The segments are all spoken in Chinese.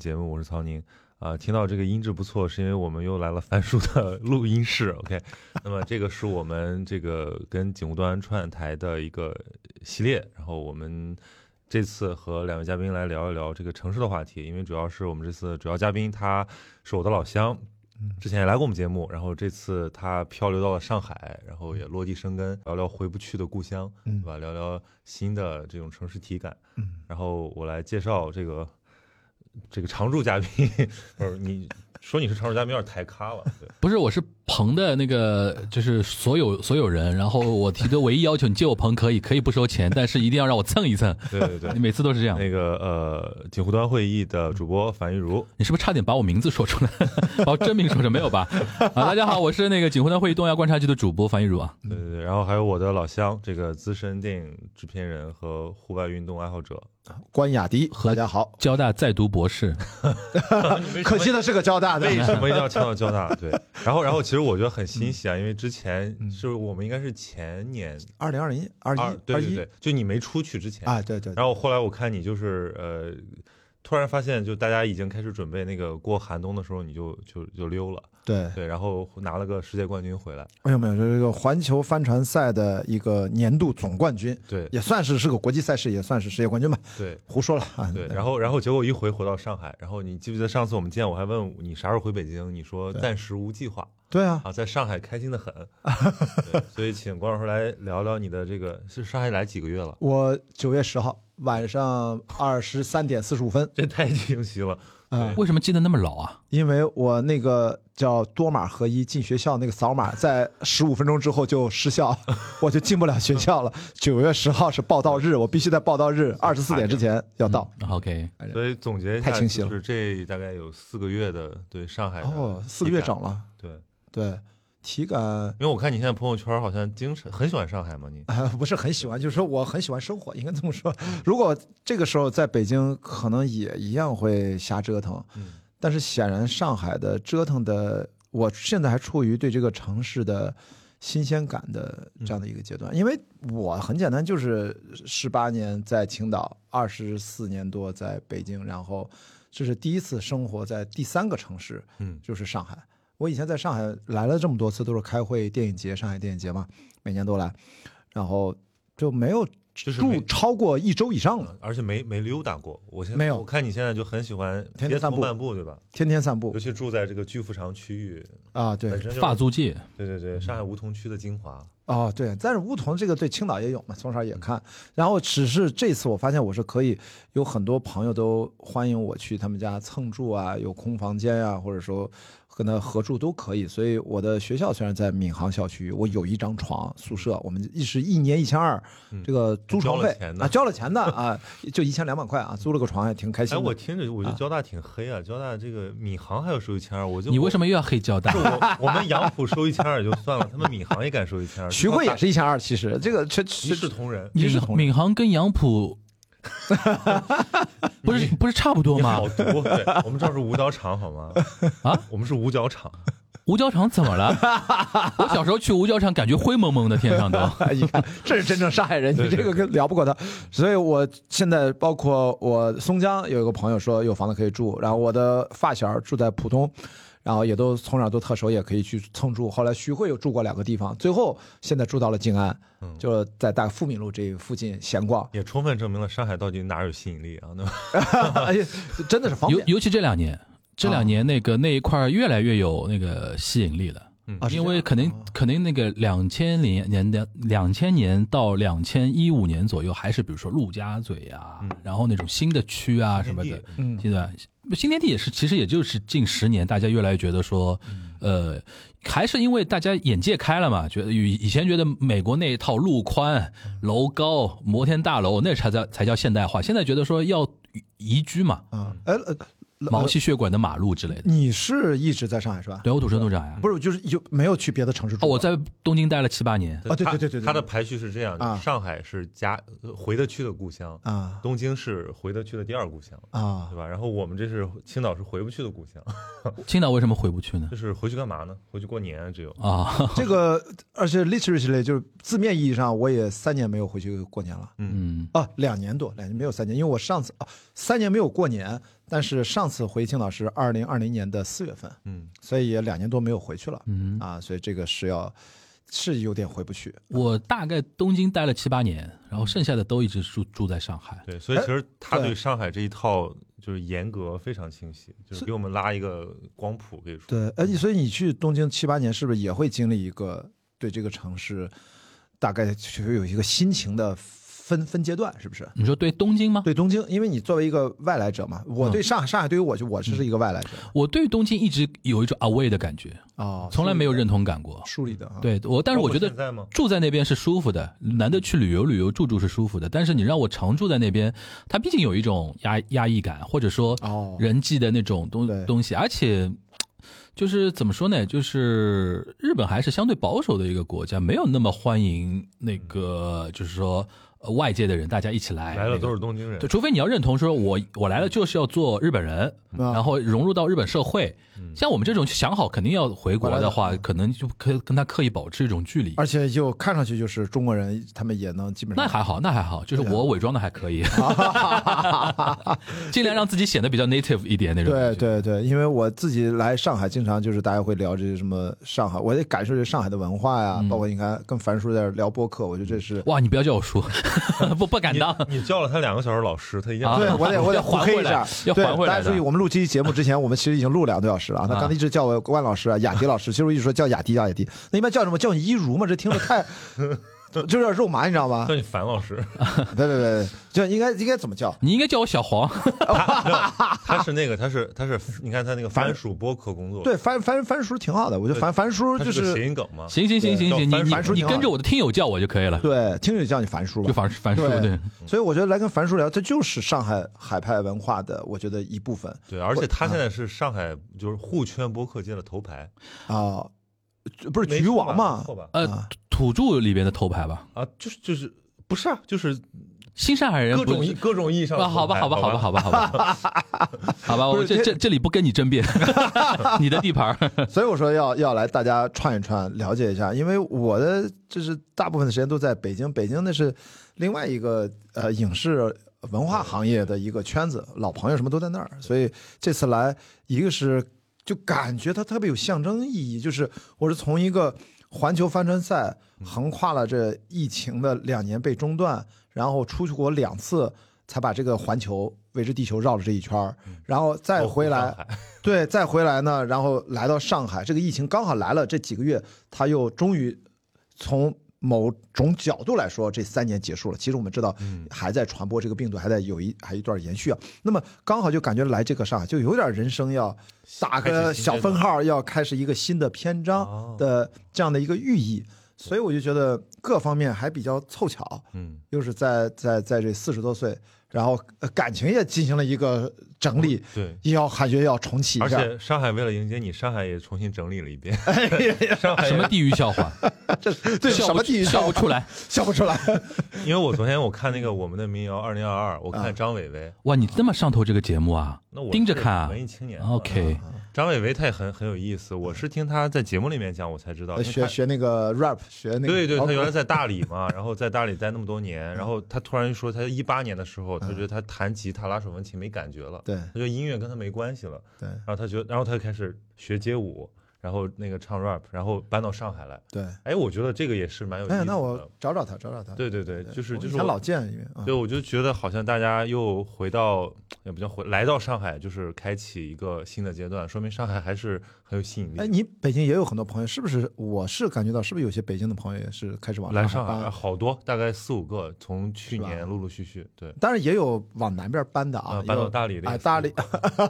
节目，我是曹宁。啊，听到这个音质不错，是因为我们又来了 樊叔的录音室。OK，那么这个是我们这个跟景物端串台的一个系列，然后我们这次和两位嘉宾来聊一聊这个城市的话题，因为主要是我们这次主要嘉宾他是我的老乡，之前也来过我们节目，然后这次他漂流到了上海，然后也落地生根，聊聊回不去的故乡，嗯对吧？聊聊新的这种城市体感。嗯，然后我来介绍这个这个常驻嘉宾，不是你说你是常驻嘉宾有点太咖了，对，不是，我是棚的那个，就是所有所有人。然后我提的唯一要求，你借我棚可以，可以不收钱，但是一定要让我蹭一蹭。对对对你。每次都是这样。那个呃，锦湖端会议的主播樊玉茹，你是不是差点把我名字说出来，把我真名说出来？没有吧？啊，大家好，我是那个锦湖端会议东亚观察局的主播樊玉茹啊。对对对，然后还有我的老乡，这个资深电影制片人和户外运动爱好者，关雅迪，大家好。交大在读博士，可惜的是个交大的，为什么一定要强调交大？对，然后然后其实我觉得很欣喜啊，因为之前是我们应该是前年。二零二零二一二对对对，就你没出去之前。啊，对对，然后后来我看你就是呃，突然发现就大家已经开始准备那个过寒冬的时候，你就就就溜了，对，对，然后拿了个世界冠军回来，没有没有，就是这个环球帆船赛的一个年度总冠军，对。也算是是个国际赛事，也算是世界冠军吧。对。胡说了啊，对，然后然后结果一回回到上海，然后你记不记得上次我们见我还问你啥时候回北京，你说暂时无计划。对啊，啊，在上海开心的很，对，所以请关老师来聊聊你的这个是上海来几个月了？我九月十号晚上二十三点四十五分。这太清晰了，啊，为什么记得那么牢啊？因为我那个叫多码合一进学校那个扫码，在十五分钟之后就失效，我就进不了学校了。九月十号是报到日，我必须在报到日二十四点之前要到。嗯 OK，所以总结一下，太清晰了就是这大概有四个月的对上海哦，四个月整了，对。对，体感因为我看你现在朋友圈好像精神很喜欢上海嘛，你啊，不是很喜欢，就是说我很喜欢生活，应该这么说。如果这个时候在北京，可能也一样会瞎折腾。嗯但是显然上海的折腾的，我现在还处于对这个城市的新鲜感的这样的一个阶段，因为我很简单，就是十八年在青岛，二十四年多在北京，然后这是第一次生活在第三个城市，嗯。就是上海。我以前在上海来了这么多次，都是开会、电影节、上海电影节嘛，每年都来，然后就没有住就是住超过一周以上了，而且没没溜达过。我现在没有。我看你现在就很喜欢天天散步。漫步，对吧？天天散步。尤其住在这个巨富长区域，啊，对。发租界，对对对，上海梧桐区的精华。哦，对，但是梧桐这个对青岛也有嘛，从小也看。然后只是这次我发现我是可以，有很多朋友都欢迎我去他们家蹭住啊，有空房间啊，或者说跟他合住都可以。所以我的学校虽然在闵行校区，我有一张床宿舍，我们一是一年一千二嗯，这个租床费交了钱啊，交了钱的啊，就一千两百块啊，租了个床还挺开心哎，我听着我觉得啊交大挺黑啊，交大这个闵行还要收一千二，我就你为什么又要黑交大我我们杨浦收一千二也就算了，他们闵行也敢收一千二，徐汇也是一千二，其实这个这一视同仁。一视同仁闵行跟杨浦 不是不是差不多吗好？毒，对我们这儿是五角场好吗？啊，我们是五角场，五角场怎么了？我小时候去五角场，感觉灰蒙蒙的天上都。你看，这是真正上海人，你这个跟聊不过他。所以我现在包括我松江有一个朋友说有房子可以住，然后我的发小住在浦东，然后也都从小都特熟，也可以去蹭住。后来徐汇又住过两个地方，最后现在住到了静安，嗯就在大富民路这附近闲逛。也充分证明了上海到底哪有吸引力啊？对吧？哎呀，真的是方便尤尤其这两年，这两年那个那一块儿越来越有那个吸引力了。啊！因为可能可能那个两千年年的两千年到两千一五年左右，还是比如说陆家嘴啊，嗯。然后那种新的区啊什么的嗯对吧？新天地也是，其实也就是近十年，大家越来越觉得说，呃，还是因为大家眼界开了嘛，觉得以以前觉得美国那一套路宽、楼高、摩天大楼那才叫才叫现代化，现在觉得说要宜居嘛，嗯，哎呃，毛细血管的马路之类的。你是一直在上海是吧？对，我土生土长呀。不是，就是有没有去别的城市住？我在东京待了七八年。啊对对对对对它的排序是这样上海是家呃回得去的故乡，啊东京是回得去的第二故乡，啊对吧？然后我们这是青岛是回不去的故乡，青岛为什么回不去呢就？是回去干嘛呢？回去过年啊只有。啊，这个，而且 literally 就是字面意义上，我也三年没有回去过年了。嗯，啊，两年多，两年没有三年，因为我上次啊三年没有过年，但是上次回青岛是二零二零年的四月份，嗯，所以也两年多没有回去了。嗯啊，所以这个是要是有点回不去。我大概东京待了七八年，然后剩下的都一直住住在上海。对，所以其实他对对上海这一套就是严格非常清晰，就是是给我们拉一个光谱，可以说。对，哎，你所以你去东京七八年，是不是也会经历一个对这个城市大概就有一个心情的分分阶段，是不是？你说对东京吗？对东京，因为你作为一个外来者嘛，我嗯对上海，上海对于我就我是一个外来者我对东京一直有一种 away 的感觉，啊，从来没有认同感过。梳理的啊。对我，但是我觉得？住在那边是舒服的，难得去旅游旅游住住是舒服的。但是你让我常住在那边，它毕竟有一种压压抑感，或者说哦，人际的那种东对东西，而且就是怎么说呢？就是日本还是相对保守的一个国家，没有那么欢迎那个，就是说呃外界的人，大家一起来来了都是。东京人对，，除非你要认同说我我来了就是要做日本人，啊然后融入到日本社会。嗯像我们这种想好肯定要回国的话，可能就可跟他刻意保持一种距离。而且就看上去就是中国人，他们也能基本上那还好，那还好，就是我伪装的还可以，尽量让自己显得比较 native 一点那种。对，对对，因为我自己来上海，经常就是大家会聊这些什么上海，我得感受这上海的文化呀，嗯包括你看跟樊叔在这聊播客，我觉得这是。哇，你不要叫我叔，不不敢当。你叫了他两个小时老师，他一样啊对，我得我得要还回来互黑一下，要对还回来大家注意，我们录这期节目之前，我们其实已经录两个多小时了啊。他刚才一直叫我万老师啊、雅迪老师，其实我一直说叫雅迪叫雅迪。那一般叫什么？叫你一如吗？这听着太，就有点肉麻，你知道吗叫？你樊老师，对对对，就应该应该怎么叫？你应该叫我小黄，他是那个他是他是你看他那个番薯播客工作，对，樊樊樊叔挺好的，我觉得樊樊叔就是谐音梗嘛，行行行行行，你你你跟着我的听友叫我就可以了，对，听友叫你樊叔吧就。樊樊叔对对。所以我觉得来跟樊叔聊，这就是上海海派文化的，我觉得一部分对，而且他现在是上海就是沪圈播客界的头牌，啊，不是局王嘛没？错吧？呃啊，土著里边的头牌吧，啊，就是就是不是啊，就是新上海人各种意各种意义上的啊，好吧，好吧，好吧，好吧，好吧，好吧，我这这这这里不跟你争辩，你的地盘儿。所以我说要要来大家串一串，了解一下，因为我的就是大部分的时间都在北京，北京那是另外一个呃影视文化行业的一个圈子，老朋友什么都在那儿，所以这次来，一个是就感觉它特别有象征意义，就是我是从一个环球帆船赛横跨了这疫情的两年被中断，然后出去过两次。才把这个环球围着地球绕了这一圈儿，然后再回来，对，再回来呢，然后来到上海，这个疫情刚好来了这几个月，他又终于从某种角度来说，这三年结束了。其实我们知道，嗯还在传播这个病毒，还在有一还一段延续啊。那么刚好就感觉来这个上海，就有点人生要打个小分号，要开始一个新的篇章哦的这样的一个寓意。所以我就觉得各方面还比较凑巧，嗯，又是在在在这四十多岁，然后呃感情也进行了一个整理，对。也要感觉要重启一下。而且上海为了迎接你，上海也重新整理了一遍。上海什么地域笑话，这这笑不什么地域笑不出来。笑不出来。因为我昨天我看那个我们的民谣二零二二，我啊看张伟伟，哇，你这么上头这个节目啊？那我盯着看啊文艺青年。OK，张伟伟他也很很有意思，我是听他在节目里面讲，我才知道。学学那个 rap，学那个对对，他原来在大理嘛，然后在大理待那么多年，然后他突然说，他一八年的时候，他觉得他弹吉他、拉手风琴没感觉了，对他觉得音乐跟他没关系了，对然后他觉得，然后他就开始学街舞，然后那个唱 rap，然后搬到上海来。对。哎，我觉得这个也是蛮有意思的。哎，那我找找他，找找他。对对对，就是就是他老见，因为啊对，我就觉得好像大家又回到，也不叫回，来到上海，就是开启一个新的阶段，说明上海还是很有吸引力。哎，你北京也有很多朋友，是不是？我是感觉到，是不是有些北京的朋友也是开始往来上海搬？上海好多，大概四五个，从去年陆陆续续，对，当然也有往南边搬的啊，呃搬到大理的大理，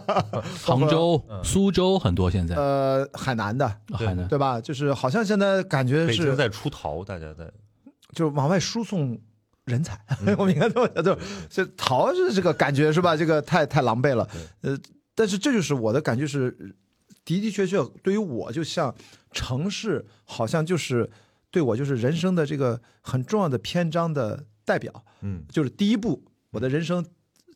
杭州、嗯苏州很多现在。呃，海南南的，海南对吧？就是好像现在感觉是北京在出逃，大家在就是往外输送人才，嗯 我们应该这么讲，就这逃是这个感觉是吧？这个太太狼狈了，呃，但是这就是我的感觉是，的的确确对于我就像城市，好像就是对我就是人生的这个很重要的篇章的代表，嗯。就是第一步，我的人生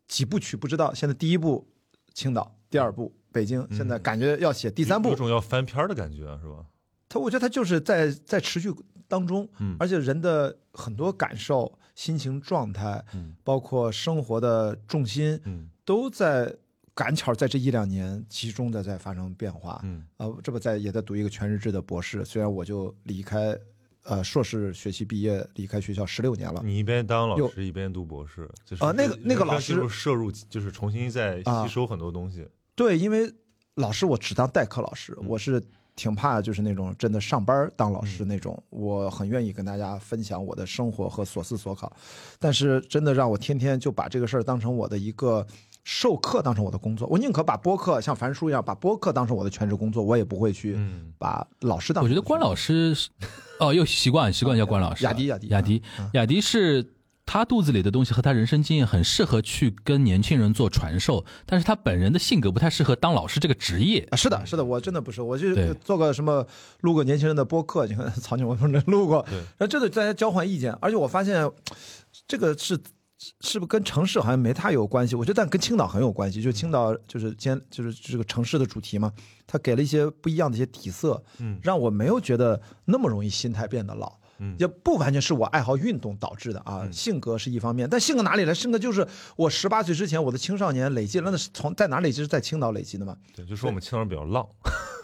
几部曲不知道，现在第一步青岛，第二步北京，现在感觉要写第三部有，种要翻篇儿的感觉，是吧？他我觉得他就是在在持续当中，嗯。而且人的很多感受、心情状态，嗯。包括生活的重心，嗯。都在赶巧在这一两年集中的在发生变化。嗯啊、这不在也在读一个全日制的博士，虽然我就离开，呃，硕士学习毕业离开学校十六年了。你一边当老师一边读博士，就是啊那个那个老师摄入就是重新再啊吸收很多东西。对，因为老师我只当代课老师，嗯我是挺怕就是那种真的上班当老师那种，我很愿意跟大家分享我的生活和所思所考，但是真的让我天天就把这个事儿当成我的一个。授课当成我的工作，我宁可把播客像樊叔一样把播客当成我的全职工作，我也不会去嗯把老师当成。我觉得关老师是，哦，又习惯习惯叫关老师了。雅迪雅迪雅迪嗯雅迪是他肚子里的东西和他人生经验很适合去跟年轻人做传授，但是他本人的性格不太适合当老师这个职业。啊，是的，是的，我真的不是，我就做个什么录个年轻人的播客，你看曹景文同志录过，对然后这个大家交换意见，而且我发现这个是是不是跟城市好像没太有关系？我觉得但跟青岛很有关系，就青岛就是兼就是这个城市的主题嘛，它给了一些不一样的一些底色，嗯让我没有觉得那么容易心态变得老。嗯也不完全是我爱好运动导致的啊，性格是一方面，但性格哪里来？性格就是我十八岁之前我的青少年累积了，那是从在哪累积？是在青岛累积的嘛？对，就说我们青岛人比较浪，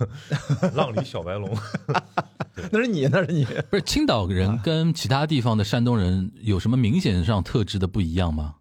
浪里小白龙。那是你，那是你。不是青岛人跟其他地方的山东人有什么明显上特质的不一样吗？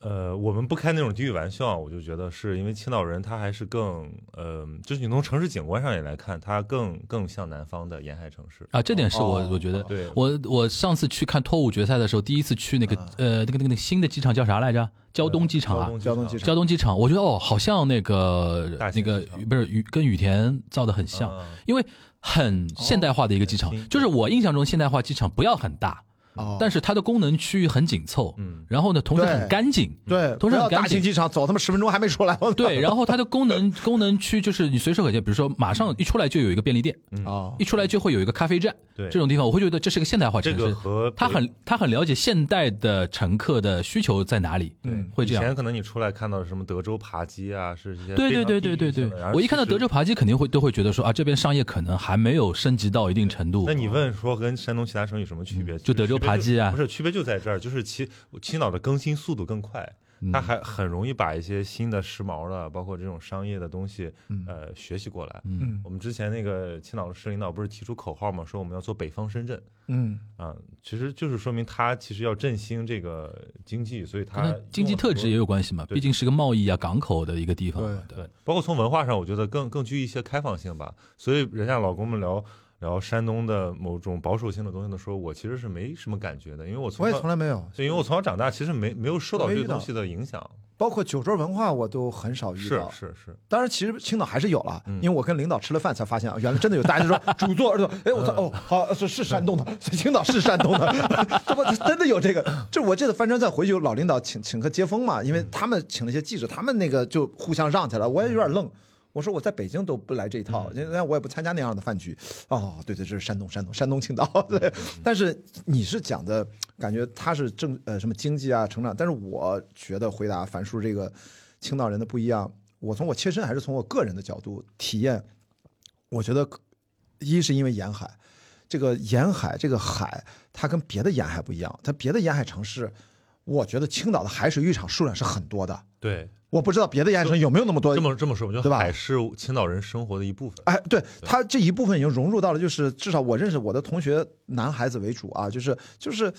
呃，我们不开那种地域玩笑，我就觉得是因为青岛人他还是更，呃，就是你从城市景观上也来看，他更更像南方的沿海城市。啊，这点是我、哦我觉得，对。我我上次去看脱五决赛的时候，第一次去那个、呃那个那个那个新的机场叫啥来着？胶东机场啊，胶东机场。胶东机场，我觉得哦，好像那个大那个不是雨跟羽田造的很像，啊。因为很现代化的一个机场，就是我印象中现代化机场不要很大，哦但是它的功能区域很紧凑，嗯然后呢，同时很干净，对，同时很干净。大型机场走他妈十分钟还没出来。对，然后它的功能功能区就是你随手可见，比如说马上一出来就有一个便利店，哦一出来就会有一个咖啡站，对这种地方我会觉得这是个现代化城这市。个和他很他很了解现代的乘客的需求在哪里，嗯会这样。以前可能你出来看到什么德州扒鸡啊，是一些对对对对对对我一看到德州扒鸡，肯定会都会觉得说啊，这边商业可能还没有升级到一定程度。那你问说跟山东其他省有什么区别？就德州扒鸡啊不是区别就在这儿，就是青青岛的更新速度更快，嗯它还很容易把一些新的时髦的，包括这种商业的东西，嗯呃，学习过来。嗯我们之前那个青岛市领导不是提出口号嘛，说我们要做北方深圳嗯啊，其实就是说明他其实要振兴这个经济，所以它经济特质也有关系嘛，毕竟是个贸易啊、港口的一个地方嘛。对，包括从文化上，我觉得更更具一些开放性吧。所以人家老跟我们聊聊山东的某种保守性的东西的时候，我其实是没什么感觉的，因为我从我也小从来没有，对，因为我从小长大，其实没没有受到这个东西的影响。包括酒桌文化我都很少遇是到。是是，当然，其实青岛还是有了，嗯因为我跟领导吃了饭才发现啊，原来真的有。大家就说主座，说哎，我操，哦，好是是山东的，青岛是山东的，这不真的有这个。就我这次翻车再回去，有老领导请请客接风嘛，因为他们请了一些记者，他们那个就互相让起来，我也有点愣。我说我在北京都不来这一套，因为我也不参加那样的饭局。哦，对对，这是山东，山东，山东青岛。对，但是你是讲的感觉他是正呃什么经济啊成长，但是我觉得回答樊叔这个青岛人的不一样，我从我切身还是从我个人的角度体验，我觉得一是因为沿海，这个沿海这个海它跟别的沿海不一样，它别的沿海城市，我觉得青岛的海水浴场数量是很多的，对，我不知道别的沿海城市有没有那么多这。么这么说，我觉对吧得海是青岛人生活的一部分。哎，对他这一部分已经融入到了，就是至少我认识我的同学，男孩子为主啊，就是就是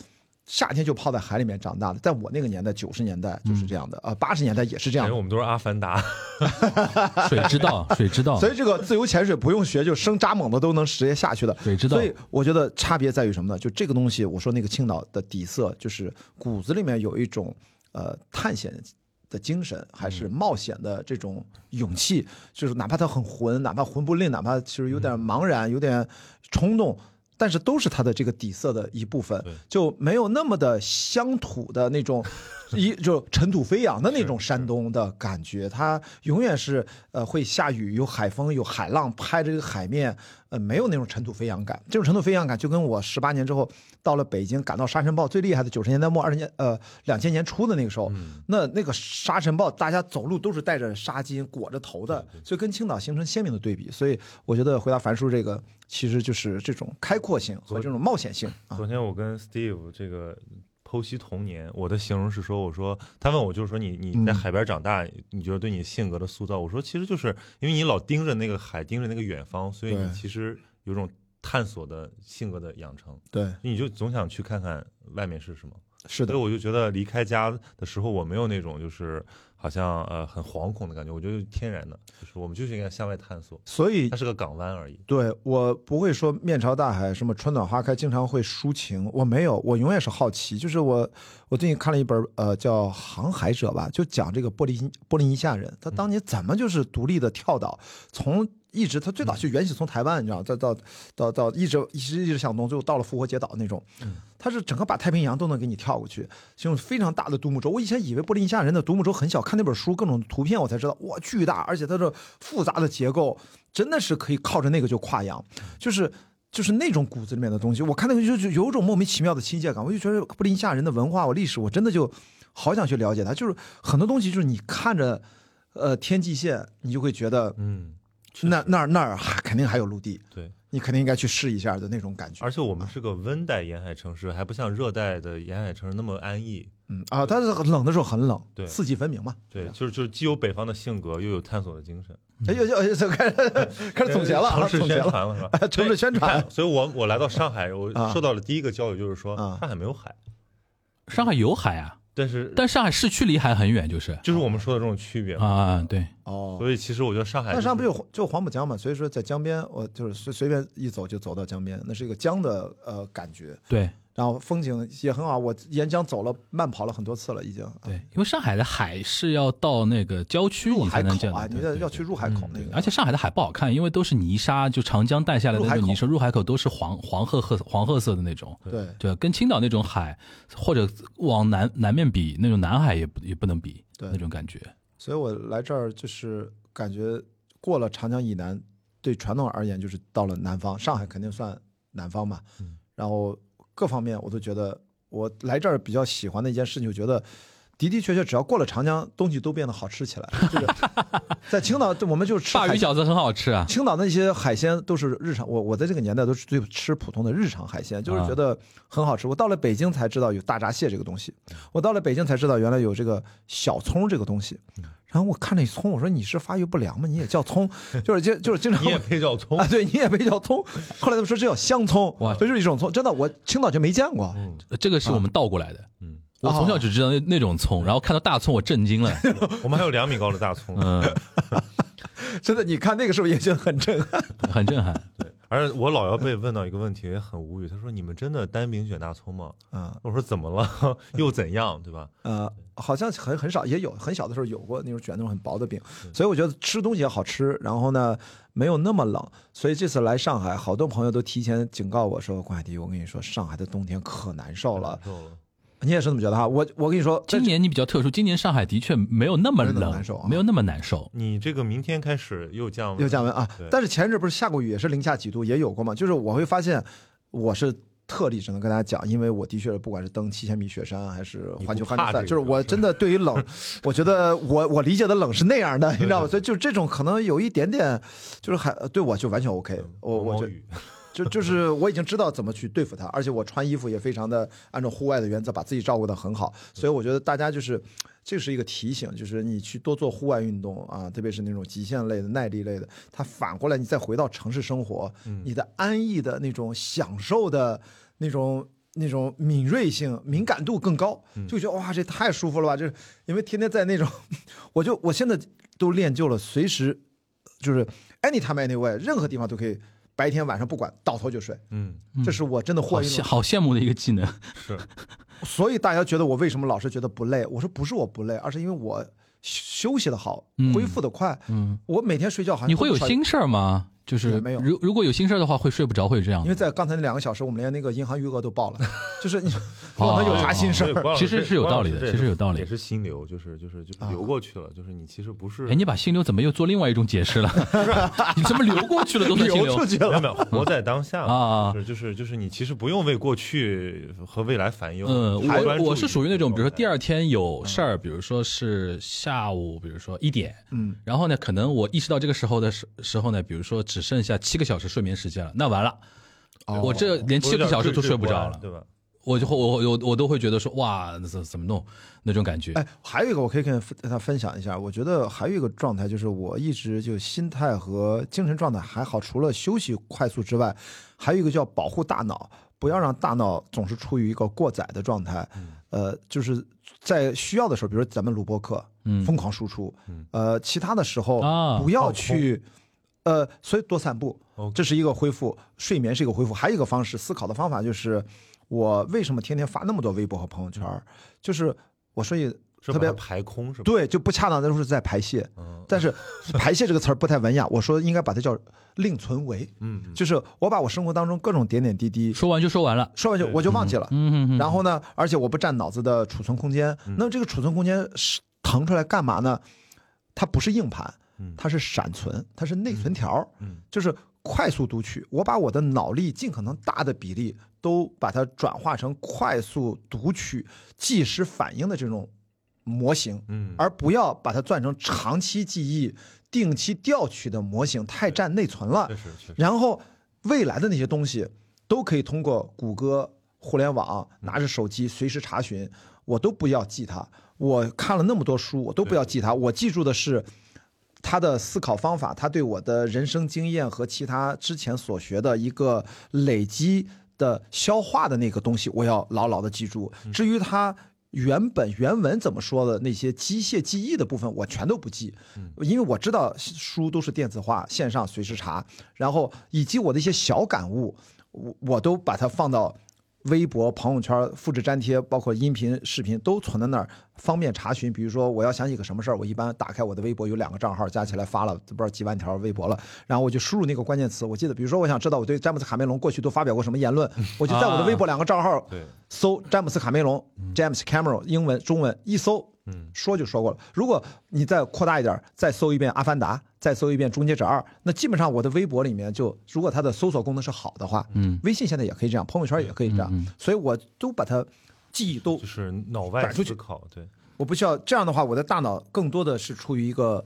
夏天就泡在海里面长大的。在我那个年代，九十年代就是这样的，啊，八十年代也是这样的。感觉我们都是阿凡达。水知道，水知道所，以这个自由潜水不用学，就生扎猛的都能直接下去的。水知道所以我觉得差别在于什么呢？就这个东西，我说那个青岛的底色，就是骨子里面有一种呃探险的精神，还是冒险的这种勇气，就是哪怕他很混，哪怕混不吝，哪怕其实有点茫然，有点冲动。但是都是他的这个底色的一部分，就没有那么的乡土的那种，一就尘土飞扬的那种山东的感觉。他永远是呃会下雨，有海风，有海浪拍着这个海面，呃没有那种尘土飞扬感。这种尘土飞扬感就跟我十八年之后到了北京，赶到沙尘暴最厉害的九十年代末二十年呃两千年初的那个时候，那那个沙尘暴大家走路都是带着纱巾裹着头的，所以跟青岛形成鲜明的对比。所以我觉得回答樊叔这个。其实就是这种开阔性和这种冒险性啊。昨天我跟 Steve 这个剖析童年，我的形容是说，我说他问我就是说你你在海边长大，你觉得对你性格的塑造？我说其实就是因为你老盯着那个海，盯着那个远方，所以你其实有种探索的性格的养成。对，你就总想去看看外面是什么。是的，所以我就觉得离开家的时候，我没有那种就是好像呃很惶恐的感觉，我觉得天然的，就是我们就是应该向外探索。所以它是个港湾而已。对我不会说面朝大海，什么春暖花开，经常会抒情，我没有，我永远是好奇。就是我，我最近看了一本呃叫《航海者》吧，就讲这个波利波利尼西亚人，他当年怎么就是独立的跳岛，从。一直他最早就原始从台湾，你知道，到到到到一直一直一直向东，最后到了复活节岛那种，他是整个把太平洋都能给你跳过去，用非常大的独木舟。我以前以为波利尼西亚人的独木舟很小，看那本书各种图片我才知道，哇，巨大，而且它的复杂的结构真的是可以靠着那个就跨洋，就是就是那种骨子里面的东西。我看那个就就有一种莫名其妙的亲切感，我就觉得波利尼西亚人的文化、我历史，我真的就好想去了解它。就是很多东西，就是你看着呃天际线，你就会觉得嗯。那那儿那儿还肯定还有陆地，对你肯定应该去试一下的那种感觉。而且我们是个温带沿海城市，还不像热带的沿海城市那么安逸。嗯啊，它是冷的时候很冷，对，四季分明嘛。对，就是就是既有北方的性格，又有探索的精神。哎呦呦，开始开始总结了，城市宣传了是吧？城市宣传。所以我我来到上海，我受到了第一个教育就是说，上海没有海。上海有海啊。但是，但上海市区离海很远，就是。就是我们说的这种区别啊，对，哦，所以其实我觉得上海，但上不就就黄浦江嘛，所以说在江边，我就是随随便一走就走到江边，那是一个江的呃感觉，对。然后风景也很好，我沿江走了慢跑了很多次了，已经。对，因为上海的海是要到那个郊区你才能见啊，你要要去入海口那个。而且上海的海不好看，因为都是泥沙，就长江带下来的那种泥沙，入海口都是黄黄褐褐黄褐色的那种。对对，跟青岛那种海或者往南南面比，那种南海也不也不能比，对那种感觉。所以我来这儿就是感觉过了长江以南，对传统而言就是到了南方，上海肯定算南方嘛。嗯，然后。各方面我都觉得，我来这儿比较喜欢的一件事情，就觉得的的确确，只要过了长江，东西都变得好吃起来。这个 在青岛，我们就吃鲅鱼饺子很好吃啊。青岛那些海鲜都是日常，我我在这个年代都是最吃普通的日常海鲜，就是觉得很好吃。我到了北京才知道有大闸蟹这个东西，我到了北京才知道原来有这个小葱这个东西。然后我看那葱，我说你是发育不良吗？你也叫葱，就是就就是经常你也配叫葱啊？对，你也配叫葱。后来他们说这叫香葱，哇，这就是一种葱。真的，我青岛就没见过。嗯，这个是我们倒过来的。嗯，我从小只知道那那种葱，然后看到大葱，我震惊了。我们还有两米高的大葱。嗯，真的，你看那个是不是也觉得很震撼，很震撼。对。而我老要被问到一个问题，也很无语。他说：“你们真的单饼卷大葱吗？”啊，我说：“怎么了？又怎样？对吧？”呃，好像很很少，也有很小的时候有过那种卷那种很薄的饼。所以我觉得吃东西也好吃，然后呢没有那么冷。所以这次来上海，好多朋友都提前警告我说：“关海迪，我跟你说，上海的冬天可难受了。”你也是这么觉得哈？我我跟你说，今年你比较特殊，今年上海的确没有那么冷，没有那么难受。你这个明天开始又降温又降温啊？但是前阵不是下过雨，也是零下几度，也有过嘛。就是我会发现，我是特例，只能跟大家讲，因为我的确不管是登七千米雪山还是环球帆船赛，就是我真的对于冷，我觉得我我理解的冷是那样的，你知道吗？所以就这种可能有一点点，就是还对我就完全 OK，我我就。就就是我已经知道怎么去对付它，而且我穿衣服也非常的按照户外的原则，把自己照顾得很好。所以我觉得大家就是，这是一个提醒，就是你去多做户外运动啊，特别是那种极限类的、耐力类的。它反过来，你再回到城市生活，你的安逸的那种享受的那种那种敏锐性、敏感度更高，就觉得哇，这太舒服了吧！就是因为天天在那种，我就我现在都练就了，随时就是 anytime anywhere，任何地方都可以。白天晚上不管，倒头就睡。嗯，这是我真的获益。好羡慕的一个技能。是，所以大家觉得我为什么老是觉得不累？我说不是我不累，而是因为我休休息的好，嗯恢复的快。嗯，我每天睡觉好像你会有心事儿吗？就是也没有。如如果有心事儿的话，会睡不着，会这样因。为在刚才那两个小时，我们连那个银行余额都报了，就是你哦。我能有啥心事儿？其实是有道理的其实有道理也是心流，就是就是就啊流过去了，就是你其实不是哎，你把心流怎么又做另外一种解释了？你怎么流过去了都算心流。流出去了没有没有活在当下啊就是就是就是你其实不用为过去和未来烦忧。嗯，我我是属于那种，比如说第二二天有事儿，比如说是下午，比如说一点，嗯，然后呢，可能我意识到这个时候的时时候呢，比如说只剩下七个小时睡眠时间了，那完了，哦我这连七个小时都睡不着了，对吧？我就会我我我都会觉得说哇，那怎怎么弄那种感觉，哎，还有一个我可以跟大家分享一下，我觉得还有一个状态就是我一直就心态和精神状态还好，除了休息快速之外，还有一个叫保护大脑，不要让大脑总是处于一个过载的状态。呃，就是在需要的时候，比如咱们录播课，嗯疯狂输出，嗯呃，其他的时候啊不要去，呃，所以多散步这是一个恢复，睡眠是一个恢复。还有一个方式，思考的方法就是，我为什么天天发那么多微博和朋友圈？就是我说一特别排空是吧？对，就不恰当的都是在排泄。嗯 但是排泄这个词儿不太文雅，我说应该把它叫另存为，嗯，就是我把我生活当中各种点点滴滴 说完就说完了，说完就我就忘记了。嗯哼哼，然后呢，而且我不占脑子的储存空间。那这个储存空间是腾出来干嘛呢？它不是硬盘嗯，它是闪存，它是内存条，嗯就是快速读取。我把我的脑力尽可能大的比例都把它转化成快速读取、即时反应的这种模型。嗯，而不要把它转成长期记忆、定期调取的模型，太占内存了确。实确实，然后未来的那些东西都可以通过谷歌、互联网拿着手机随时查询，我都不要记它。我看了那么多书，我都不要记它，我记住的是。他的思考方法，他对我的人生经验和其他之前所学的一个累积的消化的那个东西，我要牢牢的记住。至于他原本原文怎么说的那些机械记忆的部分，我全都不记，因为我知道书都是电子化，线上随时查，然后以及我的一些小感悟，我我都把它放到。微博、朋友圈复制粘贴，包括音频、视频都存在那儿，方便查询。比如说，我要想起个什么事儿，我一般打开我的微博，有两个账号加起来发了不知道几万条微博了，然后我就输入那个关键词。我记得，比如说，我想知道我对詹姆斯卡梅隆过去都发表过什么言论，我就在我的微博两个账号，搜詹姆斯卡梅隆 （James Cameron），英文、中文一搜，嗯，说就说过了。如果你再扩大一点，再搜一遍《阿凡达》，再搜一遍《终结者二》，那基本上我的微博里面就，如果它的搜索功能是好的话，嗯，微信现在也可以这样，朋友圈也可以这样，嗯嗯所以我都把它记忆都就，是脑外转出去思考，对，我不需要这样的话，我的大脑更多的是处于一个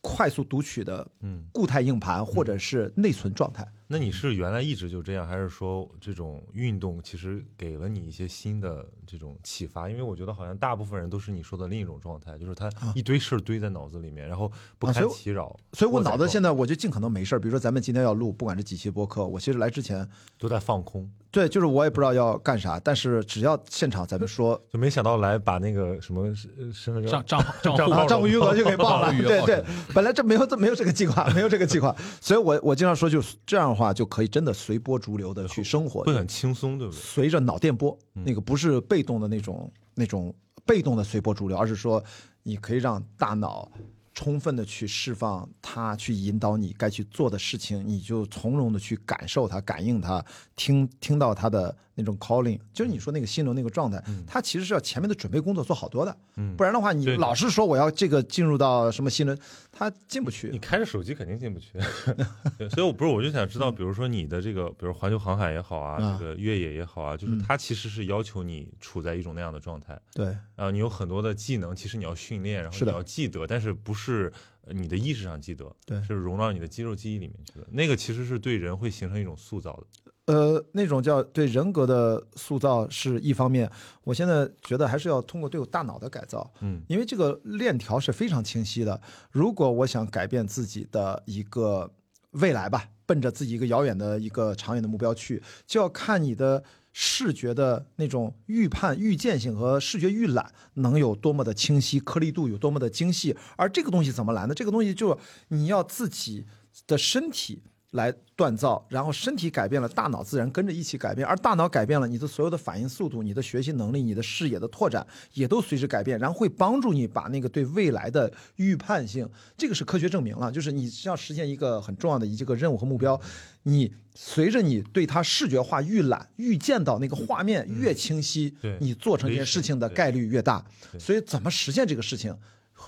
快速读取的嗯。固态硬盘或者是内存状态。那你是原来一直就这样，还是说这种运动其实给了你一些新的这种启发？因为我觉得好像大部分人都是你说的另一种状态，就是他一堆事儿堆在脑子里面，然后不堪其扰，所以我脑子现在在我就尽可能没事儿，比如说咱们今天要录，不管是几期播客，我其实来之前，都在放空，对，就是我也不知道要干啥，但是只要现场咱们说 就没想到来把那个什么呃身份证账账 账户账户余额就给报了。对对，本来这没有这没有这个计划，没有这个计划，所以我我经常说，就这样的话就可以真的随波逐流的去生活，会很轻松，对不对？随着脑电波，那个不是被动的那种那种被动的随波逐流，而是说你可以让大脑充分的去释放它，去引导你该去做的事情，你就从容的去感受它、感应它，听听到它的那种 calling，就是你说那个心流那个状态，它其实是要前面的准备工作做好多的，嗯不然的话，你老是说我要这个进入到什么心流，它进不去你。开着手机肯定进不去，对所以我不是我就想知道，比如说你的这个，比如环球航海也好啊，啊这个越野也好啊，就是嗯它其实是要求你处在一种那样的状态，对，然后你有很多的技能，其实你要训练，然后你要记得，但是不是呃你的意识上记得，对是融到你的肌肉记忆里面去的。那个其实是对人会形成一种塑造的。呃，那种叫对人格的塑造是一方面，我现在觉得还是要通过对我大脑的改造，嗯因为这个链条是非常清晰的。如果我想改变自己的一个未来吧，奔着自己一个遥远的一个长远的目标去，就要看你的视觉的那种预判、预见性和视觉预览能有多么的清晰，颗粒度有多么的精细。而这个东西怎么来呢？这个东西就你要自己的身体。来锻造，然后身体改变了，大脑自然跟着一起改变，而大脑改变了，你的所有的反应速度、你的学习能力、你的视野的拓展也都随之改变，然后会帮助你把那个对未来的预判性，这个是科学证明了，就是你要实现一个很重要的一这个任务和目标，你随着你对它视觉化预览、预见到那个画面越清晰，对你做成这件事情的概率越大。所以怎么实现这个事情，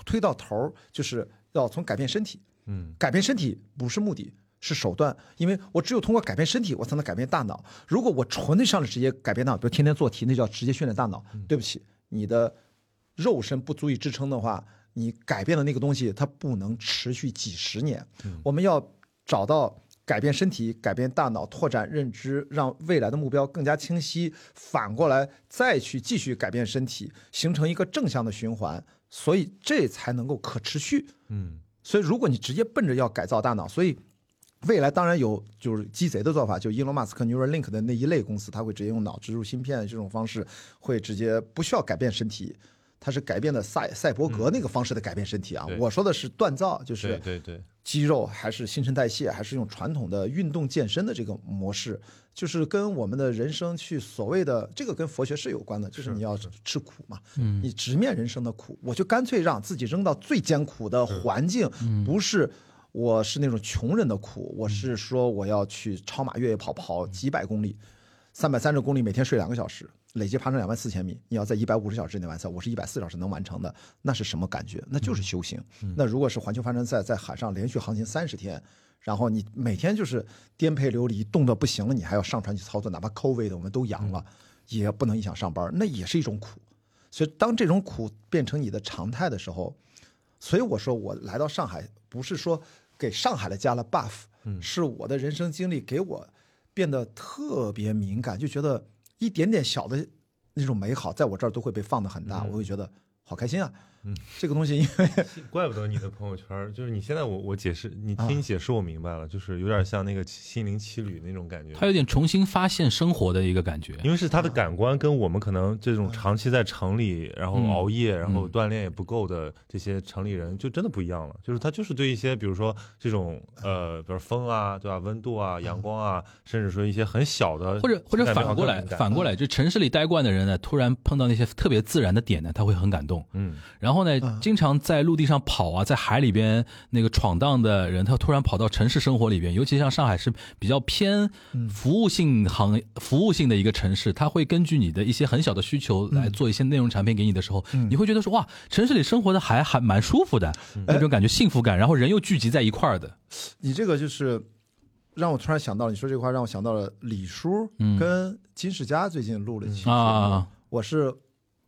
推到头儿就是要从改变身体。嗯，改变身体不是目的，是手段，因为我只有通过改变身体，我才能改变大脑。如果我纯粹上来直接改变大脑，比如天天做题，那叫直接训练大脑。对不起，你的肉身不足以支撑的话，你改变的那个东西，它不能持续几十年。我们要找到改变身体、改变大脑、拓展认知，让未来的目标更加清晰。反过来再去继续改变身体，形成一个正向的循环，所以这才能够可持续。嗯，所以如果你直接奔着要改造大脑，所以未来当然有就是鸡贼的做法，就伊隆马斯克 Neuralink 的那一类公司，他会直接用脑植入芯片这种方式，会直接不需要改变身体。它是改变的赛赛博格那个方式的改变身体啊，对。我说的是锻造，就是对对对，肌肉还是新陈代谢，还是用传统的运动健身的这个模式，就是跟我们的人生去所谓的这个跟佛学是有关的，就是你要吃苦嘛，嗯。你直面人生的苦，我就干脆让自己扔到最艰苦的环境，不是。我是那种穷人的苦，我是说我要去超马越野跑跑几百公里，三百三十公里，每天睡两个小时，累计爬升两万四千米。你要在一百五十小时之内完赛，我是一百四小时能完成的，那是什么感觉？那就是修行。那如果是环球帆船赛在海上连续航行三十天，然后你每天就是颠沛流离，冻得不行了，你还要上船去操作，哪怕 COVID 我们都阳了，也不能影响上班，那也是一种苦。所以当这种苦变成你的常态的时候，所以我说我来到上海，不是说给上海的加了 buff，是我的人生经历给我变得特别敏感，就觉得一点点小的那种美好，在我这儿都会被放得很大，我会觉得好开心啊。这个东西因为 怪不得你的朋友圈，就是你现在我我解释，你啊听你解释我明白了，就是有点像那个心灵奇旅那种感觉。他有点重新发现生活的一个感觉。因为是他的感官跟我们可能这种长期在城里，然后嗯熬夜，然后锻炼也不够的这些城里人，就真的不一样了。就是他就是对一些，比如说这种呃，比如风啊，对吧？温度啊，阳光啊，甚至说一些很小的，或者或者反过来，反过来，来，就城市里待惯的人呢，突然碰到那些特别自然的点呢，他会很感动。嗯，然后呢，经常在陆地上跑啊，在海里边那个闯荡的人，他突然跑到城市生活里边，尤其像上海是比较偏服务性行服务性的一个城市，他会根据你的一些很小的需求来做一些内容产品给你的时候，你会觉得说哇，城市里生活的还还蛮舒服的那种感觉，幸福感，然后人又聚集在一块儿的。你这个就是让我突然想到了，你说这话让我想到了李叔跟金世佳最近录了一期啊。我是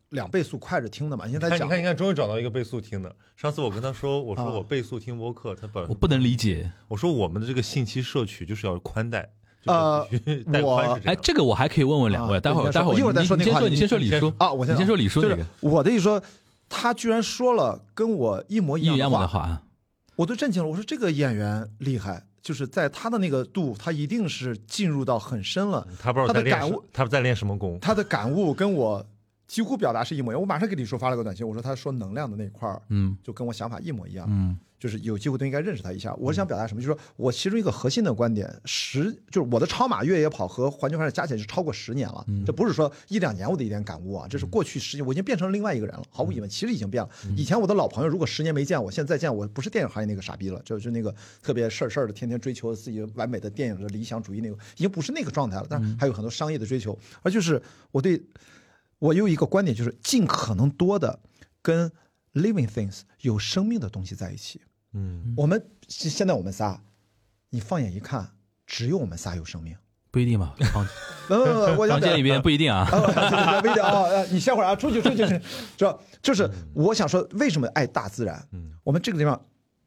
两倍速快着听的嘛，因为他看，你看，你看，终于找到一个倍速听的。上次我跟他说，我说啊我倍速听播客，他本我不能理解，我说我们的这个信息摄取就是要宽带，呃带我哎，这个我还可以问问两位，啊待会儿待会儿一会儿再说你你先说，你先说李叔啊，我先先说李叔我的意思说，他居然说了跟我一模一一样样的的话啊，我都震惊了。我说这个演员厉害，就是在他的那个度，他一定是进入到很深了。他不知道在练他的感悟，他在练什么功。他的感悟跟我几乎表达是一模一样。我马上给李叔发了个短信，我说他说能量的那一块儿，嗯就跟我想法一模一样。嗯就是有机会都应该认识他一下。我是想表达什么？就是说我其中一个核心的观点，十就是我的超马越野跑和环球帆船加起来是超过十年了。这不是说一两年我的一点感悟啊，这是过去十年我已经变成另外一个人了。毫无疑问，其实已经变了。以前我的老朋友，如果十年没见，我现在再见，我不是电影行业那个傻逼了，就就那个特别事儿事儿的，天天追求自己完美的电影的理想主义那个，已经不是那个状态了。但是还有很多商业的追求，而就是我对我有一个观点，就是尽可能多的跟 living things 有生命的东西在一起。嗯，我们现现在我们仨，你放眼一看，只有我们仨有生命。不一定吧，房间里边不一定啊。啊，对对对，微调啊，呃你歇会儿啊，出去出去，是吧？就是我想说，为什么爱大自然？嗯，我们这个地方，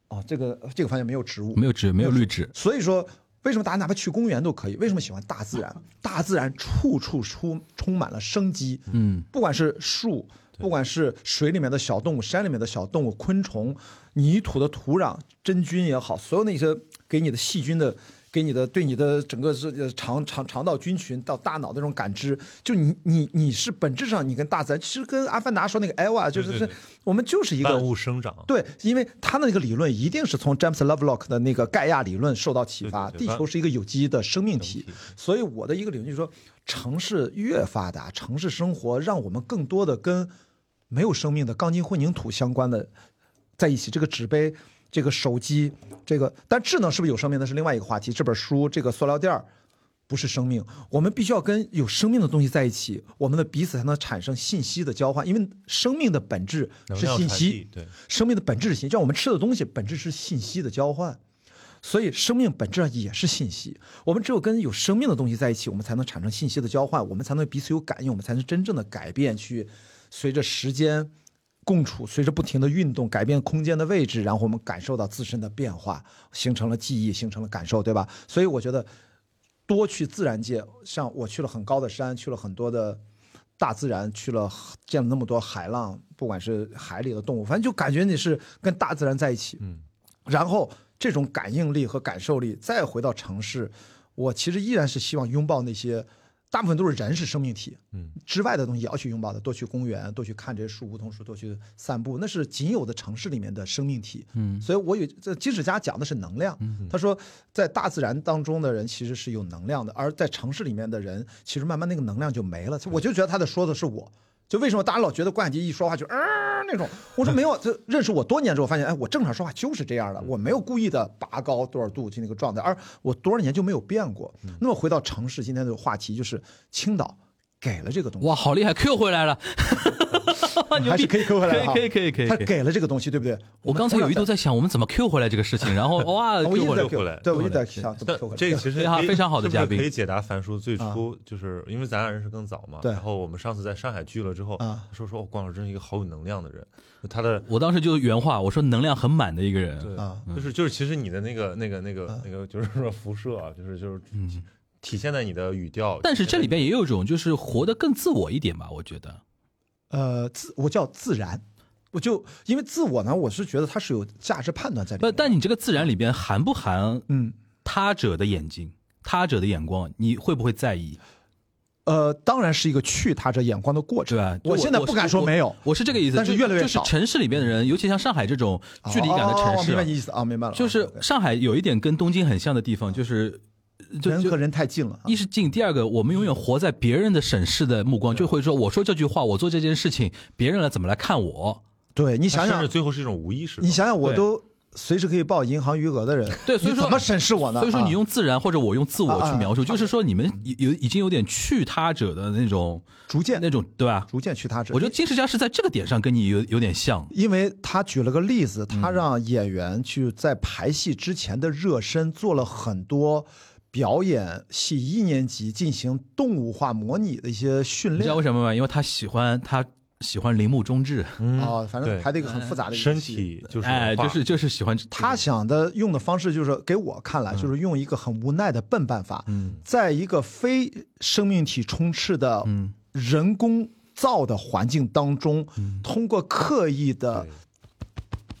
哦，这个这个房间没有植物，没有植，没有绿植，所以说，为什么大家哪怕去公园都可以？为什么喜欢大自然？大自然处处充充满了生机，嗯，不管是树，不管是水里面的小动物、山里面的小动物、昆虫、泥土的土壤、真菌也好，所有那些给你的细菌的给你的对你的整个是呃肠肠肠道菌群到大脑的这种感知，就你你你是本质上你跟大自然，其实跟阿凡达说那个 Eva 就是是我们就是一个万物生长，对，因为他的那个理论一定是从詹姆斯· Lovelock 的那个盖亚理论受到启发。地球是一个有机的生命体生命体，所以我的一个理论就是说，城市越发达，城市生活让我们更多的跟没有生命的钢筋混凝土相关的在一起。这个纸杯，这个手机，这个，但智能是不是有生命，那是另外一个话题。这本书，这个塑料垫儿。不是生命，我们必须要跟有生命的东西在一起，我们的彼此才能产生信息的交换。因为生命的本质是信息，对，生命的本质是信息，就像我们吃的东西本质是信息的交换，所以生命本质上也是信息。我们只有跟有生命的东西在一起，我们才能产生信息的交换，我们才能彼此有感应，我们才能真正的改变，去随着时间共处，随着不停的运动，改变空间的位置，然后我们感受到自身的变化，形成了记忆，形成了感受，对吧？所以我觉得多去自然界，像我去了很高的山，去了很多的。大自然去了，见了那么多海浪，不管是海里的动物，反正就感觉你是跟大自然在一起。嗯，然后这种感应力和感受力再回到城市，我其实依然是希望拥抱那些，大部分都是人是生命体，嗯，之外的东西也要去拥抱的，多去公园，多去看这些树、梧桐树，多去散步，那是仅有的城市里面的生命体。嗯所以我有这金史佳讲的是能量，他说在大自然当中的人其实是有能量的，而在城市里面的人其实慢慢那个能量就没了。我就觉得他在说的是我。就为什么大家老觉得关雅迪一说话就啊、呃、那种？我说没有，就认识我多年之后发现，哎，我正常说话就是这样的，我没有故意的拔高多少度就那个状态，而我多少年就没有变过。那么回到城市，今天的话题就是青岛给了这个东西，哇，好厉害，Q 回来了，牛逼还是可以 Q 回来的哈。可以可以可以可以。他给了这个东西，对不对？我刚才有一度在想，我们怎么 Q 回来这个事情，然后 哇我一直在，Q 回来。对，我一直在对想怎么 Q 回来。这个其实非常好的嘉宾可以解答樊叔最初就是因为咱俩认识更早嘛，对。然后我们上次在上海聚了之后，说说哦，关老师真是一个好有能量的人，他的我当时就原话，我说能量很满的一个人。对。啊，就是就是其实你的那个那个那个那个就是说辐射啊，就是就是体现在你的语调，但是这里边也有一种就是活得更自我一点吧，我觉得。呃，自我叫自然，我就因为自我呢，我是觉得它是有价值判断在里不，面。但你这个自然里边含不含嗯，他者的眼睛、他者的眼光，你会不会在意？呃，当然是一个去他者眼光的过程。对吧？我现在不敢说没有我，我是这个意思。但是越来越少就是城市里边的人，尤其像上海这种距离感的城哦市啊，明白你意思啊，明白了。就是啊上海有一点跟东京很像的地方，就是人和人太近了啊。一是近，第二个我们永远活在别人的审视的目光，就会说我说这句话，我做这件事情，别人来怎么来看我？对你想想最后是一种无意识。你想想，我都随时可以报银行余额的人，对所以说怎么审视我呢？所以说你啊用自然或者我用自我去描述，就是说你们有已经有点去他者的那种逐渐那种对吧？逐渐去他者。我觉得金世佳是在这个点上跟你有有点像。因为他举了个例子，他嗯让演员去在排戏之前的热身做了很多表演系一年级进行动物化模拟的一些训练你知道为什么吗？因为他喜欢他喜欢铃木忠志，嗯。啊，反正对。排的一个很复杂的一个身体就是哎，就是就是喜欢他想的用的方式就是给我看来就是用一个很无奈的笨办法，在一个非生命体充斥的嗯。人工造的环境当中，通过刻意的对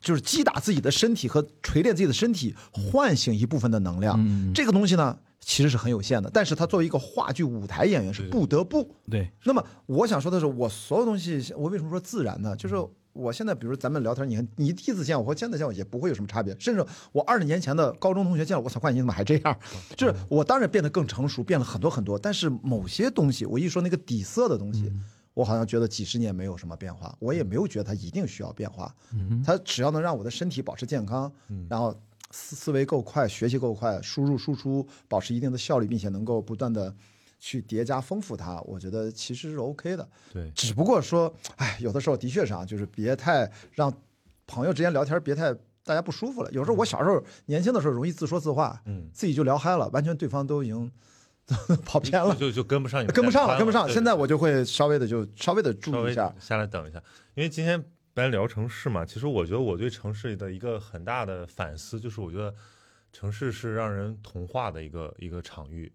就是击打自己的身体和锤炼自己的身体，唤醒一部分的能量。嗯这个东西呢，其实是很有限的，但是他作为一个话剧舞台演员是不得不。对那么我想说的是，我所有东西，我为什么说自然呢？就是我现在，比如咱们聊天，你看你第一次见我和现在见我也不会有什么差别，甚至我二十年前的高中同学见了，我操，关你怎么还这样？就是我当然变得更成熟，变了很多很多，但是某些东西，我一说那个底色的东西。我好像觉得几十年没有什么变化，我也没有觉得它一定需要变化。它只要能让我的身体保持健康，然后思思维够快，学习够快，输入输出保持一定的效率，并且能够不断的去叠加丰富它，我觉得其实是 OK 的。对只不过说，哎，有的时候的确是啊，就是别太让朋友之间聊天别太大家不舒服了。有时候我小时候年轻的时候容易自说自话，嗯，自己就聊嗨了，完全对方都已经 跑偏了。就就跟不上你跟不上了，跟不上。现在我就会稍微的就稍微的注意一下，下来等一下，因为今天本来聊城市嘛，其实我觉得我对城市的一个很大的反思，就是我觉得城市是让人同化的一个一个场域。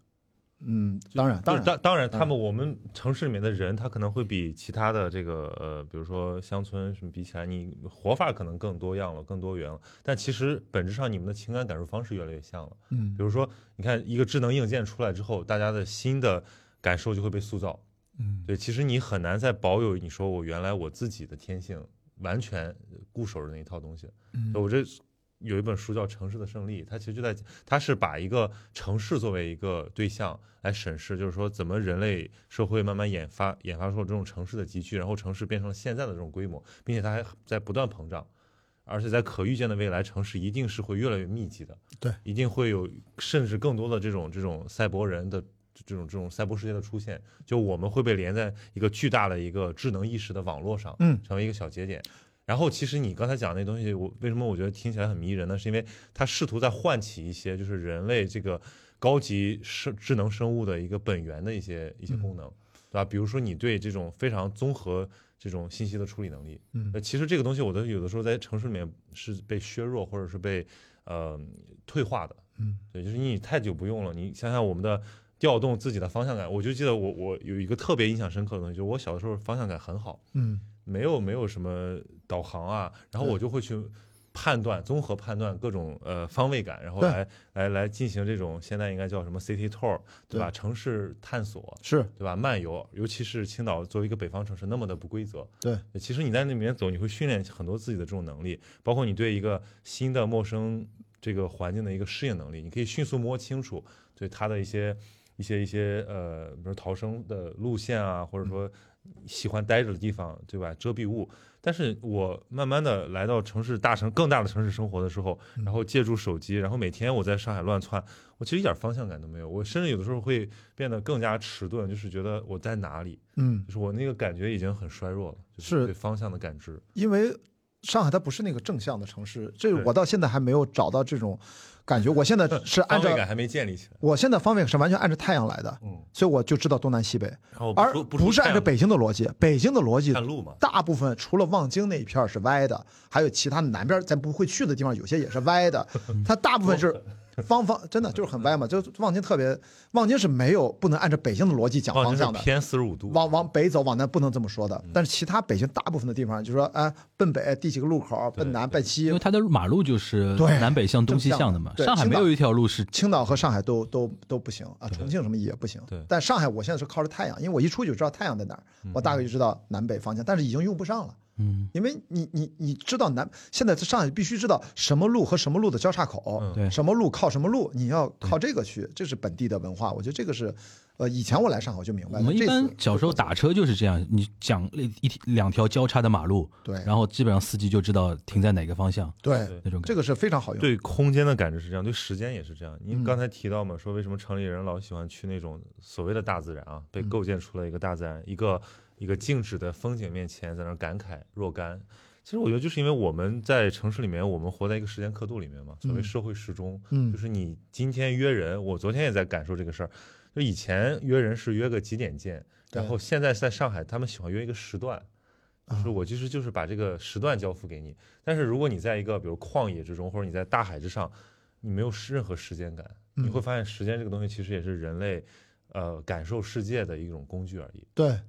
嗯，当然，当然，当当然，他们我们城市里面的人，他可能会比其他的这个呃，比如说乡村什么比起来，你活法可能更多样了，更多元了。但其实本质上，你们的情感感受方式越来越像了。嗯比如说，你看一个智能硬件出来之后，大家的新的感受就会被塑造。嗯对，其实你很难再保有你说我原来我自己的天性，完全固守着那一套东西。嗯我这有一本书叫《城市的胜利》，它其实就在，它是把一个城市作为一个对象来审视，就是说怎么人类社会慢慢研发研发出了这种城市的集聚，然后城市变成了现在的这种规模，并且它还在不断膨胀，而且在可预见的未来，城市一定是会越来越密集的，对，一定会有甚至更多的这种这种赛博人的。这种这种赛博世界的出现，就我们会被连在一个巨大的一个智能意识的网络上，嗯成为一个小节点。然后，其实你刚才讲那东西，我为什么我觉得听起来很迷人呢？是因为它试图在唤起一些就是人类这个高级生智能生物的一个本源的一些一些功能，对吧？比如说你对这种非常综合这种信息的处理能力，嗯呃，其实这个东西我都有的时候在城市里面是被削弱或者是被呃退化的，嗯，对，就是你太久不用了，你想想我们的。调动自己的方向感，我就记得我我有一个特别印象深刻的东西，就是我小的时候方向感很好，嗯没有没有什么导航啊，然后我就会去判断、综合判断各种呃方位感，然后来来来进行这种现在应该叫什么 city tour，对吧？对。城市探索，是。对吧？漫游，尤其是青岛作为一个北方城市那么的不规则，对，其实你在那里面走，你会训练很多自己的这种能力，包括你对一个新的陌生这个环境的一个适应能力，你可以迅速摸清楚对它的一些一些一些呃，比如逃生的路线啊，或者说喜欢待着的地方，对吧？遮蔽物。但是我慢慢的来到城市大城更大的城市生活的时候，然后借助手机，然后每天我在上海乱窜，我其实一点方向感都没有，我甚至有的时候会变得更加迟钝，就是觉得我在哪里，嗯，就是我那个感觉已经很衰弱了，就是对方向的感知。因为上海它不是那个正向的城市，这对我到现在还没有找到这种感觉。我现在 是按照方位感还没建立起来，我现在方位是完全按照太阳来的，嗯，所以我就知道东南西北，而不不是按照北京的逻辑。北京的逻辑大部分除了望京那一片是歪的，还有其他南边咱不会去的地方，有些也是歪的。它大部分是方方，真的就是很歪嘛。就望京特别，望京是没有不能按照北京的逻辑讲哦，方向的。偏四十五度，往往北走，往南不能这么说嗯的。但是其他北京大部分的地方，就说哎，奔北第几个路口，奔南奔西因为，它的马路就是对南北向、东西向的嘛。对上海没有一条路是青岛和上海都都都不行啊，重庆什么也不行。对但上海我现在是靠着太阳，因为我一出去就知道太阳在哪儿，我大概就知道南北方向，但是已经用不上了。嗯，因为你你你知道南现在在上海必须知道什么路和什么路的交叉口，嗯对什么路靠什么路，你要靠这个去，这是本地的文化。我觉得这个是，呃，以前我来上海我就明白了。我们一般小时候打车就是这样，你讲一一两条交叉的马路，对然后基本上司机就知道停在哪个方向对那种感觉。这个是非常好用。对空间的感知是这样，对时间也是这样。嗯您刚才提到嘛，说为什么城里人老喜欢去那种所谓的大自然啊，被嗯构建出了一个大自然，一个一个静止的风景面前，在那儿感慨若干。其实我觉得，就是因为我们在城市里面，我们活在一个时间刻度里面嘛，所谓嗯社会时钟，嗯就是你今天约人，我昨天也在感受这个事儿。就以前约人是约个几点见，然后现在在上海，他们喜欢约一个时段，就是啊我其实就是把这个时段交付给你。但是如果你在一个比如旷野之中，或者你在大海之上，你没有任何时间感，嗯你会发现时间这个东西其实也是人类呃感受世界的一种工具而已。对，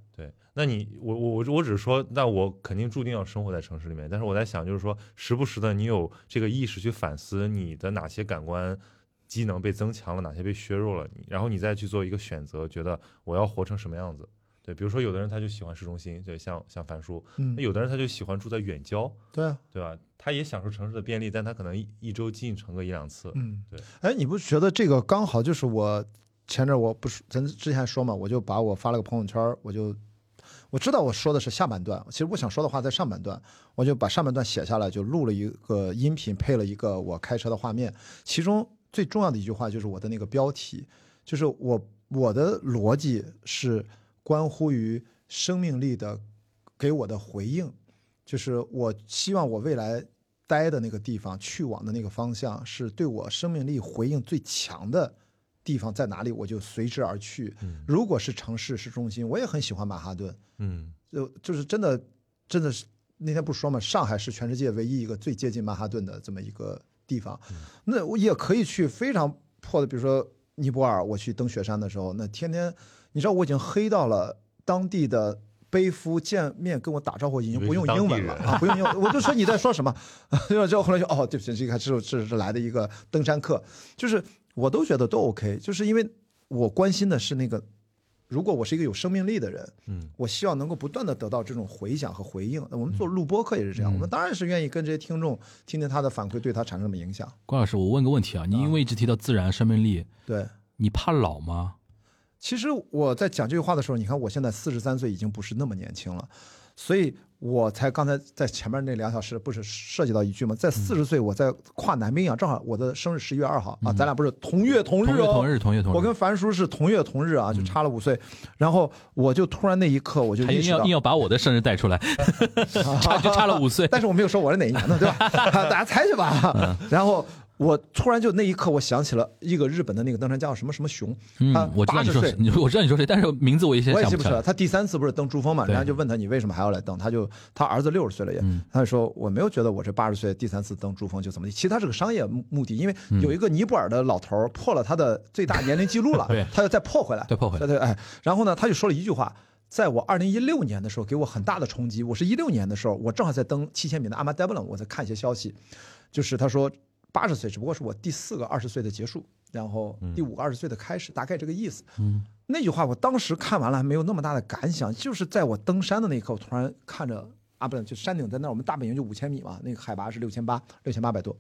那你我我我我只是说，那我肯定注定要生活在城市里面，但是我在想，就是说，时不时的你有这个意识去反思你的哪些感官机能被增强了，哪些被削弱了，你然后你再去做一个选择，觉得我要活成什么样子。对，比如说有的人他就喜欢市中心，对，像像樊叔，嗯那，有的人他就喜欢住在远郊，对啊，对吧？他也享受城市的便利，但他可能一一周进城个一两次。嗯，对。哎，你不觉得这个刚好就是我前阵儿我不是咱之前说嘛，我就把我发了个朋友圈儿，我就我知道我说的是下半段，其实我想说的话在上半段，我就把上半段写下来，就录了一个音频，配了一个我开车的画面，其中最重要的一句话就是我的那个标题，就是我我的逻辑是关乎于生命力的给我的回应，就是我希望我未来待的那个地方，去往的那个方向，是对我生命力回应最强的地方在哪里，我就随之而去。嗯。如果是城市市中心，我也很喜欢曼哈顿，嗯。就就是真的，真的是那天不是说嘛，上海是全世界唯一一个最接近曼哈顿的这么一个地方。那我也可以去非常破的，比如说尼泊尔，我去登雪山的时候，那天天，你知道我已经黑到了当地的背夫见面跟我打招呼已经不用英文了啊，不用英文，我就说你在说什么，然后之后后来就哦，对不起，这个是是是来的一个登山客，就是我都觉得都 OK，就是因为我关心的是那个。如果我是一个有生命力的人，嗯，我希望能够不断的得到这种回响和回应。那我们做录播课也是这样，我们当然是愿意跟这些听众听听他的反馈，对他产生什么影响。关老师，我问个问题啊，你因为一直提到自然生命力，对，你怕老吗？其实我在讲这句话的时候，你看我现在四十三岁，已经不是那么年轻了，所以我才刚才在前面那两小时不是涉及到一句吗？在四十岁，我在跨男兵啊，正好我的生日十一月二号啊，咱俩不是同月同日哦，同月同日，同月同日。我跟樊叔是同月同日啊，就差了五岁。然后我就突然那一刻，我就还意识到硬要硬，要把我的生日带出来，差就差了五岁。但是我没有说我是哪一年的，对吧？大家猜去吧。然后我突然就那一刻，我想起了一个日本的那个登山家叫什么什么熊，他嗯，我知道八十岁，。你说我知道你说谁，但是名字我一下我也想不起来。记不起来，他第三次不是登珠峰嘛，对人家就问他你为什么还要来登，他就他儿子六十岁了也，嗯他就说我没有觉得我这八十岁第三次登珠峰就怎么地，其实他是个商业目目的，因为有一个尼泊尔的老头儿破了他的最大年龄记录了 对，他要再破回来，再破回来对对哎，然后呢他就说了一句话。在我二零一六年的时候，给我很大的冲击。我是一六年的时候，我正好在登七千米的阿玛德布朗，我在看一些消息，就是他说八十岁只不过是我第四个二十岁的结束，然后第五个二十岁的开始，大概这个意思。嗯，那句话我当时看完了还没有那么大的感想，就是在我登山的那一刻，我突然看着啊，不对，就山顶在那儿，我们大本营就五千米嘛，那个海拔是六千八，六千八百多。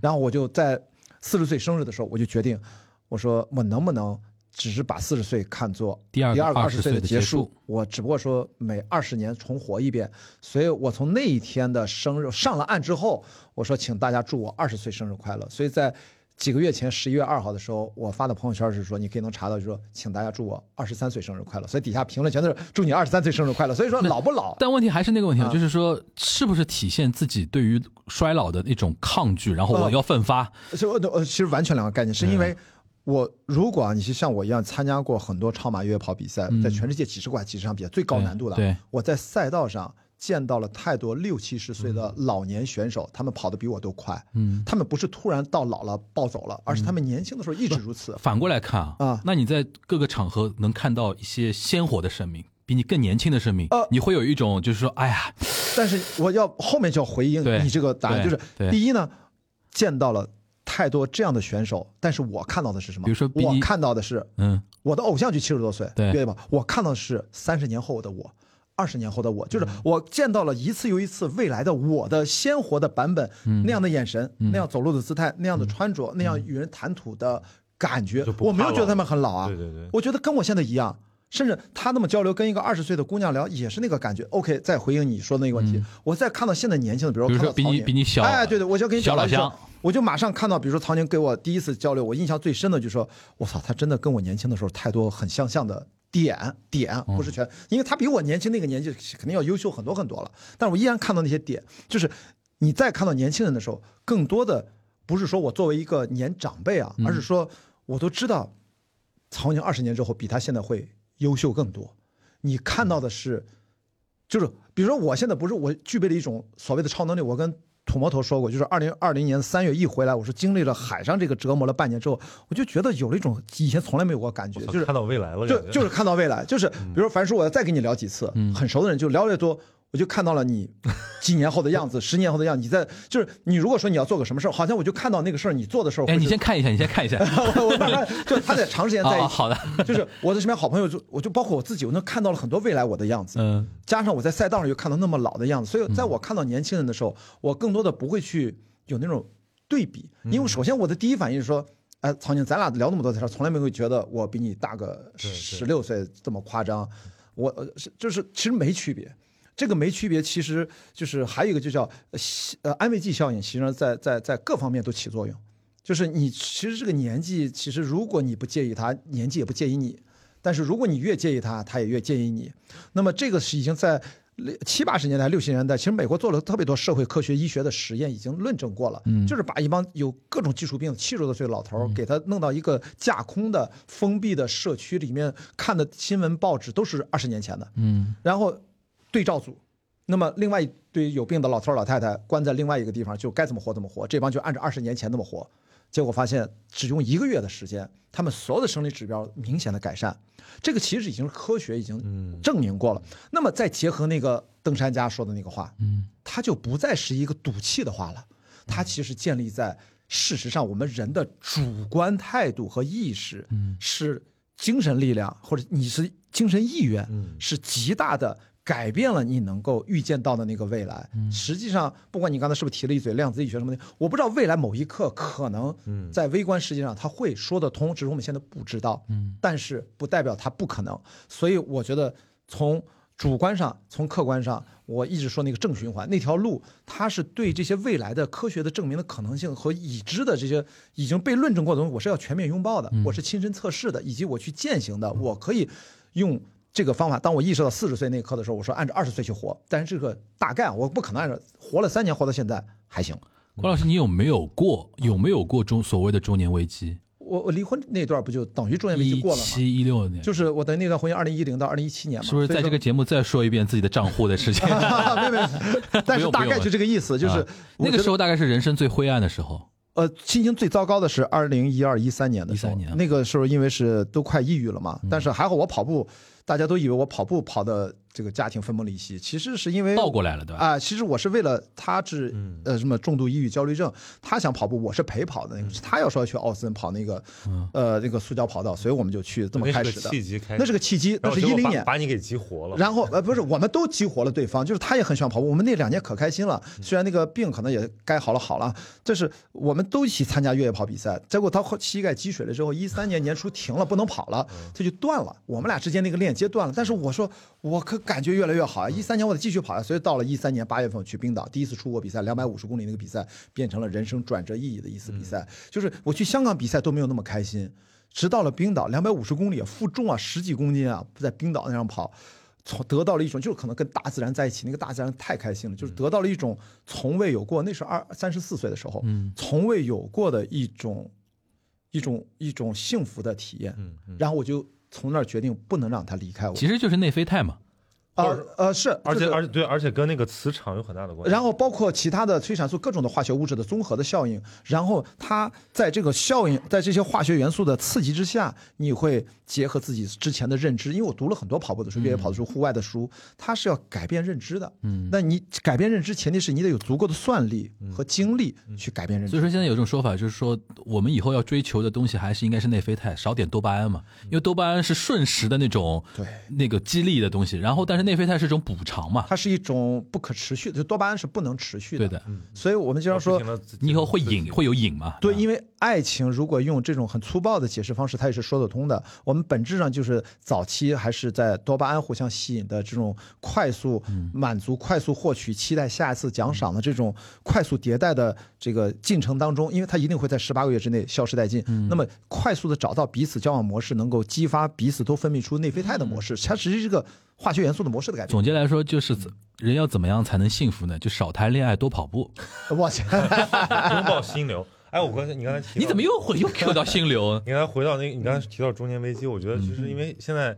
然后我就在四十岁生日的时候，我就决定，我说我能不能只是把四十岁看作第二个第二十岁岁的结束束，我只不过说每二十年重活一遍，所以我从那一天的生日上了岸之后，我说请大家祝我二十岁生日快乐。所以在几个月前十一月二号的时候，我发的朋友圈是说你可以能查到，就说请大家祝我二十三岁生日快乐。所以底下评论全都是祝你二十三岁生日快乐。所以说老不老，但问题还是那个问题啊，啊就是说，是不是体现自己对于衰老的那种抗拒，然后我呃要奋发？就呃，其实完全两个概念，是因为我如果啊，你是像我一样参加过很多超马越野跑比赛，在全世界几十馆、几十场比赛最高难度的，对。对我在赛道上见到了太多六七十岁的老年选手，他们跑得比我都快，嗯，他们不是突然到老了暴走了，而是他们年轻的时候一直如此。反过来看啊，啊。那你在各个场合能看到一些鲜活的生命，比你更年轻的生命，呃。你会有一种就是说，哎呀，但是我要后面就要回应你这个答案，就是第一呢，见到了太多这样的选手，但是我看到的是什么？比如说我看到的是嗯，我的偶像就七十多岁，对。对吧？我看到的是三十年后的我，二十年后的我，嗯就是我见到了一次又一次未来的我的鲜活的版本，嗯。那样的眼神，那样走路的姿态，那样的穿着，那样与人谈吐的感觉我没有觉得他们很老啊，对对对。我觉得跟我现在一样。甚至他那么交流，跟一个二十岁的姑娘聊，也是那个感觉。OK，再回应你说的那个问题，我再看到现在年轻的，比如说比你比你小哎，对对，我就跟小老乡我就马上看到，比如说曹宁给我第一次交流，我印象最深的就是说，我操，他真的跟我年轻的时候太多很相像的点点，不是全，因为他比我年轻那个年纪肯定要优秀很多很多了，但是我依然看到那些点，就是你再看到年轻人的时候，更多的不是说我作为一个年长辈啊，而是说我都知道，曹宁二十年之后比他现在会优秀更多，你看到的是。就是比如说，我现在不是我具备了一种所谓的超能力，我跟土魔头说过，就是二零二零年三月一回来，我是经历了海上这个折磨了半年之后，我就觉得有了一种以前从来没有过感觉，就是看到未来了，就就是看到未来，就是比如说樊叔，我要再跟你聊几次，很熟的人就聊越多，我就看到了你 几年后的样子，十年后的样子。你在就是你如果说你要做个什么事儿，好像我就看到那个事儿你做的时候会哎，你先看一下，你先看一下。我我慢慢就他在长时间在一起，哦好的，就是我的身边好朋友就我就包括我自己，我能看到了很多未来我的样子，嗯，加上我在赛道上又看到那么老的样子，所以在我看到年轻人的时候，我更多的不会去有那种对比，因为首先我的第一反应是说，哎，曹宁，咱俩聊那么多天，从来没有觉得我比你大个对十六岁这么夸张，我呃是就是其实没区别。这个没区别，其实就是还有一个就叫呃安慰剂效应，其实在在在各方面都起作用。就是你其实这个年纪，其实如果你不介意他，年纪也不介意你；但是如果你越介意他，他也越介意你。那么这个是已经在七八十年代、六十年代，其实美国做了特别多社会科学、医学的实验，已经论证过了。嗯就是把一帮有各种技术病、七十多岁的老头儿，给他弄到一个架空的封闭的社区里面，看的新闻报纸都是二十年前的。嗯，然后对照组，那么另外一堆有病的老头老太太关在另外一个地方，就该怎么活怎么活，这帮就按照二十年前那么活。结果发现只用一个月的时间，他们所有的生理指标明显的改善。这个其实已经是科学已经证明过了。那么再结合那个登山家说的那个话，嗯，它就不再是一个赌气的话了，他其实建立在事实上我们人的主观态度和意识，嗯是精神力量或者你是精神意愿，嗯是极大的改变了你能够预见到的那个未来。实际上，不管你刚才是不是提了一嘴量子力学什么的，我不知道未来某一刻可能在微观世界上它会说得通，只是我们现在不知道。嗯，但是不代表它不可能。所以我觉得从主观上，从客观上，我一直说那个正循环那条路，它是对这些未来的科学的证明的可能性和已知的这些已经被论证过的东西，我是要全面拥抱的，我是亲身测试的，以及我去践行的，我可以用。这个方法，当我意识到四十岁那一刻的时候，我说按照二十岁去活，但是这个大概我不可能按照活了三年活到现在还行。郭老师，你有没有过有没有过中所谓的中年危机？我我离婚那段不就等于中年危机过了吗？七一六年，就是我的那段婚姻，二零一零到二零一七年嘛，是不是在这个节目再说一遍自己的账户的事情？没有 没有，但是大概就这个意思，就是啊那个时候大概是人生最灰暗的时候。呃，心情最糟糕的是二零一二一三年的时候，13年嗯那个时候因为是都快抑郁了嘛，但是还好我跑步，大家都以为我跑步跑的这个家庭分崩离析，其实是因为倒过来了，对吧？啊、其实我是为了他治呃什么重度抑郁焦虑症，他想跑步，我是陪跑的那个，他要说要去奥森跑那个呃那个塑胶跑道，所以我们就去这么那是个开始的。契机开，那是个契机，那然后结果把是一零年。把你给激活了。然后呃不是，我们都激活了对方，就是他也很喜欢跑步。我们那两年可开心了，虽然那个病可能也该好了好了，这是我们都一起参加越野跑比赛。结果他后膝盖积水了之后，一三年年初停了，不能跑了，他就断了。我们俩之间那个链接断了。但是我说我可感觉越来越好啊！一三年我得继续跑呀，所以到了一三年八月份我去冰岛，第一次出国比赛，两百五十公里那个比赛变成了人生转折意义的一次比赛。就是我去香港比赛都没有那么开心，直到了冰岛，两百五十公里，负重啊，十几公斤啊，在冰岛那样跑，从得到了一种，就是可能跟大自然在一起，那个大自然太开心了，就是得到了一种从未有过，那是二三十四岁的时候，嗯从未有过的一种一种一种幸福的体验。嗯嗯，然后我就从那儿决定不能让他离开我。其实就是内啡肽嘛。呃呃是，而且而且对，而且跟那个磁场有很大的关系。然后包括其他的催产素各种的化学物质的综合的效应，然后它在这个效应，在这些化学元素的刺激之下，你会结合自己之前的认知，因为我读了很多跑步的书、越野跑的书、户外的书，它是要改变认知的。嗯，那你改变认知，前提是你得有足够的算力和精力去改变认知。所以说现在有一种说法，就是说我们以后要追求的东西还是应该是内啡肽，少点多巴胺嘛，因为多巴胺是瞬时的那种对那个激励的东西，然后但是内啡肽是一种补偿嘛，它是一种不可持续的，就多巴胺是不能持续的。对的，所以我们经常说你以后会瘾会有瘾嘛？对，因为爱情如果用这种很粗暴的解释方式，它也是说得通的。我们本质上就是早期还是在多巴胺互相吸引的这种快速满足、快速获取、期待下一次奖赏的这种快速迭代的这个进程当中，因为它一定会在十八个月之内消失殆尽。那么快速的找到彼此交往模式，能够激发彼此都分泌出内啡肽的模式，它实际是这个化学元素的模式的改变。总结来说，就是人要怎么样才能幸福呢？就少谈恋爱，多跑步。我去，拥抱心流。哎，我刚才你刚才提到，你怎么又回又 Q 到心流？你刚才回到那个，你刚才提到中年危机，我觉得其嗯实因为现在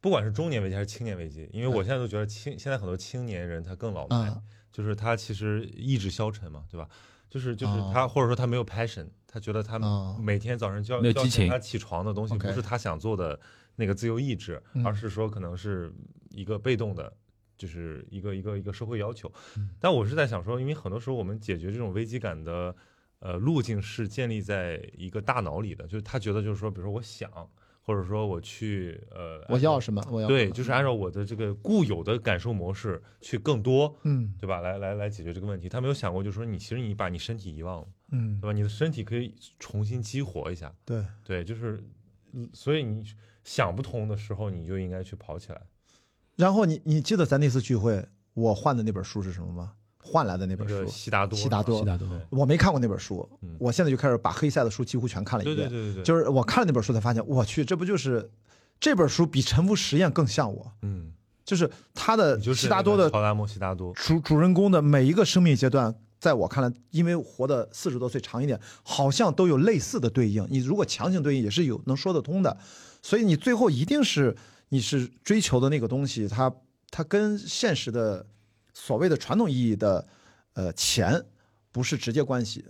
不管是中年危机还是青年危机，因为我现在都觉得青现在很多青年人他更老迈嗯，就是他其实意志消沉嘛，对吧？就是就是哦他或者说他没有 passion，他觉得他哦每天早上叫叫他起床的东西不是他想做的那个自由意志，嗯而是说可能是一个被动的。就是一个一个一个社会要求，嗯但我是在想说，因为很多时候我们解决这种危机感的呃路径是建立在一个大脑里的，就是他觉得就是说，比如说我想，或者说我去呃，我要什么？我要对，就是按照我的这个固有的感受模式去更多，嗯对吧？来来来解决这个问题。他没有想过，就是说你其实你把你身体遗忘了，嗯对，吧？你的身体可以重新激活一下，对。对，就是嗯所以你想不通的时候，你就应该去跑起来。然后你你记得咱那次聚会我换的那本书是什么吗？换来的那那个本书，悉达多，悉达多悉达多我没看过那本书嗯，我现在就开始把黑塞的书几乎全看了一遍。对对对对，就是我看了那本书才发现，我去，这不就是这本书比《沉浮实验》更像我？嗯，就是他的就是悉达多的那个乔达摩悉达多，主主人公的每一个生命阶段，在我看来，因为活的四十多岁长一点，好像都有类似的对应。你如果强行对应，也是有能说得通的。所以你最后一定是你是追求的那个东西，它它跟现实的所谓的传统意义的呃钱不是直接关系。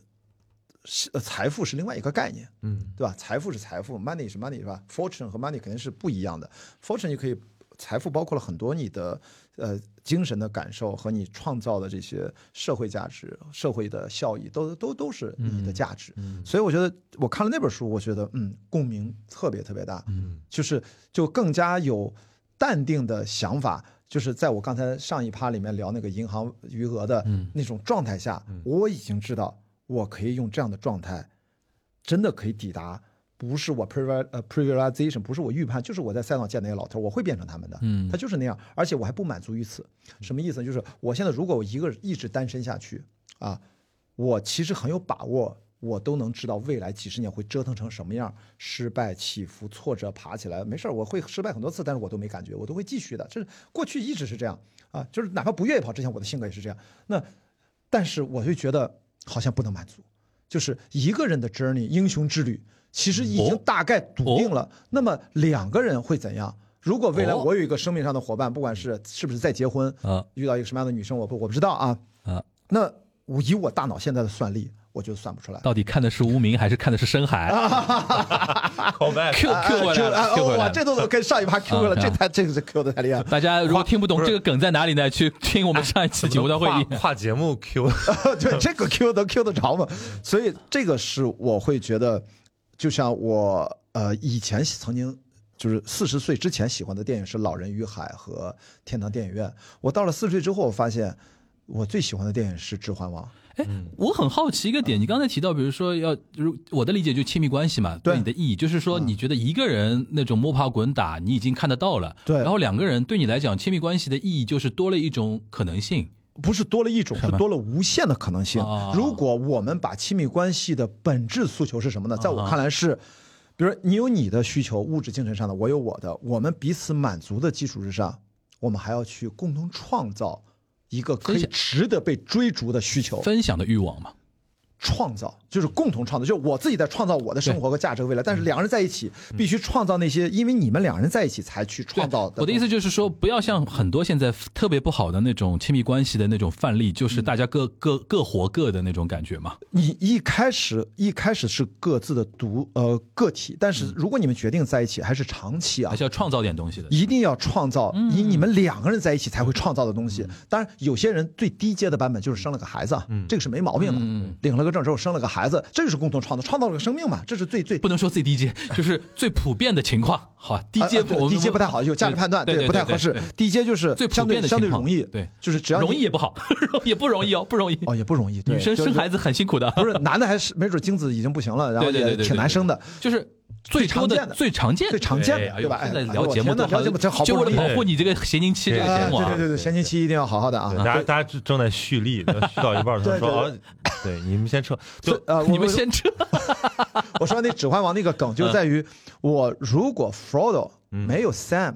是呃财富是另外一个概念，嗯，对吧？财富是财富，money 是 money 是吧？fortune 和 money 肯定是不一样的。fortune 你可以，财富包括了很多你的呃精神的感受和你创造的这些社会价值、社会的效益，都都都是你的价值。所以我觉得我看了那本书，我觉得嗯，共鸣特别特别大。嗯，就是就更加有淡定的想法。就是在我刚才上一趴里面聊那个银行余额的那种状态下，我已经知道我可以用这样的状态，真的可以抵达，不是我 privatization，不是我预判，就是我在赛道见那些老头，我会变成他们的，嗯他就是那样，而且我还不满足于此，什么意思？就是我现在如果我一个人一直单身下去啊，我其实很有把握。我都能知道未来几十年会折腾成什么样，失败、起伏、挫折，爬起来没事儿，我会失败很多次，但是我都没感觉，我都会继续的。这是过去一直是这样啊，就是哪怕不愿意跑之前，我的性格也是这样。那，但是我就觉得好像不能满足，就是一个人的 journey 英雄之旅，其实已经哦大概笃定了。那么两个人会怎样？如果未来哦我有一个生命上的伙伴，不管是是不是再结婚，啊遇到一个什么样的女生，我不我不知道啊。啊，那我以我大脑现在的算力，我就算不出来。到底看的是无名还是看的是深海 啊 Q 过来 Q，Q 哇，来了。这都能跟上一趴 Q 过了，啊这太这个是 Q 的太厉害了。大家如果听不懂这个梗在哪里呢？去听我们上一期节目的会议。跨跨节目 Q，对，这个 Q 能 Q 得着吗？所以这个是我会觉得，就像我呃以前曾经就是四十岁之前喜欢的电影是《老人与海》和《天堂电影院》，我到了四十岁之后，我发现我最喜欢的电影是《指环王》。哎我很好奇一个点，你刚才提到，比如说要，如我的理解就亲密关系嘛，对对你的意义，就是说你觉得一个人那种摸爬滚打，你已经看得到了，对然后两个人对你来讲，亲密关系的意义就是多了一种可能性，不是多了一种，是多了无限的可能性哦。如果我们把亲密关系的本质诉求是什么呢？在我看来是，比如说你有你的需求，物质、精神上的，我有我的，我们彼此满足的基础之上，我们还要去共同创造一个可以值得被追逐的需求。分享的欲望嘛。创造就是共同创造，就是我自己在创造我的生活和价值和未来，但是两个人在一起必须创造那些，因为你们两人在一起才去创造的。我的意思就是说，不要像很多现在特别不好的那种亲密关系的那种范例，就是大家各各各活各的那种感觉嘛。你一开始一开始是各自的独呃个体，但是如果你们决定在一起，还是长期啊还，是要创造点东西的。一定要创造以你们两个人在一起才会创造的东西。当然，有些人最低阶的版本就是生了个孩子，啊这个是没毛病的。领了个证之后生了个孩子，这就是共同创造，创造了个生命嘛，这是最最不能说最低阶，就是最普遍的情况。好，低阶啊啊对低阶不太好，有价值判断，对对不太合适。低阶就是最普相对相对容易，对就是只要容易也不好，也不容易哦，不容易。哦也不容易，对女生生孩子很辛苦的，不是男的还是没准精子已经不行了，然后也挺难生的。就是最常见的最常见的最常见的哎对吧？哎现在聊节目聊节目真好就为了保护你这个闲宁期这个啊节目啊。对对对对，闲情期一定要好好的啊。对。大家大家正在蓄力，蓄到一半儿，他对对说哦，对，你们先撤，就呃，你我们先撤，我说那《指环王》那个梗就在于，我如果 Frodo 没有 Sam，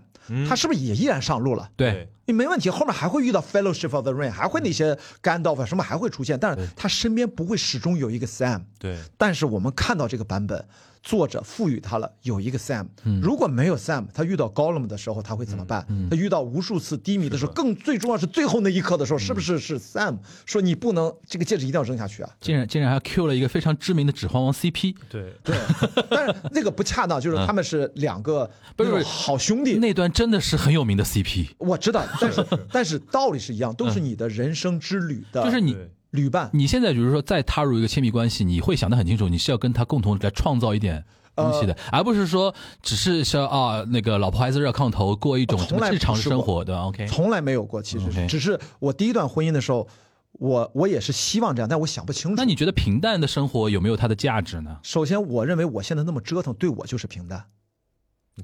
他是不是也依然上路了？对，你没问题，后面还会遇到 Fellowship of the Ring，还会那些 Gandalf 什么还会出现，但是他身边不会始终有一个 Sam。对，但是我们看到这个版本，作者赋予他了有一个 Sam。如果没有 Sam，他遇到 Gollum 的时候他会怎么办？他遇到无数次低迷的时候，更最重要是最后那一刻的时候，是不是是 Sam 说你不能这个戒指一定要扔下去啊？竟然竟然还 Q 了一个非常知名的《指环王》CP，对，对，但是那个不恰当，就是他们是两个不是好兄弟。那段真的是很有名的 CP，我知道，但是 但是道理是一样，都是你的人生之旅的，就是你对旅伴。你现在比如说再踏入一个亲密关系，你会想得很清楚，你是要跟他共同来创造一点东西的，呃而不是说只是说啊那个老婆孩子热炕头过一种日常生活的，OK，从来没有过，其实只是我第一段婚姻的时候，我我也是希望这样，但我想不清楚。那你觉得平淡的生活有没有它的价值呢？首先，我认为我现在那么折腾，对我就是平淡。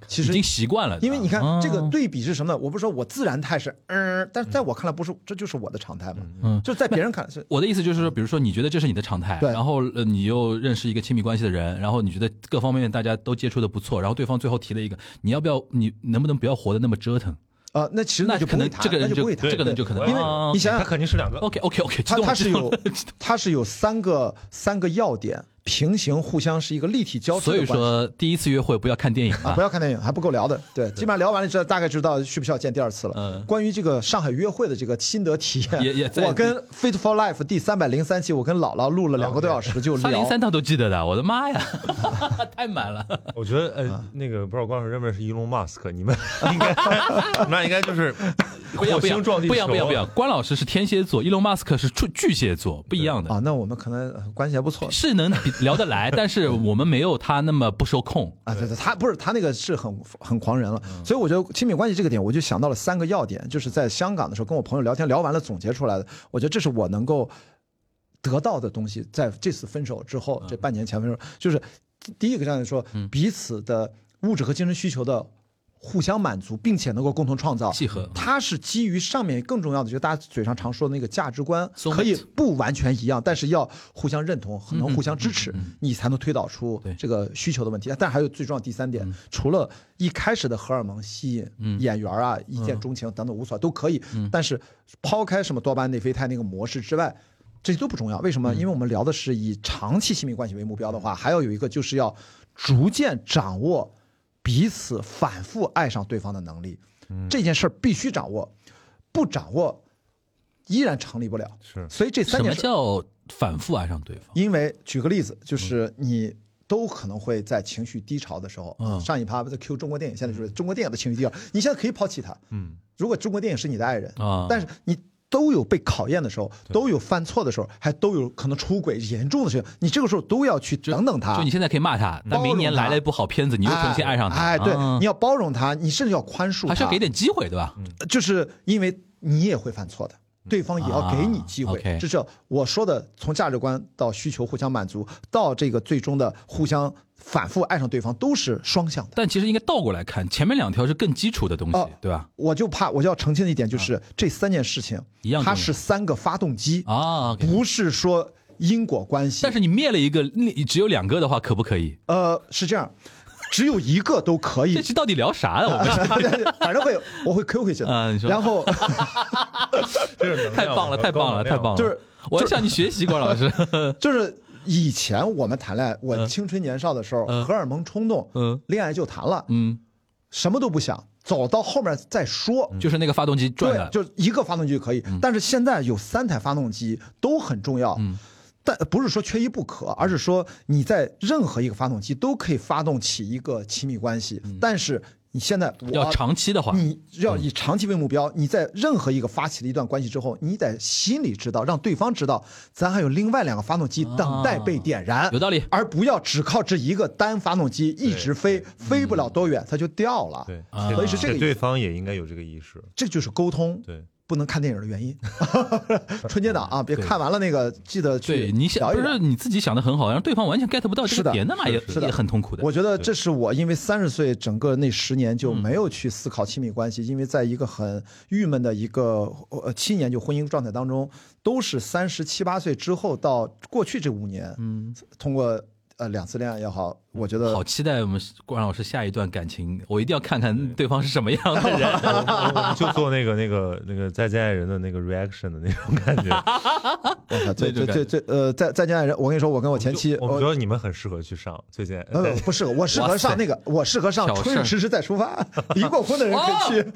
其实已经，习惯了，因为你看啊。这个对比是什么呢？我不是说我自然态是嗯，但是在我看来不是，这就是我的常态嘛。嗯就在别人看来是。我的意思就是说，比如说你觉得这是你的常态，对。然后呃你又认识一个亲密关系的人，然后你觉得各方面大家都接触的不错，然后对方最后提了一个，你要不要你能不能不要活得那么折腾？啊，那其实那可能就不会谈，这个人就那就不会谈，这个人就可能因为啊你想想他肯定是两个。OK OK OK，他他是有他是有三个三个要点，平行互相是一个立体交织所以的关系。说第一次约会不要看电影啊，啊不。要看电影，还不够聊的。对，基本上聊完了之后，大概知道需不需要见第二次了。嗯关于这个上海约会的这个心得体验，也也在我跟《Fit for Life》第三百零三期，我跟姥姥录了两个多小时，就聊。三零三他都记得的，我的妈呀，太满了。我觉得呃，那个不知道关老师认不认识伊隆马斯克？你们 应该，那应该就是不一样，不一样，火星撞地球，不一样，不一样，不一样。关老师是天蝎座，伊隆马斯克是巨巨蟹座，不一样的。啊，那我们可能呃关系还不错是能比聊得来，但是我们没有他那么不受控。啊。对对，他不是他那个是很很狂人了，嗯所以我觉得亲密关系这个点，我就想到了三个要点，就是在香港的时候跟我朋友聊天聊完了总结出来的，我觉得这是我能够得到的东西，在这次分手之后，嗯这半年前分手，就是第一个这样说，彼此的物质和精神需求的互相满足，并且能够共同创造。契合。它是基于上面更重要的，就是大家嘴上常说的那个价值观可以不完全一样，但是要互相认同，能互相支持嗯嗯嗯，你才能推导出这个需求的问题。但还有最重要的第三点，除了一开始的荷尔蒙吸引、嗯。演员啊、一见钟情等等无所谓都可以，但是抛开什么多巴胺、内啡肽那个模式之外。这些都不重要，为什嗯。么？因为我们聊的是以长期亲密关系为目标的话，还要有一个就是要逐渐掌握彼此反复爱上对方的能力。这件事儿必须掌握，不掌握依然成立不了。是所以这三什么件事，叫反复爱上对方？因为举个例子，就是你。都可能会在情绪低潮的时候，嗯上一趴在 Q 中国电影，现在就是中国电影的情绪低潮，你现在可以抛弃他。嗯，如果中国电影是你的爱人，啊但是你都有被考验的时候，都有犯错的时候，还都有可能出轨严重的时候，你这个时候都要去等等他。就你现在可以骂他，但明年来了一部好片子，你又重新爱上他。哎，哎对，啊你要包容他，你甚至要宽恕他，还是要给点机会，对吧？就是因为你也会犯错的。对方也要给你机会，这是我说的，从价值观到需求互相满足，到这个最终的互相反复爱上对方，都是双向的。但其实应该倒过来看，前面两条是更基础的东西哦，对吧？我就怕我就要澄清的一点就是，这三件事情啊一样它是三个发动机，啊不是说因果关系。但是你灭了一个，你只有两个的话，可不可以？呃，是这样，只有一个都可以 这。期到底聊啥呀？我们 反正会，我会 Q 回去的。啊你说然后 太棒了，太棒了，太棒了！就是我要向你学习，关老师。就是以前我们谈恋爱，我青春年少的时候，嗯荷尔蒙冲动，嗯恋爱就谈了，嗯，什么都不想，走到后面再说。就是那个发动机转对，，就一个发动机就可以。但是现在有三台发动机都很重要。嗯但不是说缺一不可，而是说你在任何一个发动机都可以发动起一个亲密关系。但是你现在要长期的话，你要以长期为目标，你在任何一个发起了一段关系之后，你得心里知道，让对方知道，咱还有另外两个发动机等待被点燃，啊有道理。而不要只靠这一个单发动机一直飞，飞不了多远它就掉了。对，啊。所以是这个意思。对方也应该有这个意识。这就是沟通。对，不能看电影的原因，春节档啊，别看完了那个，记得去对你想不是你自己想的很好，让对方完全 get 不到这是的个点，那么也是的。也很痛苦的。我觉得这是我因为三十岁整个那十年就没有去思考亲密关系，因为在一个很郁闷的一个呃七年就婚姻状态当中，都是三十七八岁之后到过去这五年，嗯，通过呃两次恋爱也好，我觉得好期待我们关老师下一段感情，我一定要看看对方是什么样的人。我们就做那个那个那个再见爱人的那个 reaction 的那种感觉。我靠，这这那种感这这呃再再见爱人，我跟你说，我跟我前妻，我觉得你们很适合去上最近。呃，不适合，我适合上那个，我适合上春日迟迟再出发，离过婚的人可以去。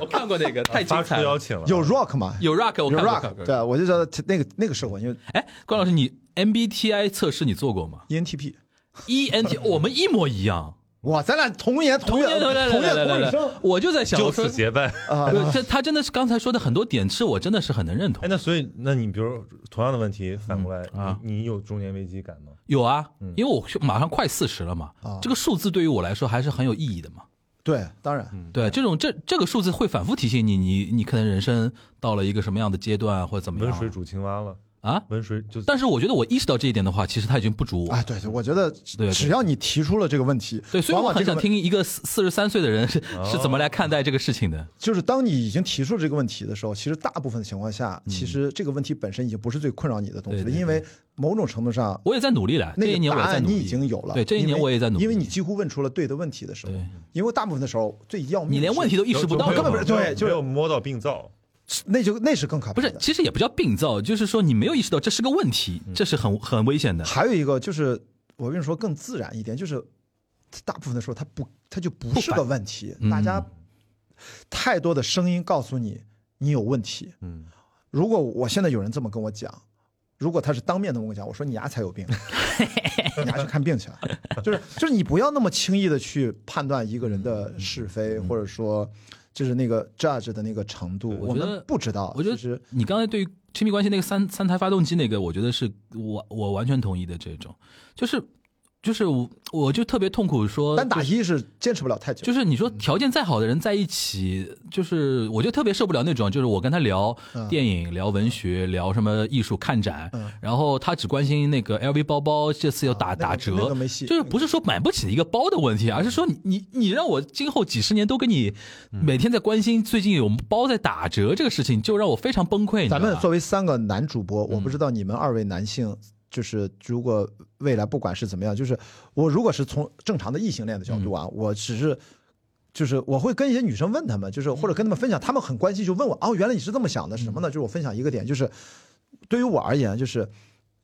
我看过那个，太精彩了。邀请了，有 rock 吗？有 rock，我有看 rock。对，我就觉得那个那个适合，因为哎，关老师，你 MBTI 测试你做过吗 ENTP，？ENT 我们一模一样，哇，咱俩同年同月同年同同月同日生，我就在想，就说此结拜。啊这他真的是刚才说的很多点，是我真的是很能认同哎，。那所以，那你比如同样的问题反过来，嗯啊你你有中年危机感吗？有啊，嗯因为我马上快四十了嘛，啊这个数字对于我来说还是很有意义的嘛。对，当然，对，这种这这个数字会反复提醒你，你你可能人生到了一个什么样的阶段或者怎么样温水煮青蛙了，啊。温水就但是我觉得我意识到这一点的话，其实他已经不足我。哎，对对，我觉得对只要你提出了这个问题，对，所以我很想听一个四四十三岁的人是是怎么来看待这个事情的。就是当你已经提出这个问题的时候，其实大部分的情况下，其实这个问题本身已经不是最困扰你的东西了，对对因为某种程度上，我也在努力了，那一年我在努力。已经有了。对，这一年我也在努力。因为你几乎问出了对的问题的时候，因为大部分的时候最要命，你连问题都意识不到，根本不是对就是没有摸到病灶。那就那是更可怕的。不是，其实也不叫病灶，就是说你没有意识到这是个问题，这是很很危险的。还有一个就是，我跟你说更自然一点，就是大部分的时候它不，它就不是个问题。嗯大家太多的声音告诉你你有问题。嗯，如果我现在有人这么跟我讲，如果他是当面的跟我讲，我说你牙才有病，你牙去看病去了。就是就是你不要那么轻易的去判断一个人的是非，或者说就是那个 judge 的那个程度，我我觉得们不知道。我觉得你刚才对于亲密关系那个三三台发动机那个，我觉得是我我完全同意的。这种就是就是我我就特别痛苦说，单打一是坚持不了太久。就是你说条件再好的人在一起，就是我就特别受不了那种，就是我跟他聊电影、聊文学、聊什么艺术、看展，嗯。然后他只关心那个 LV 包包这次要打、打折，那个没戏就是不是说买不起一个包的问题，而是说你你你让我今后几十年都跟你嗯。每天在关心最近有包在打折这个事情，就让我非常崩溃。咱们作为三个男主播，嗯我不知道你们二位男性，就是如果未来不管是怎么样，就是我如果是从正常的异性恋的角度嗯啊，我只是。就是我会跟一些女生问他们，就是或者跟他们分享，他们很关心，就问我哦，原来你是这么想的，什么嗯呢？就是我分享一个点，就是对于我而言，就是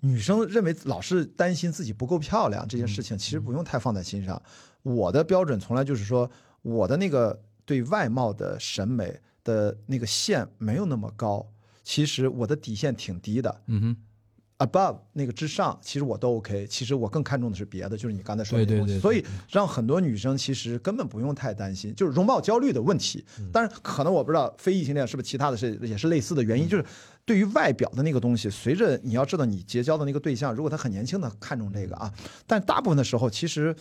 女生认为老是担心自己不够漂亮这件事嗯情，其实不用太放在心上。我的标准从来就是说，我的那个对外貌的审美的那个线没有那么高，其实我的底线挺低的嗯哼，，above 那个之上，其实我都 OK。其实我更看重的是别的，就是你刚才说的所以让很多女生其实根本不用太担心，就是容貌焦虑的问题。当然，可能我不知道非异性恋是不是其他的是也是类似的原因，就是对于外表的那个东西，随着你要知道你结交的那个对象，如果他很年轻的看重这个啊，但大部分的时候其实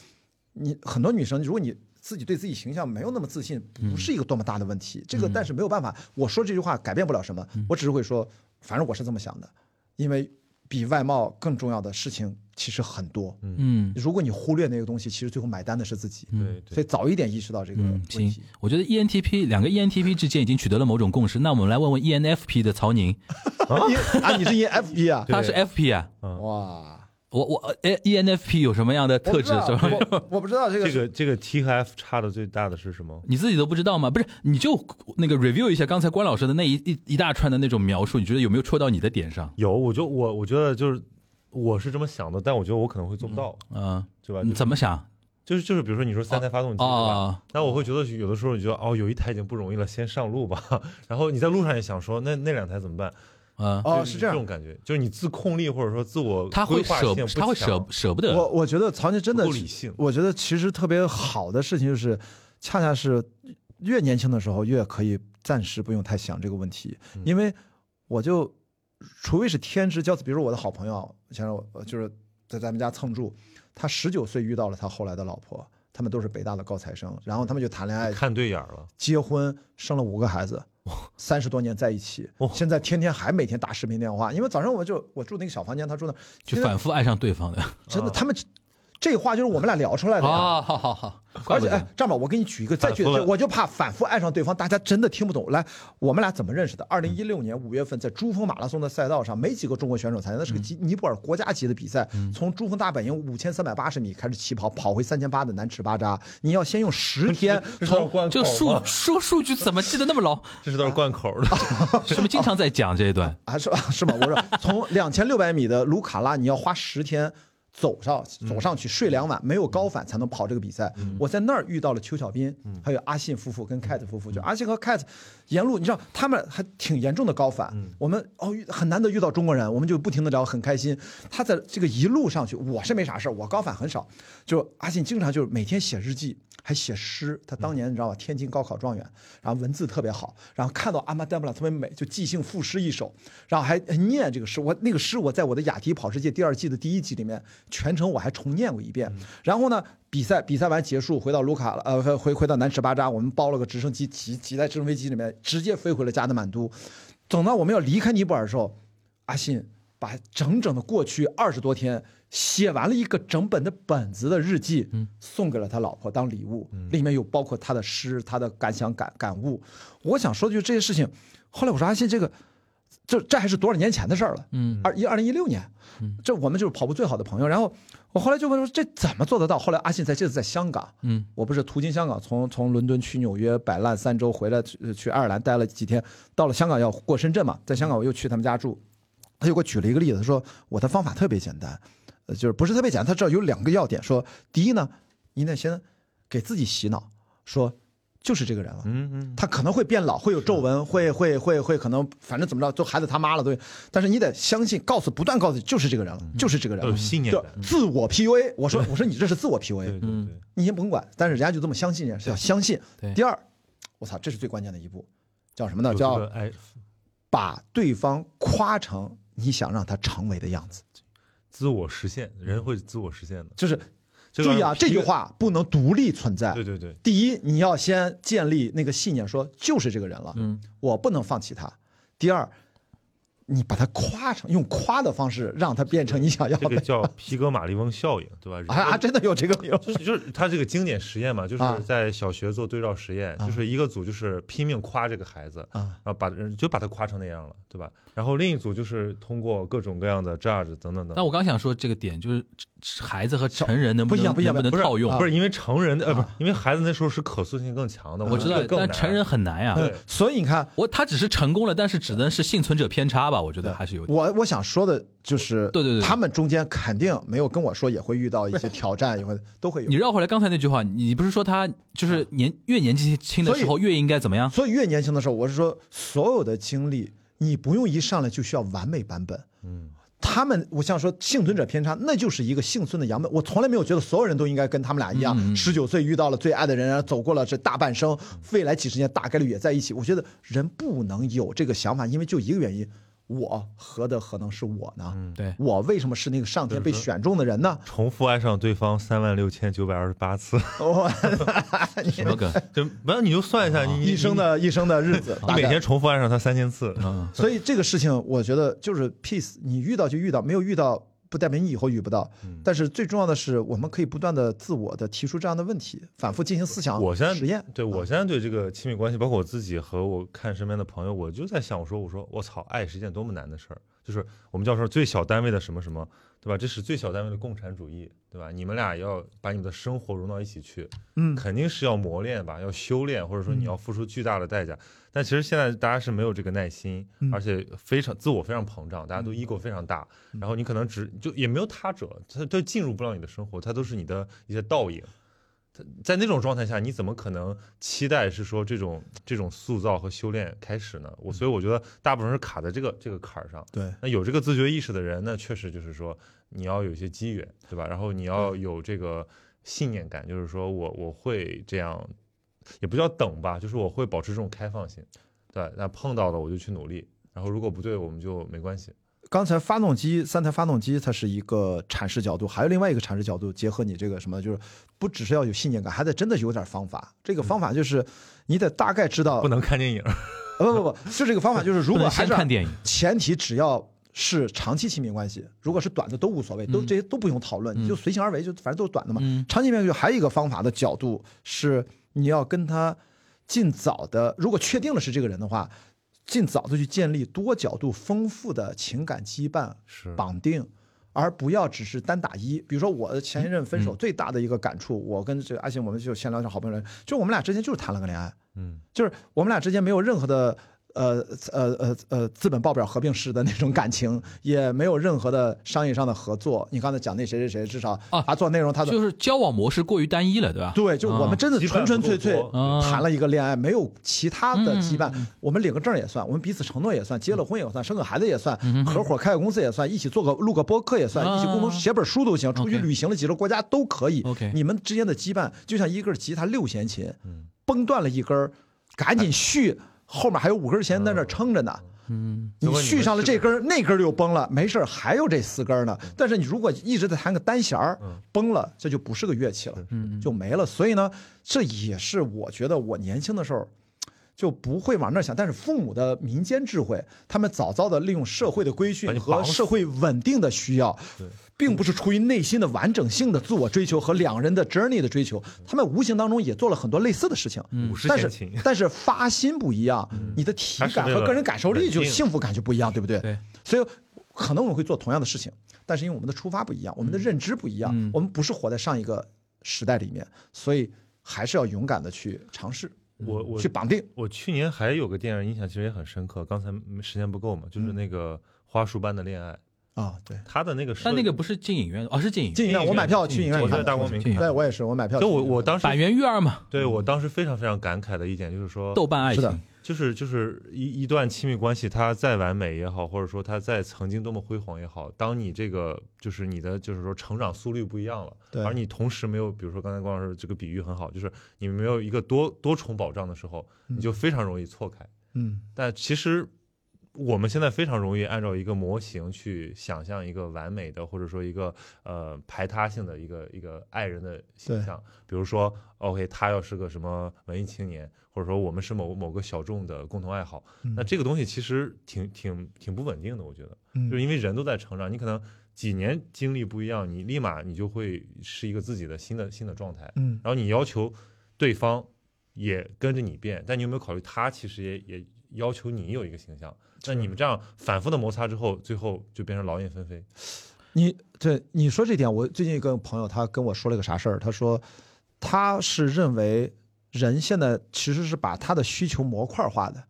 你很多女生，如果你自己对自己形象没有那么自信，不是一个多么大的问题。这个但是没有办法，我说这句话改变不了什么，我只是会说，反正我是这么想的，因为比外貌更重要的事情其实很多。嗯如果你忽略那个东西，其实最后买单的是自己。对对，所以早一点意识到这个问嗯，行题。，我觉得 E ENTP 两个 ENTP 之间已经取得了某种共识。那我们来问问 ENFP 的曹宁，因啊，你是 ENFP 啊？他是 FP 啊，哇，我我呃 ENFP 有什么样的特质我不知？道我我不知道这个这个这个 T 和 F 差的最大的是什么？你自己都不知道吗？不是，你就那个 review 一下刚才关老师的那一一一大串的那种描述，你觉得有没有戳到你的点上？有，我就我我觉得就是我是这么想的，但我觉得我可能会做不到，嗯，对吧？你怎么想？就是就是比如说你说三台发动机，对吧？哦，那我会觉得有的时候你觉得哦，有一台已经不容易了，先上路吧。然后你在路上也想说，那那两台怎么办？嗯，哦，是这样这种。感觉，就是你自控力或者说自我他会舍规划性，不他会强舍舍不得。我我觉得曹宁真的不理性我觉得其实特别好的事情就是，恰恰是越年轻的时候越可以暂时不用太想这个问题，嗯因为我就除非是天之骄子，比如我的好朋友，前让我就是在咱们家蹭住，他十九岁遇到了他后来的老婆，他们都是北大的高材生，然后他们就谈恋爱、看对眼了。结婚，生了五个孩子，三十多年在一起哇，现在天天还每天打视频电话，因为早上我就我住那个小房间，他住那，就反复爱上对方的。真的他们这话就是我们俩聊出来的呀。啊，好好好，而且哎，这样吧，我给你举一个再举我就怕反复爱上对方，大家真的听不懂。来，我们俩怎么认识的？二零一六年五月份，在珠峰马拉松的赛道上，没几个中国选手参加，那是个尼泊尔国家级的比赛。从珠峰大本营五千三百八十米开始起跑，跑回三千八的南池巴扎，你要先用十天 这是段从这数吗？说数据怎么记得那么牢？这是段贯口的。是不是经常在讲这一段？啊，是吧？是吧？我说从两千六百米的卢卡拉，你要花十天走上走上去，睡两晚，没有高反才能跑这个比赛。我在那儿遇到了邱小斌，还有阿信夫妇跟 Cat 夫妇，就阿信和 Cat 沿路，你知道他们还挺严重的高反。我们哦遇很难得遇到中国人，我们就不停的聊，很开心。他在这个一路上去，我是没啥事儿我高反很少。就阿信经常就是每天写日记。还写诗，他当年你知道吧，天津高考状元，然后文字特别好，然后看到阿玛丹布拉特别美，就即兴赋诗一首，然后还还念这个诗。我那个诗我在我的雅迪跑世界第二季的第一集里面全程我还重念过一遍。然后呢，比赛比赛完结束，回到卢卡了，呃，回回到南尺巴扎，我们包了个直升机，挤挤在直升飞机里面，直接飞回了加德满都。等到我们要离开尼泊尔的时候，阿信把整整的过去二十多天写完了一个整本的本子的日记，送给了他老婆当礼物，里面有包括他的诗、他的感想、感感悟。我想说的就是这些事情。后来我说阿信这个。这这还是多少年前的事儿了。嗯二一二零一六年，这我们就是跑步最好的朋友。然后我后来就问说这怎么做得到？后来阿信在这次在香港，嗯我不是途经香港，从从伦敦去纽约摆烂三周，回来去去爱尔兰待了几天，到了香港要过深圳嘛，在香港我又去他们家住，他就给我举了一个例子，他说我的方法特别简单，呃，就是不是特别简单，他知道有两个要点，说第一呢，你得先给自己洗脑，说就是这个人了，嗯嗯，他可能会变老，会有皱纹，会会会会可能反正怎么着，就孩子他妈了，对。但是你得相信，告诉不断告诉就是这个人了，就是这个人了有，信念就。自我 PUA。我说我说你这是自我 PUA，对对，你先甭管，但是人家就这么相信要相信。对第二，我操，这是最关键的一步，叫什么呢？叫把对方夸成你想让他成为的样子。自我实现，人会自我实现的。就是这个注意啊，这句话不能独立存在。对对对，第一，你要先建立那个信念，说就是这个人了，嗯，我不能放弃他。第二，你把他夸成，用夸的方式让他变成你想要的。这个叫皮格马利翁效应，对吧？啊啊，真的有这个有。就是就是他这个经典实验嘛，就是啊在小学做对照实验，啊就是一个组就是拼命夸这个孩子，啊然后把人就把他夸成那样了，对吧？然后另一组就是通过各种各样的 judge 等等等。那我刚想说这个点就是孩子和成人能能不一样不一样不能不能套用？不是因为成人的呃不是啊因为孩子那时候是可塑性更强的，我知道但成人很难呀。对所以你看，我他只是成功了，但是只能是幸存者偏差吧？我觉得还是有。我我想说的就是，对对对他们中间肯定没有跟我说也会遇到一些挑战，也会都会有你。绕回来刚才那句话，你不是说他就是年越年纪轻的时候越应该怎么样？所以越年轻的时候，我是说所有的经历，你不用一上来就需要完美版本。嗯，他们，我想说幸存者偏差，那就是一个幸存的样本。我从来没有觉得所有人都应该跟他们俩一样，十九岁遇到了最爱的人，然后走过了这大半生，未来几十年大概率也在一起。我觉得人不能有这个想法，因为就一个原因，我何德何能是我呢？对，我为什么是那个上天被选中的人呢？重复爱上对方三万六千九百二十八次，我什么梗？就完了你就算一下，你你一生的一生的日子，你每天重复爱上他三千次，嗯，所以这个事情，我觉得就是 peace，你遇到就遇到，没有遇到不代表你以后遇不到。嗯但是最重要的是，我们可以不断的自我的提出这样的问题，反复进行思想我现在实验。对我现在对这个亲密关系，包括我自己和我看身边的朋友，我就在想，我说我说我操，爱是一件多么难的事儿，就是我们叫说最小单位的什么什么，对吧？这是最小单位的共产主义，对吧？你们俩要把你们的生活融到一起去，嗯肯定是要磨练吧，要修炼，或者说你要付出巨大的代价。但其实现在大家是没有这个耐心，嗯而且非常自我非常膨胀，大家都 ego 非常大，然后你可能只就也没有他者，他都进入不了你的生活，他都是你的一些倒影。他在那种状态下，你怎么可能期待是说这种这种塑造和修炼开始呢？我所以我觉得大部分是卡在这个这个坎儿上。对，那有这个自觉意识的人，那确实就是说你要有一些机缘，对吧？然后你要有这个信念感，就是说我我会这样，也不叫等吧，就是我会保持这种开放性，对。那碰到了我就去努力，然后如果不对，我们就没关系。刚才发动机三台发动机，它是一个阐释角度，还有另外一个阐释角度，结合你这个什么，就是不只是要有信念感，还得真的有点方法。这个方法就是你得大概知道，不能看电影，呃 不不不，就这个方法就是如果还是先看电影，前提只要是长期亲密关系，如果是短的都无所谓，都这些都不用讨论，你就随性而为，就反正都是短的嘛。嗯。长期亲密关系还有一个方法的角度是，你要跟他尽早的，如果确定了是这个人的话，尽早的去建立多角度丰富的情感羁绊是。绑定。而不要只是单打一，比如说我的前一任分手最大的一个感触，我跟这个阿信，我们就先聊成好朋友，就我们俩之间就是谈了个恋爱，嗯，就是我们俩之间没有任何的呃呃呃呃资本报表合并式的那种感情，也没有任何的商业上的合作。你刚才讲那谁谁谁，至少啊他做内容，他做就是交往模式过于单一了，对吧？对，就我们真的纯纯粹粹谈了一个恋爱，没有其他的羁绊嗯。我们领个证也算，我们彼此承诺也算，结了婚也算，生个孩子也算，嗯合伙开个公司也算，一起做个录个播客也算，啊一起共同写本书都行，出去旅行了几个国家都可以。OK 你们之间的羁绊就像一根吉他六弦琴嗯，崩断了一根，赶紧续，后面还有五根弦在那撑着呢。嗯，你续上了这根，那根儿又崩了，没事儿，还有这四根呢。但是你如果一直在弹个单弦儿嗯，崩了，这就不是个乐器了，嗯就没了。所以呢，这也是我觉得我年轻的时候，就不会往那想。但是父母的民间智慧，他们早早的利用社会的规训和社会稳定的需要对，并不是出于内心的完整性的自我追求和两人的 journey 的追求，他们无形当中也做了很多类似的事情。但是，但是发心不一样，你的体感和个人感受力就幸福感就不一样，对不对？对。所以可能我们会做同样的事情，但是因为我们的出发不一样，我们的认知不一样，嗯我们不是活在上一个时代里面，所以还是要勇敢的去尝试，我我去绑定。我去年还有个电影印象其实也很深刻，刚才时间不够嘛，就是那个花束般的恋爱，啊，对，他的那个设但那个不是进影院，哦，是进影院，进影院我买票去影院我在看的，大光明看进影院。对我也是，我买票去就。我我当时百元育儿嘛，对我当时非常非常感慨的一点就是说，豆瓣爱是的。情，就是就是一一段亲密关系，它再完美也好，或者说它再曾经多么辉煌也好，当你这个就是你的就是说成长速率不一样了，对。而你同时没有，比如说刚才关老师这个比喻很好，就是你没有一个多多重保障的时候，你就非常容易错开。嗯，但其实我们现在非常容易按照一个模型去想象一个完美的，或者说一个呃排他性的一个一个爱人的形象。比如说，OK，他要是个什么文艺青年，或者说我们是某某个小众的共同爱好，嗯那这个东西其实挺挺挺不稳定的。我觉得，嗯就是因为人都在成长，你可能几年经历不一样，你立马你就会是一个自己的新的新的状态。嗯然后你要求对方也跟着你变，但你有没有考虑他其实也也要求你有一个形象？那你们这样反复的摩擦之后，最后就变成劳燕分飞。你对你说这点，我最近一个朋友他跟我说了个啥事儿？他说他是认为人现在其实是把他的需求模块化的，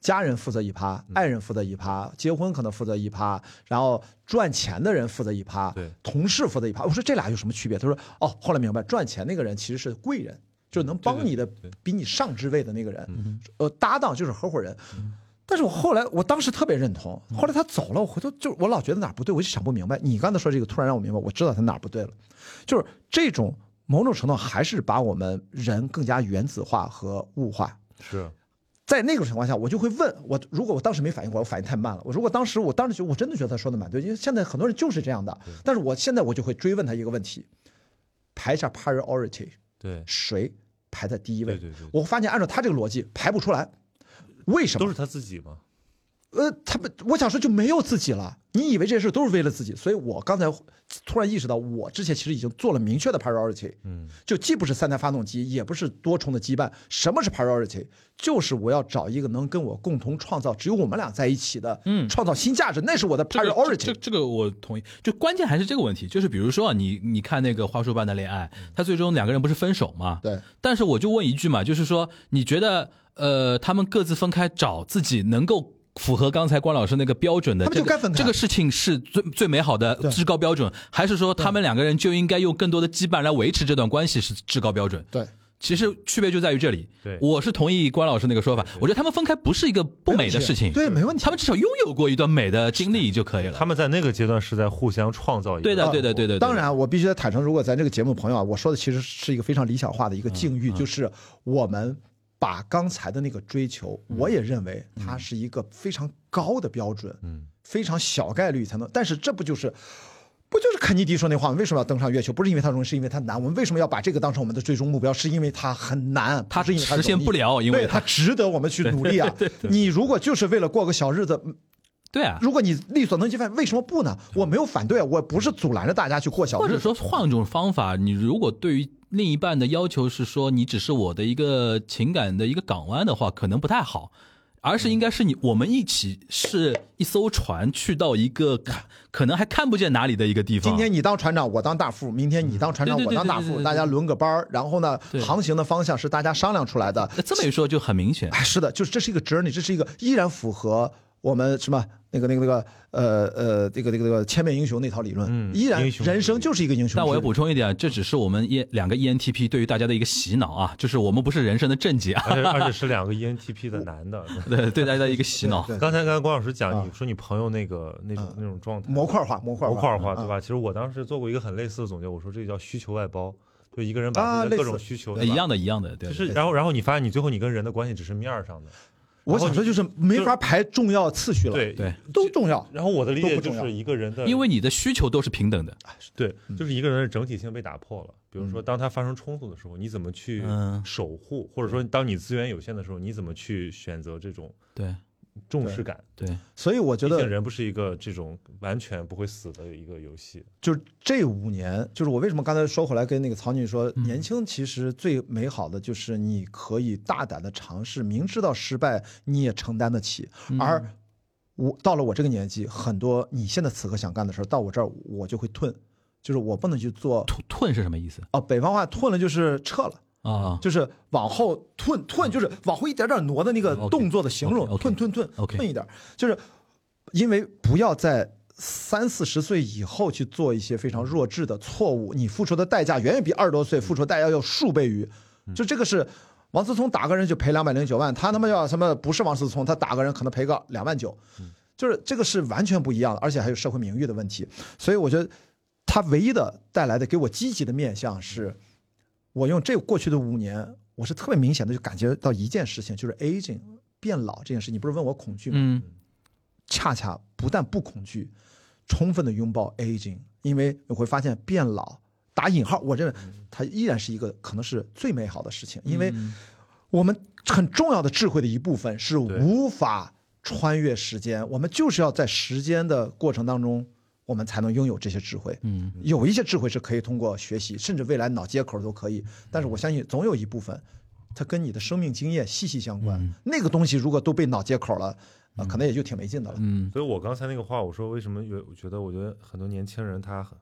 家人负责一趴，爱人负责一趴，结婚可能负责一趴，然后赚钱的人负责一趴，对同事负责一趴。我说这俩有什么区别？他说哦，后来明白，赚钱那个人其实是贵人，就是能帮你的比你上职位的那个人，呃，搭档就是合伙人。但是我后来，我当时特别认同。后来他走了，我回头就我老觉得哪儿不对，我就想不明白。你刚才说这个，突然让我明白，我知道他哪儿不对了。就是这种某种程度还是把我们人更加原子化和物化。是，在那个情况下，我就会问我，如果我当时没反应过来，我反应太慢了。我如果当时我当时觉得我真的觉得他说的蛮对，因为现在很多人就是这样的。但是我现在我就会追问他一个问题：排一下 priority，对，谁排在第一位？对对对我发现按照他这个逻辑排不出来，为什么？都是他自己吗。呃，他们，我想说就没有自己了。你以为这些事都是为了自己，所以我刚才突然意识到，我之前其实已经做了明确的 priority，嗯，就既不是三台发动机，也不是多重的羁绊。什么是 priority？就是我要找一个能跟我共同创造，只有我们俩在一起的，嗯创造新价值，那是我的这个这 priority。这这个我同意，就关键还是这个问题，就是比如说啊你你看那个花束般的恋爱，他最终两个人不是分手嘛？对，但是我就问一句嘛，就是说你觉得呃他们各自分开找自己能够。符合刚才关老师那个标准的他们这个就该分开这个事情是最最美好的至高标准，还是说他们两个人就应该用更多的羁绊来维持这段关系是至高标准？对，其实区别就在于这里。对我是同意关老师那个说法，我觉得他们分开不是一个不美的事情，对，没问题。他们至少拥有过一段美的经历就可以了。他们在那个阶段是在互相创造一对的，对的。对的当，然，我必须得坦诚，如果咱这个节目朋友啊，我说的其实是一个非常理想化的一个境遇，就是我们把刚才的那个追求，我也认为它是一个非常高的标准，嗯，非常小概率才能，但是这不就是。不就是肯尼迪说那话吗？为什么要登上月球？不是因为它容易，是因为它难。我们为什么要把这个当成我们的最终目标？是因为它很难，它是因为它实现不了因为它值得我们去努力啊。你如果就是为了过个小日子，对啊。如果你力所能及范，为什么不呢？我没有反对，我不是阻拦着大家去过小日子。或者说换一种方法，你如果对于另一半的要求是说你只是我的一个情感的一个港湾的话，可能不太好，而是应该是你我们一起是一艘船去到一个可能还看不见哪里的一个地方。今天你当船长，我当大副；明天你当船长，我当大副，大家轮个班儿然后呢，航行的方向是大家商量出来的。这么一说就很明显。哎，是的，就是这是一个 journey，这是一个依然符合我们什么那个那个那个呃呃这个这个这个千面英雄那套理论，嗯依然英雄人生就是一个英雄。但我要补充一点，这只是我们 E 两个 ENTP 对于大家的一个洗脑啊，就是我们不是人生的正解啊，而且而且是两个 ENTP 的男的。对对大家的一个洗脑。对刚才刚才关老师讲，啊你说你朋友那个那种那种状态，模块化，模块模块化，啊对吧？其实我当时做过一个很类似的总结，我说这个叫需求外包，就一个人啊把自己的各种需求，一样的，一样的，对。就是然后然后你发现你最后你跟人的关系只是面儿上的，我想说就是没法排重要次序了，，对对，都重要。然后我的理解就是一个人的，因为你的需求都是平等的。对，就是一个人的整体性被打破了。比如说，当他发生冲突的时候，你怎么去嗯守护，或者说当你资源有限的时候，你怎么去选择这种对重视感？对，所以我觉得人不是一个这种完全不会死的一个游戏。就是这五年，就是我为什么刚才说回来跟那个曹女说，嗯年轻其实最美好的就是你可以大胆的尝试，明知道失败你也承担得起。嗯而我到了我这个年纪，很多你现在此刻想干的事儿，到我这儿我就会退，就是我不能去做。吞吞是什么意思哦，北方话退了就是撤了。啊？就是往后退，退就是往后一点点挪的那个动作的形容退退退退一点，就是因为不要在三四十岁以后去做一些非常弱智的错误，你付出的代价远远比二十多岁付出的代价要数倍于，就这个是。王思聪打个人就赔两百零九万，他他妈要什么？不是王思聪，他打个人可能赔个两万九，就是这个是完全不一样的，而且还有社会名誉的问题。所以我觉得他唯一的带来的给我积极的面向是，我用这过去的五年，我是特别明显的就感觉到一件事情，就是 aging 变老这件事。你不是问我恐惧吗？嗯恰恰不但不恐惧，充分的拥抱 aging，因为你会发现变老打引号，我认为它依然是一个可能是最美好的事情，因为我们很重要的智慧的一部分是无法穿越时间，我们就是要在时间的过程当中。我们才能拥有这些智慧。嗯，有一些智慧是可以通过学习，甚至未来脑接口都可以。但是我相信，总有一部分，它跟你的生命经验息息相关。那个东西如果都被脑接口了，啊，可能也就挺没劲的了。嗯所以我刚才那个话，我说为什么有我觉得，我觉得很多年轻人他很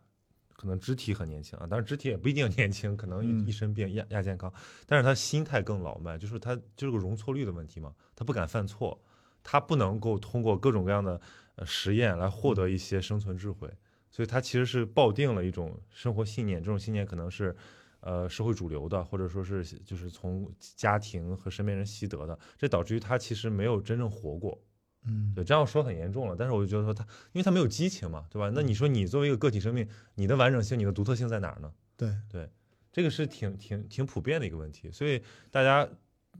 可能肢体很年轻啊，当然肢体也不一定年轻，可能一身病亚亚健康，但是他心态更老迈，就是他就是个容错率的问题嘛，他不敢犯错，他不能够通过各种各样的呃实验来获得一些生存智慧，所以他其实是抱定了一种生活信念，这种信念可能是。呃，社会主流的，或者说是就是从家庭和身边人习得的，这导致于他其实没有真正活过，嗯，对，这样说很严重了，但是我就觉得说他，因为他没有激情嘛，对吧？那你说你作为一个个体生命，你的完整性、你的独特性在哪儿呢？对，对，这个是挺挺挺普遍的一个问题，所以大家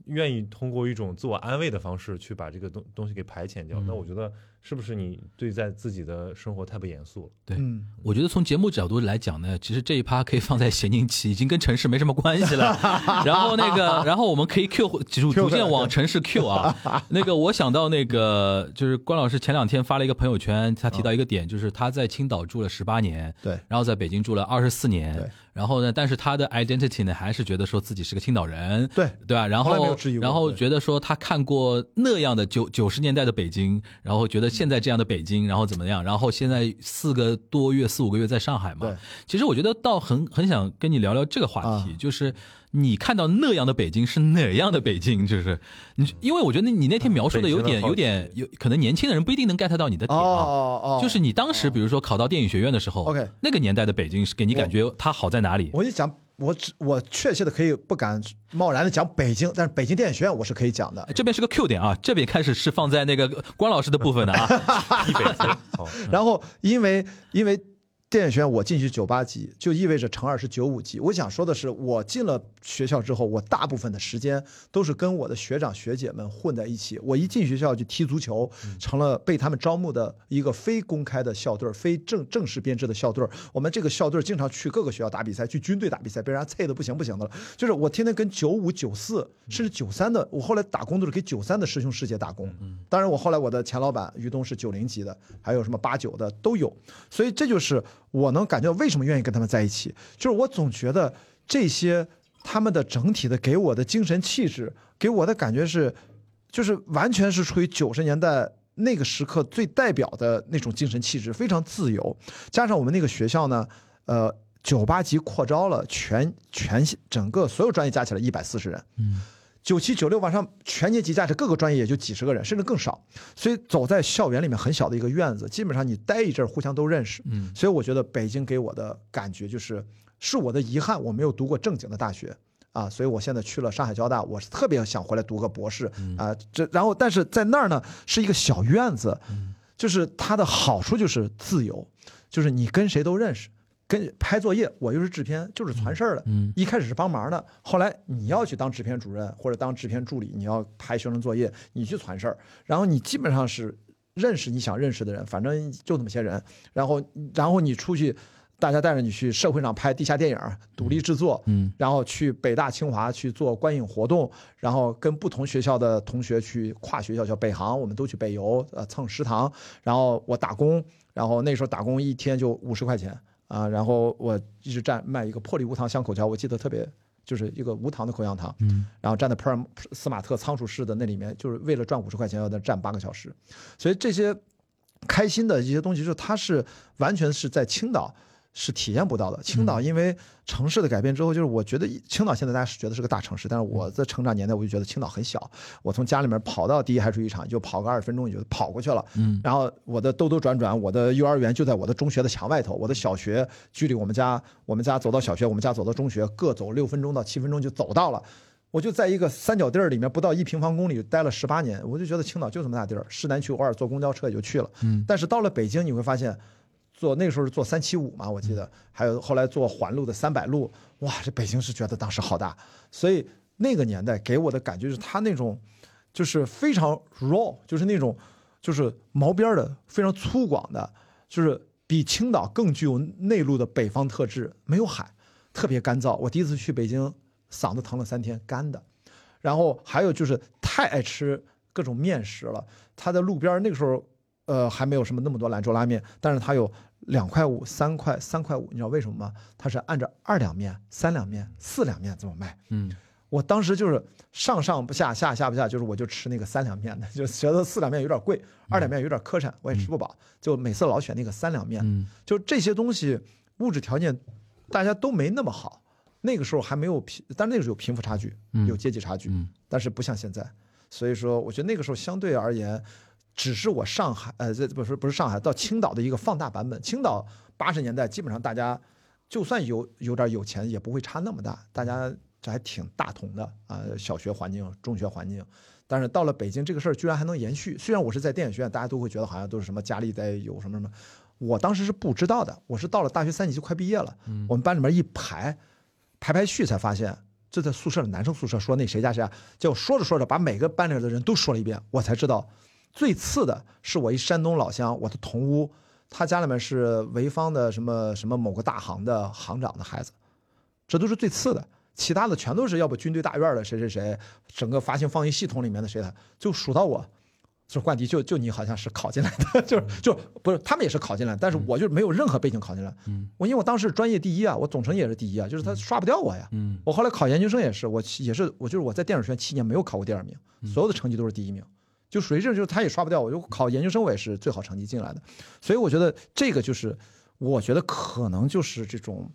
愿意通过一种自我安慰的方式去把这个东东西给排遣掉。那我觉得是不是你对待自己的生活太不严肃了？对嗯，我觉得从节目角度来讲呢，其实这一趴可以放在咸宁期，已经跟城市没什么关系了。然后那个，然后我们可以 Q 逐逐渐往城市 Q 啊。那个我想到那个就是关老师前两天发了一个朋友圈，他提到一个点，就是他在青岛住了十八年，对，然后在北京住了二十四对年，然后呢，但是他的 identity 呢还是觉得说自己是个青岛人，对对吧？然后然后觉得说他看过那样的九九十年代的北京，然后觉得现在这样的北京，然后怎么样？然后现在四个多月、四五个月在上海嘛。对，其实我觉得倒很很想跟你聊聊这个话题，啊就是你看到那样的北京是哪样的北京？就是你，因为我觉得你那天描述的有点有点有可能年轻的人不一定能 get 到你的哦点啊。就是你当时比如说考到电影学院的时候 OK 那个年代的北京是给你感觉它好在哪里？我就讲，我只我确切的可以不敢贸然的讲北京，但是北京电影学院我是可以讲的。这边是个 Q 点啊，这边开始是放在那个关老师的部分的啊。然后因为因为电影学院我进去九八级，就意味着乘二是九五级。我想说的是，我进了学校之后，我大部分的时间都是跟我的学长学姐们混在一起。我一进学校就踢足球，成了被他们招募的一个非公开的校队儿，非正正式编制的校队儿。我们这个校队儿经常去各个学校打比赛，去军队打比赛，被人家菜的不行不行的了。就是我天天跟九五、九四甚至九三的，我后来打工都是给九三的师兄师姐打工。当然，我后来我的前老板于东是九零级的，还有什么八九的都有，所以这就是我能感觉到为什么愿意跟他们在一起，就是我总觉得这些他们的整体的给我的精神气质，给我的感觉是，就是完全是处于九十年代。那个时刻最代表的那种精神气质，非常自由，加上我们那个学校呢，呃，九八级扩招了，全全整个所有专业加起来一百四十人，嗯，九七九六往上全年级加起来各个专业也就几十个人，甚至更少。所以走在校园里面很小的一个院子，基本上你待一阵儿互相都认识。嗯，所以我觉得北京给我的感觉就是，是我的遗憾，我没有读过正经的大学。啊，所以我现在去了上海交大，我是特别想回来读个博士啊。这然后，但是在那儿呢是一个小院子，就是它的好处就是自由，就是你跟谁都认识，跟拍作业，我又是制片，就是传事儿的。嗯。一开始是帮忙的，后来你要去当制片主任或者当制片助理，你要拍学生作业，你去传事儿，然后你基本上是认识你想认识的人，反正就那么些人，然后然后你出去，大家带着你去社会上拍地下电影，独立制作，嗯然后去北大、清华去做观影活动，然后跟不同学校的同学去跨学校，叫北航，我们都去北邮，呃，蹭食堂，然后我打工，然后那时候打工一天就五十块钱啊，然后我一直站卖一个破例无糖香口胶，我记得特别。就是一个无糖的口香糖，嗯，然后站在普尔斯马特仓储室的那里面，就是为了赚五十块钱要在那站八个小时，所以这些开心的一些东西，就是它是完全是在青岛是体验不到的。青岛因为城市的改变之后，就是我觉得青岛现在大家是觉得是个大城市，但是我在成长年代我就觉得青岛很小。我从家里面跑到第一海水浴场就跑个二十分钟，也就跑过去了。嗯，然后我的兜兜转转，我的幼儿园就在我的中学的墙外头，我的小学距离我们家我们家走到小学，我们家走到中学各走六分钟到七分钟就走到了。我就在一个三角地儿里面，不到一平方公里待了十八年，我就觉得青岛就这么大地儿，市南区偶尔坐公交车也就去了。嗯，但是到了北京，你会发现，坐那个时候是做三七五嘛，我记得，还有后来做环路的三百路，哇，这北京是觉得当时好大，所以那个年代给我的感觉是他那种就是非常 raw，就是那种就是毛边的，非常粗犷的，就是比青岛更具有内陆的北方特质，没有海，特别干燥。我第一次去北京，嗓子疼了三天，干的。然后还有就是太爱吃各种面食了。他在路边那个时候，呃，还没有什么那么多兰州拉面，但是他有两块五、三块、三块五，你知道为什么吗？它是按照二两面、三两面、四两面这么卖。嗯我当时就是上上不下，下下不下，就是我就吃那个三两面的，就觉得四两面有点贵，二两面有点磕碜，我也吃不饱，就每次老选那个三两面。嗯就这些东西，物质条件大家都没那么好。那个时候还没有贫，但那个时候有贫富差距，有阶级差距，嗯但是不像现在。所以说，我觉得那个时候相对而言，只是我上海，呃，这不是不是上海到青岛的一个放大版本。青岛八十年代基本上大家就算有有点有钱，也不会差那么大，大家这还挺大同的啊、小学环境、中学环境。但是到了北京，这个事儿居然还能延续。虽然我是在电影学院，大家都会觉得好像都是什么家里在有什么什么，我当时是不知道的。我是到了大学三年级快毕业了，我们班里面一排排排序才发现，就在宿舍的男生宿舍说那谁家谁家，结果说着说着把每个班里的人都说了一遍，我才知道，最次的是我一山东老乡，我的同屋，他家里面是潍坊的什么什么某个大行的行长的孩子，这都是最次的。其他的全都是要不军队大院的谁谁谁，整个发行放映系统里面的谁的，就数到我，就是冠迪，就就你好像是考进来的，就是就不是他们也是考进来，但是我就没有任何背景考进来。嗯，我因为我当时专业第一啊，我总成绩也是第一啊，就是他刷不掉我呀。嗯我后来考研究生也是，我也是我就是我在电影学院七年没有考过第二名，所有的成绩都是第一名，就属于这就是他也刷不掉我，就考研究生我也是最好成绩进来的，所以我觉得这个就是我觉得可能就是这种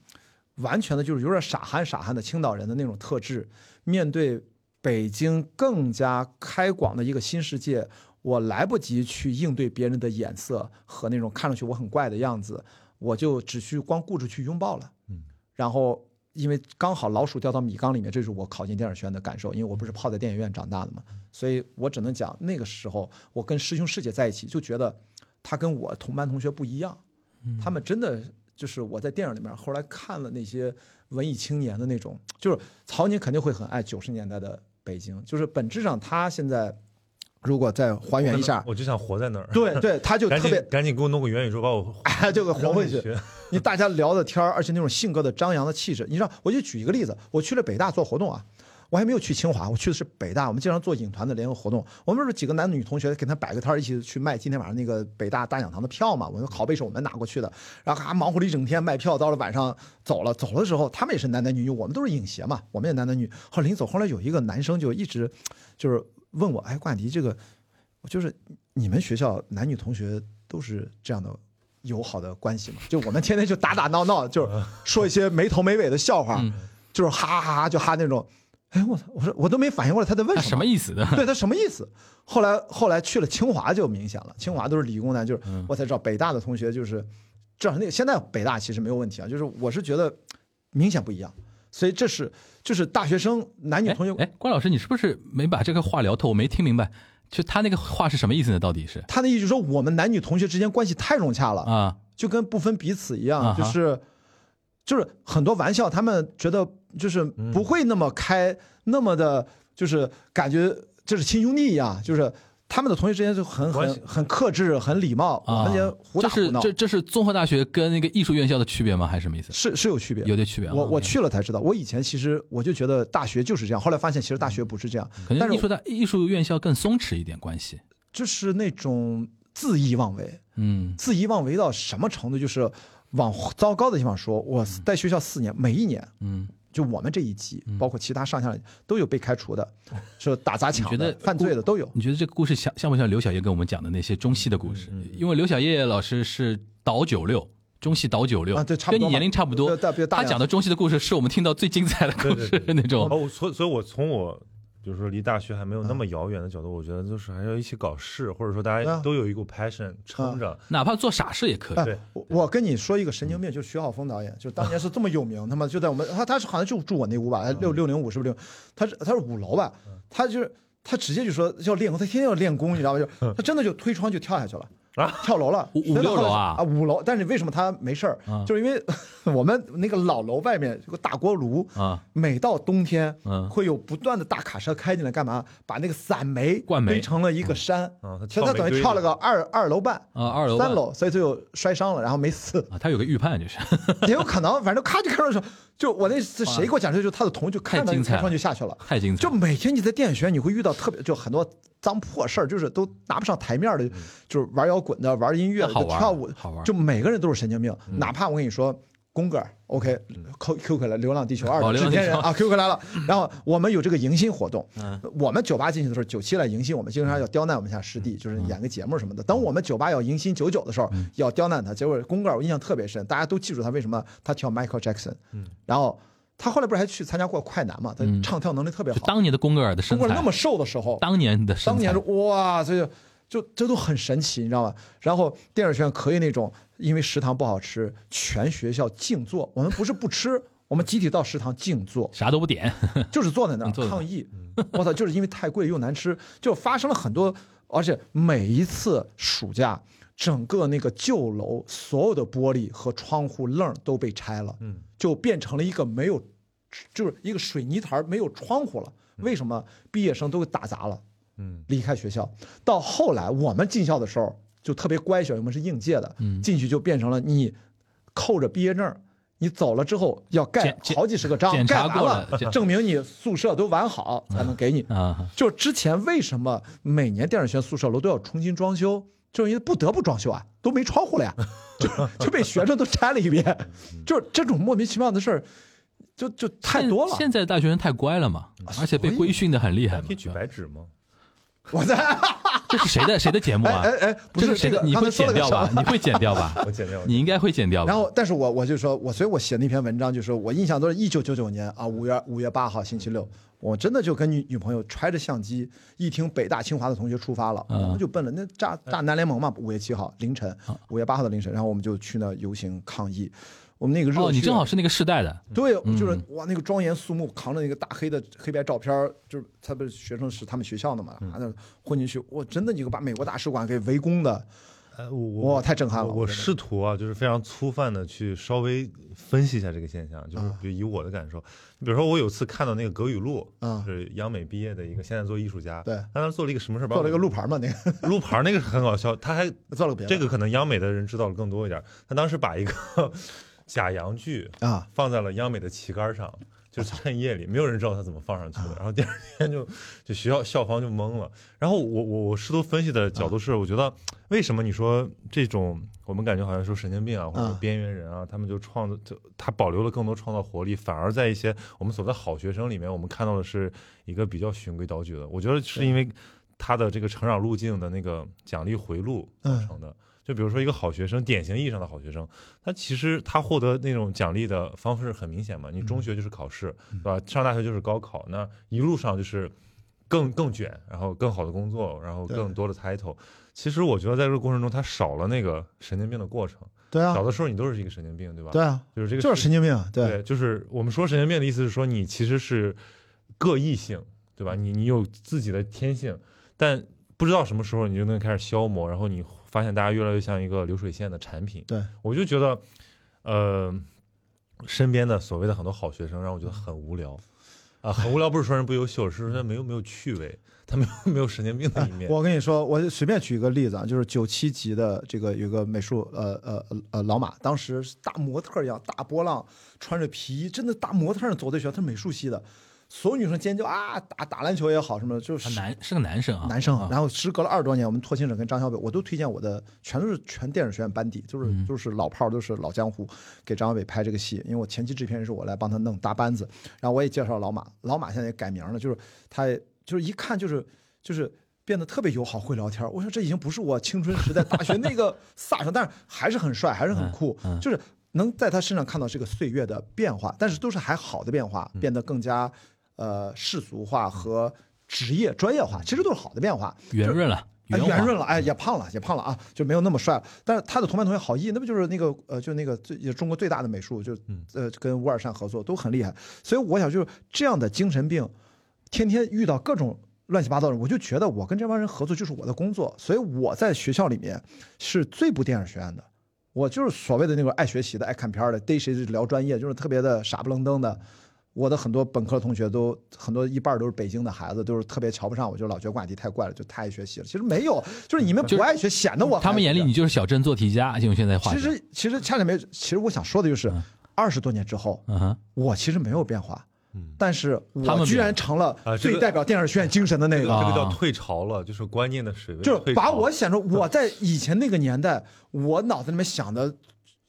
完全的就是有点傻憨傻憨的青岛人的那种特质，面对北京更加开广的一个新世界，我来不及去应对别人的眼色和那种看上去我很怪的样子，我就只需光顾着去拥抱了。嗯，然后因为刚好老鼠掉到米缸里面，这是我考进电影学院的感受，因为我不是泡在电影院长大的嘛，所以我只能讲那个时候我跟师兄师姐在一起，就觉得他跟我同班同学不一样，他们真的就是我在电影里面后来看了那些文艺青年的那种，就是曹宁肯定会很爱九十年代的北京，就是本质上他现在如果再还原一下，我就想活在那儿。对对，他就特别紧赶紧给我弄个元宇宙，把我 哎，就给活回去。你大家聊的天儿，而且那种性格的张扬的气质，你知道，我就举一个例子，我去了北大做活动啊，我还没有去清华，我去的是北大，我们经常做影团的联合活动，我们是几个男女同学给他摆个摊儿，一起去卖今天晚上那个北大大讲堂的票嘛，我们拷贝是我们拿过去的，然后还忙活了一整天卖票，到了晚上走了，走的时候他们也是男男女女，我们都是影协嘛，我们也男男女，后来临走，后来有一个男生就一直就是问我，哎，冠迪这个，就是你们学校男女同学都是这样的友好的关系吗？就我们天天就打打闹闹，就是说一些没头没尾的笑话，嗯就是哈哈哈哈就哈那种。哎，我操！我说我都没反应过来他在问那什什么意思的？对他什么意思？后来后来去了清华就明显了，清华都是理工男，就是嗯我才知道北大的同学就是，至少那个现在北大其实没有问题啊，就是我是觉得明显不一样，所以这是就是大学生男女哎同学，哎，关老师，你是不是没把这个话聊透？我没听明白，就他那个话是什么意思呢？到底是他的意思就是说我们男女同学之间关系太融洽了，啊？就跟不分彼此一样，啊就是就是很多玩笑，他们觉得就是不会那么开，那么的，就是感觉这是亲兄弟一样，就是他们的同学之间就很很很克制，很礼貌，我啊们也胡这打胡闹，是这这是综合大学跟那个艺术院校的区别吗？还是什么意思？是是有区别。有点区别啊。我我去了才知道，我以前其实我就觉得大学就是这样，后来发现其实大学不是这样，但是可能艺术大艺术院校更松弛一点关系。就是那种恣意妄为，嗯恣意妄为到什么程度？就是往糟糕的地方说，我在学校四年，每一年嗯，就我们这一级，包括其他上下都有被开除的，说打砸抢的犯罪的都有。你觉得这个故事像像不像刘小叶跟我们讲的那些中戏的故事？因为刘小叶老师是导九六。中戏导九六啊对差不多跟你年龄差不多他讲的中戏的故事是我们听到最精彩的故事 那种。哦，所所以，我从我比如说离大学还没有那么遥远的角度，我觉得就是还要一起搞事，或者说大啊家都有一股 passion 撑着。哪怕做傻事也可以。哎对，我我跟你说一个神经病，就是徐浩峰导演，就当年是这么有名，他妈就在我们他他是好像就住我那屋吧，六六零五是不是六？他是他是五楼吧？他就是他直接就说要练功，他天天要练功，你知道吧？就 他真的就推窗就跳下去了。啊，跳楼了，五六楼啊？啊，五楼。但是为什么他没事儿？啊。就是因为我们那个老楼外面有个大锅炉啊，每到冬天，嗯。会有不断的大卡车开进来，干嘛？把那个散煤堆成了一个山，啊他所以他等于跳了个二二楼半啊二楼三楼，所以最后摔伤了，然后没死。啊，他有个预判就是。也有可能，反正咔就看到说，就我那次谁给我讲这，就是他的同学就看到太精彩了一开窗就下去了。太精彩。就每天你在电影学院，你会遇到特别就很多脏破事儿，就是都拿不上台面的，就是玩摇滚的、玩音乐跳舞就每个人都是神经病。哪怕我跟你说，宫格尔 OK Q Q 回来，《流浪地球二》制片人啊 Q 回来了。然后我们有这个迎新活动，我们九八进去的时候，九七来迎新，我们经常要刁难我们一下师弟，就是演个节目什么的。等我们九八要迎新九九的时候，要刁难他，结果宫格尔我印象特别深，大家都记住他为什么他跳 Michael Jackson，然后。他后来不是还去参加过快男嘛？他唱跳能力特别好就。当年的宫格尔的身材，宫格尔那么瘦的时候，当年的身材当年是哇，这就就这都很神奇，你知道吗？然后电影学院可以那种，因为食堂不好吃，全学校静坐。我们不是不吃，我们集体到食堂静坐，啥都不点，就是坐在那儿抗议。我操，就是因为太贵又难吃，就发生了很多，而且每一次暑假。整个那个旧楼所有的玻璃和窗户愣儿都被拆了，嗯，就变成了一个没有，就是一个水泥台儿没有窗户了。为什么？毕业生都给打砸了。嗯，离开学校。到后来我们进校的时候就特别乖巧，我们是应届的，嗯进去就变成了你扣着毕业证，你走了之后要盖好几十个章，盖完了证明你宿舍都完好才能给你。啊，就之前为什么每年电影学院宿舍楼都要重新装修？就是因为不得不装修啊，都没窗户了呀，就就被学生都拆了一遍，就是这种莫名其妙的事儿，就就太多了现。现在大学生太乖了嘛，而且被规训的很厉害嘛可以。举白纸吗？我在 这是谁的谁的节目啊？哎哎哎，不是这个你会剪掉吧 你会剪掉吧？我剪掉。你应该会剪掉吧。然后，但是我我就说，我所以，我写那篇文章，就是我印象都是一九九九年啊，五月五月八号星期六，我真的就跟女女朋友揣着相机，一听北大清华的同学出发了，嗯我们就奔了那炸炸南联盟嘛，五月七号凌晨，五月八号的凌晨，然后我们就去那游行抗议。我们那个热血，哦，你正好是那个世代的，对，就是哇，那个庄严肃穆，扛着那个大黑的黑白照片儿，就是他不是学生是他们学校的嘛，混进去，我真的你个把美国大使馆给围攻的，哎，我我哇，太震撼了！我试图啊，就是非常粗泛的去稍微分析一下这个现象，就是啊。比如以我的感受，比如说我有次看到那个葛雨露，啊。是央美毕业的一个，现在做艺术家，对。他当时做了一个什么事儿？做了一个路牌嘛，那个。路牌，那个很搞笑，他还 做了个别的。这个可能央美的人知道的更多一点，他当时把一个假洋锯啊，放在了央美的旗杆上。就是趁夜里，没有人知道他怎么放上去的。然后第二天就就学校校方就懵了。然后我我我试图分析的角度是，我觉得为什么你说这种我们感觉好像说神经病啊，或者边缘人啊，他们就创造就他保留了更多创造活力，反而在一些我们所谓的好学生里面，我们看到的是一个比较循规蹈矩的。我觉得是因为他的这个成长路径的那个奖励回路造成的。就比如说一个好学生，典型意义上的好学生，他其实他获得那种奖励的方式很明显嘛。你中学就是考试，对吧？上大学就是高考，那一路上就是更更卷，然后更好的工作，然后更多的 title。其实我觉得在这个过程中，他少了那个神经病的过程。对啊小，的时候你都是一个神经病，对吧？对啊，就是这个就是神经病，对对，就是我们说神经病的意思是说你其实是个异性，对吧？你你有自己的天性，但不知道什么时候你就能开始消磨，然后你发现大家越来越像一个流水线的产品。对，我就觉得，呃，身边的所谓的很多好学生，让我觉得很无聊。啊，很无聊，不是说人不优秀，是说他没有没有趣味，他没有没有神经病的一面。我跟你说，我随便举一个例子啊，就是九七级的这个有个美术，呃呃呃呃老马，当时大模特一样，大波浪，穿着皮衣，真的大模特儿走在学校，他是美术系的，所有女生尖叫啊，打打篮球也好什么的，就是男是个男生啊，男生啊，然后时隔了二十多年，我们拓新者跟张小北，我都推荐我的，全都是全电影学院班底，就是嗯。都是老炮儿，都是老江湖，给张小北拍这个戏，因为我前期制片人是我来帮他弄搭班子，然后我也介绍老马，老马现在也改名了，就是他也就是一看就是就是。变得特别友好，会聊天儿。我说这已经不是我青春时代大学那个飒爽，但是还是很帅，还是很酷，嗯嗯。就是能在他身上看到这个岁月的变化，但是都是还好的变化，嗯。变得更加呃世俗化和职业专业化，其实都是好的变化。圆润了，圆润了，哎，也胖了，也胖了啊，就没有那么帅了。但是他的同班同学郝毅，那不就是那个呃，就那个最也中国最大的美术，就呃跟乌尔善合作都很厉害。所以我想就是这样的精神病，天天遇到各种乱七八糟的人，我就觉得我跟这帮人合作就是我的工作，所以我在学校里面是最不电影学院的。我就是所谓的那个爱学习的、爱看片儿的，逮谁就聊专业，就是特别的傻不愣登的。我的很多本科同学都很多一半都是北京的孩子，都是特别瞧不上我，就老觉得挂题太怪了，就太爱学习了。其实没有，就是你们不爱学，显得我他们眼里你就是小镇做题家，用现在话其，实其实恰恰没，其实我想说的就是，二十多年之后，嗯，我其实没有变化，嗯但是我居他们变然成了最代表电影学院精神的那个，这个叫啊退潮了，就是观念的水位就是把我显出我在以前那个年代，我脑子里面想的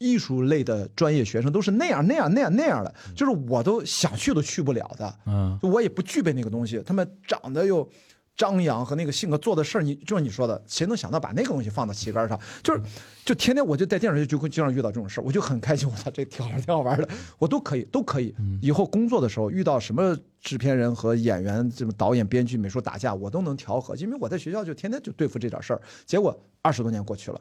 艺术类的专业学生都是那样那样那样那样的，就是我都想去都去不了的，嗯，我也不具备那个东西，他们长得又张扬和那个性格做的事儿，你就像你说的，谁能想到把那个东西放到旗杆上？就是就天天我就在电视剧就会经常遇到这种事儿，我就很开心，我操，这挺好玩挺好玩的，我都可以都可以。以后工作的时候遇到什么制片人和演员、这么导演、编剧、美术打架，我都能调和，因为我在学校就天天就对付这点事儿。结果二十多年过去了，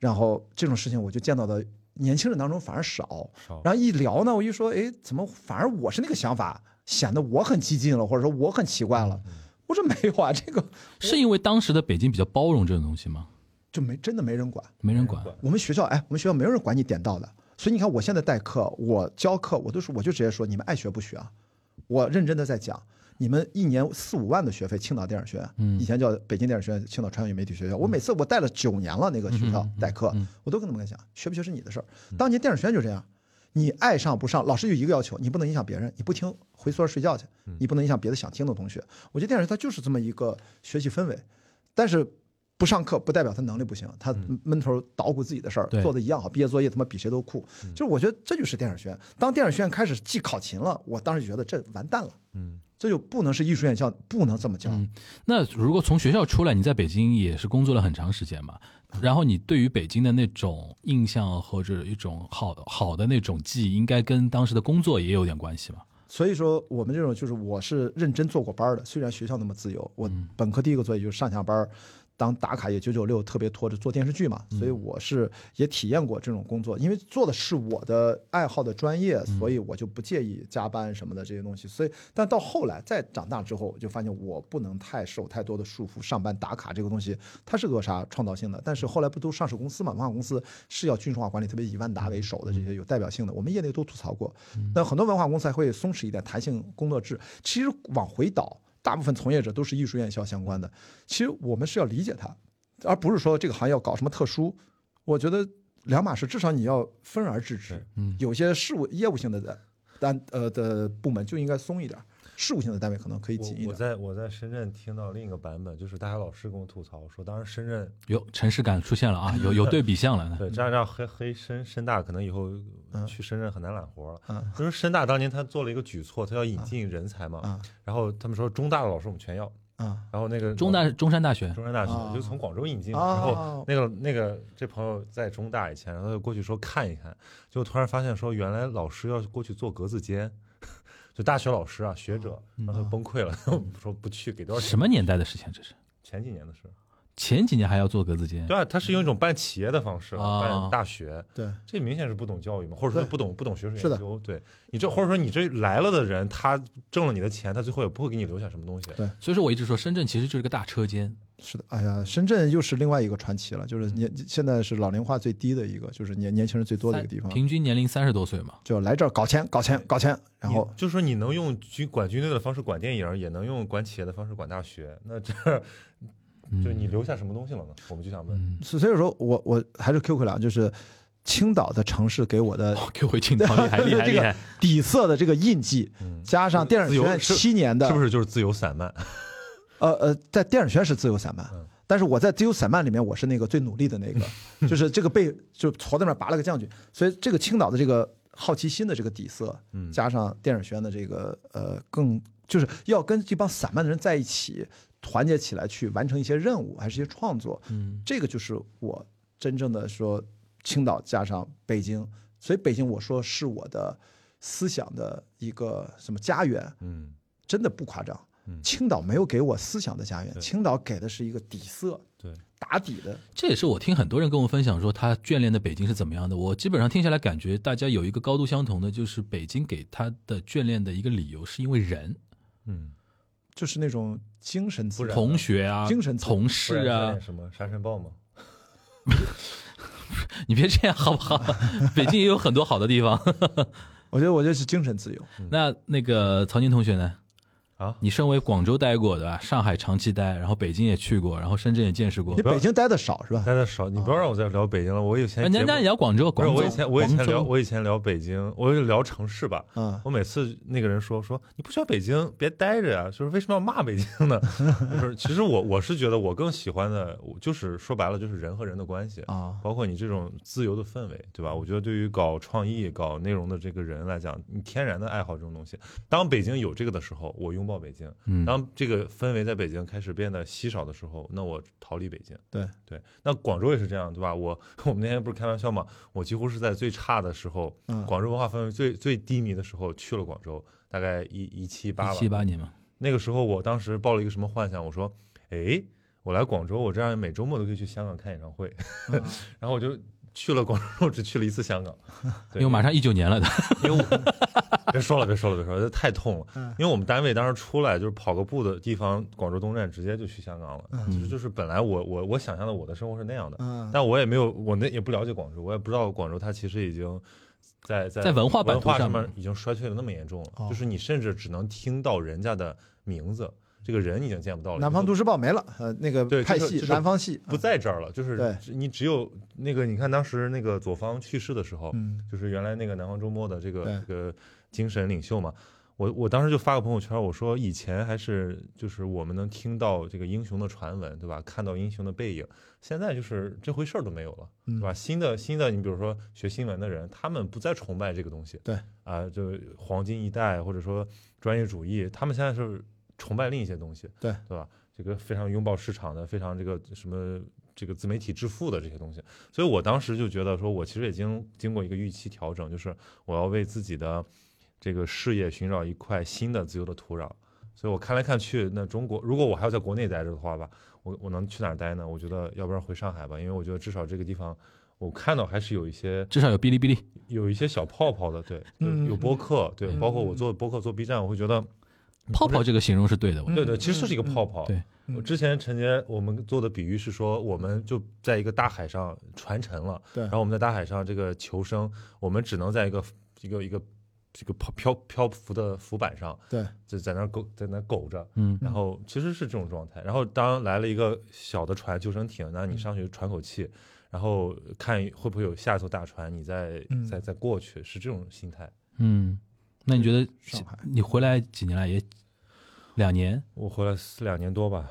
然后这种事情我就见到的年轻人当中反而少。然后一聊呢，我一说，哎，怎么反而我是那个想法，显得我很激进了，或者说我很奇怪了。我说没有啊，这个是因为当时的北京比较包容这种东西吗？就没真的没人管。没人管，我们学校，哎，我们学校没有人管你点到的，所以你看我现在代课，我教课，我都是我就直接说你们爱学不学啊，我认真的在讲。你们一年四五万的学费，青岛电影学院，以前叫北京电影学院、青岛传媒与媒体学校。我每次我带了九年了，那个学校代课，我都跟他们讲，学不学是你的事儿。当年电影学院就这样，你爱上不上，老师就一个要求，你不能影响别人，你不听回宿舍睡觉去，你不能影响别的想听的同学。我觉得电影学它就是这么一个学习氛围，但是不上课不代表他能力不行，他闷头捣鼓自己的事儿，对做的一样好，毕业作业他妈比谁都酷。就是我觉得这就是电影学院。当电影学院开始记考勤了，我当时就觉得这完蛋了，嗯，这就不能是艺术院校，不能这么教。那如果从学校出来，你在北京也是工作了很长时间嘛，然后你对于北京的那种印象或者一种好好的那种记忆，应该跟当时的工作也有点关系吧？所以说，我们这种就是我是认真做过班儿的，虽然学校那么自由，我本科第一个作业就是上下班儿。当打卡也九九六，特别拖着做电视剧嘛，所以我是也体验过这种工作，因为做的是我的爱好的专业，所以我就不介意加班什么的这些东西。所以，但到后来再长大之后，我就发现我不能太受太多的束缚，上班打卡这个东西它是扼杀创造性的。但是后来不都上市公司嘛，文化公司是要军事化管理，特别以万达为首的这些有代表性的，我们业内都吐槽过。那很多文化公司还会松弛一点，弹性工作制。其实往回倒。大部分从业者都是艺术院校相关的，其实我们是要理解它，而不是说这个行业要搞什么特殊。我觉得两码事，至少你要分而治之。嗯有些事务业务性的单呃的部门就应该松一点，事务性的单位可能可以紧一点。我我在我在深圳听到另一个版本，就是大学老师跟我吐槽说，当时深圳有城市感出现了啊，有有对比项了。对这样这样黑黑深深大可能以后去深圳很难揽活了。嗯就是深大当年他做了一个举措，他要引进人才嘛，嗯然后他们说中大的老师我们全要，啊然后那个中大中山大学，中山大学啊就从广州引进，啊然后那个那个这朋友在中大以前，然后就过去说看一看，就突然发现说原来老师要过去做格子间，就大学老师啊学者，然后他崩溃了，说不去给多少钱？什么年代的事情？这是前几年的事，前几年还要做格子间，对啊，他是用一种办企业的方式啊办大学，对，这明显是不懂教育嘛，或者说不懂不懂学术研究。对你这或者说你这来了的人，他挣了你的钱，他最后也不会给你留下什么东西。对所以说我一直说深圳其实就是个大车间，是的，哎呀，深圳又是另外一个传奇了，就是年现在是老龄化最低的一个，就是年年轻人最多的一个地方，平均年龄三十多岁嘛。就来这儿搞钱、搞钱、搞钱，然后就是说你能用军管军队的方式管电影，也能用管企业的方式管大学，那这 就你留下什么东西了呢？我们就想问。嗯所所以说我我还是 Q 回来，就是青岛的城市给我的，Q 回青岛厉害厉 害这个厉害，底色的这个印记，嗯加上电影学院自由是七年的，是不是就是自由散漫？呃呃，在电影学院是自由散漫嗯，但是我在自由散漫里面，我是那个最努力的那个，就是这个被就矬子那儿拔了个将军，所以这个青岛的这个好奇心的这个底色，嗯加上电影学院的这个呃更就是要跟这帮散漫的人在一起，团结起来去完成一些任务，还是一些创作，嗯，这个就是我真正的说青岛加上北京，所以北京我说是我的思想的一个什么家园，嗯，真的不夸张嗯。青岛没有给我思想的家园，青岛给的是一个底色，对，打底的。这也是我听很多人跟我分享说他眷恋的北京是怎么样的。我基本上听下来感觉大家有一个高度相同的，就是北京给他的眷恋的一个理由是因为人、嗯，就是那种精神自然同学啊、精神自由同事啊，什么沙尘暴吗？你别这样好不好？北京也有很多好的地方。我觉得我觉得是精神自由。那那个曹宁同学呢？啊，你身为广州待过的，上海长期待，然后北京也去过，然后深圳也见识过你。北京待的少是吧？待的少，你不要让我再聊北京了。我以前哎，那节目那聊广州，不是广州，我以前我以前聊我以前聊北京，我就聊城市吧。嗯，我每次那个人说说你不喜欢北京，别待着呀，就是为什么要骂北京呢？就是其实我我是觉得我更喜欢的，就是说白了就是人和人的关系，啊，包括你这种自由的氛围，对吧？我觉得对于搞创意、搞内容的这个人来讲，你天然的爱好这种东西，当北京有这个的时候，我拥抱北京；嗯，当这个氛围在北京开始变得稀少的时候，那我逃离北京。对对，那广州也是这样，对吧？我我们那天不是开玩笑嘛，我几乎是在最差的时候，嗯广州文化氛围最最低迷的时候去了广州，大概一一七八七八年嘛，那个时候，我当时抱了一个什么幻想？我说，哎，我来广州，我这样每周末都可以去香港看演唱会。嗯 然后我就去了广州，只去了一次香港。因为马上一九年了的，因为我别说了，别说了，别说了，这太痛了。嗯因为我们单位当时出来就是跑个步的地方，广州东站直接就去香港了。其实就是本来我我我想象的我的生活是那样的，嗯，但我也没有，我那也不了解广州，我也不知道广州它其实已经在在在文化版图上文化上面面已经衰退的那么严重了，哦就是你甚至只能听到人家的名字，这个人已经见不到了。南方都市报没了，呃，那个对派系就是南方系不在这儿了，就是你只有那个，你看当时那个左方去世的时候，嗯就是原来那个南方周末的这个这个精神领袖嘛。我我当时就发个朋友圈，我说以前还是就是我们能听到这个英雄的传闻，对吧？看到英雄的背影，现在就是这回事儿都没有了，嗯对吧？新的新的，你比如说学新闻的人，他们不再崇拜这个东西，对啊、就黄金一代或者说专业主义，他们现在是崇拜另一些东西，对对吧？这个非常拥抱市场的，非常这个什么这个自媒体致富的这些东西，所以我当时就觉得说，我其实已经经过一个预期调整，就是我要为自己的这个事业寻找一块新的自由的土壤。所以我看来看去，那中国如果我还要在国内待着的话吧，我我能去哪儿待呢？我觉得要不然回上海吧，因为我觉得至少这个地方，我看到还是有一些至少有哔哩哔哩。有一些小泡泡的，对，嗯有播客，对，嗯包括我做播客做 B 站，我会觉得泡泡这个形容是对的，我觉得对对，其实就是一个泡泡。对我之前陈杰我们做的比喻是说，我们就在一个大海上传沉了，对然后我们在大海上这个求生，我们只能在一个一个一个这个漂漂漂浮的浮板上，对，就在那儿苟在那苟着，嗯，然后其实是这种状态。然后当来了一个小的船救生艇，那你上去喘口气，然后看会不会有下一艘大船，你再嗯再再过去，是这种心态。嗯，那你觉得上海你回来几年了？也两年，我回来四两年多吧，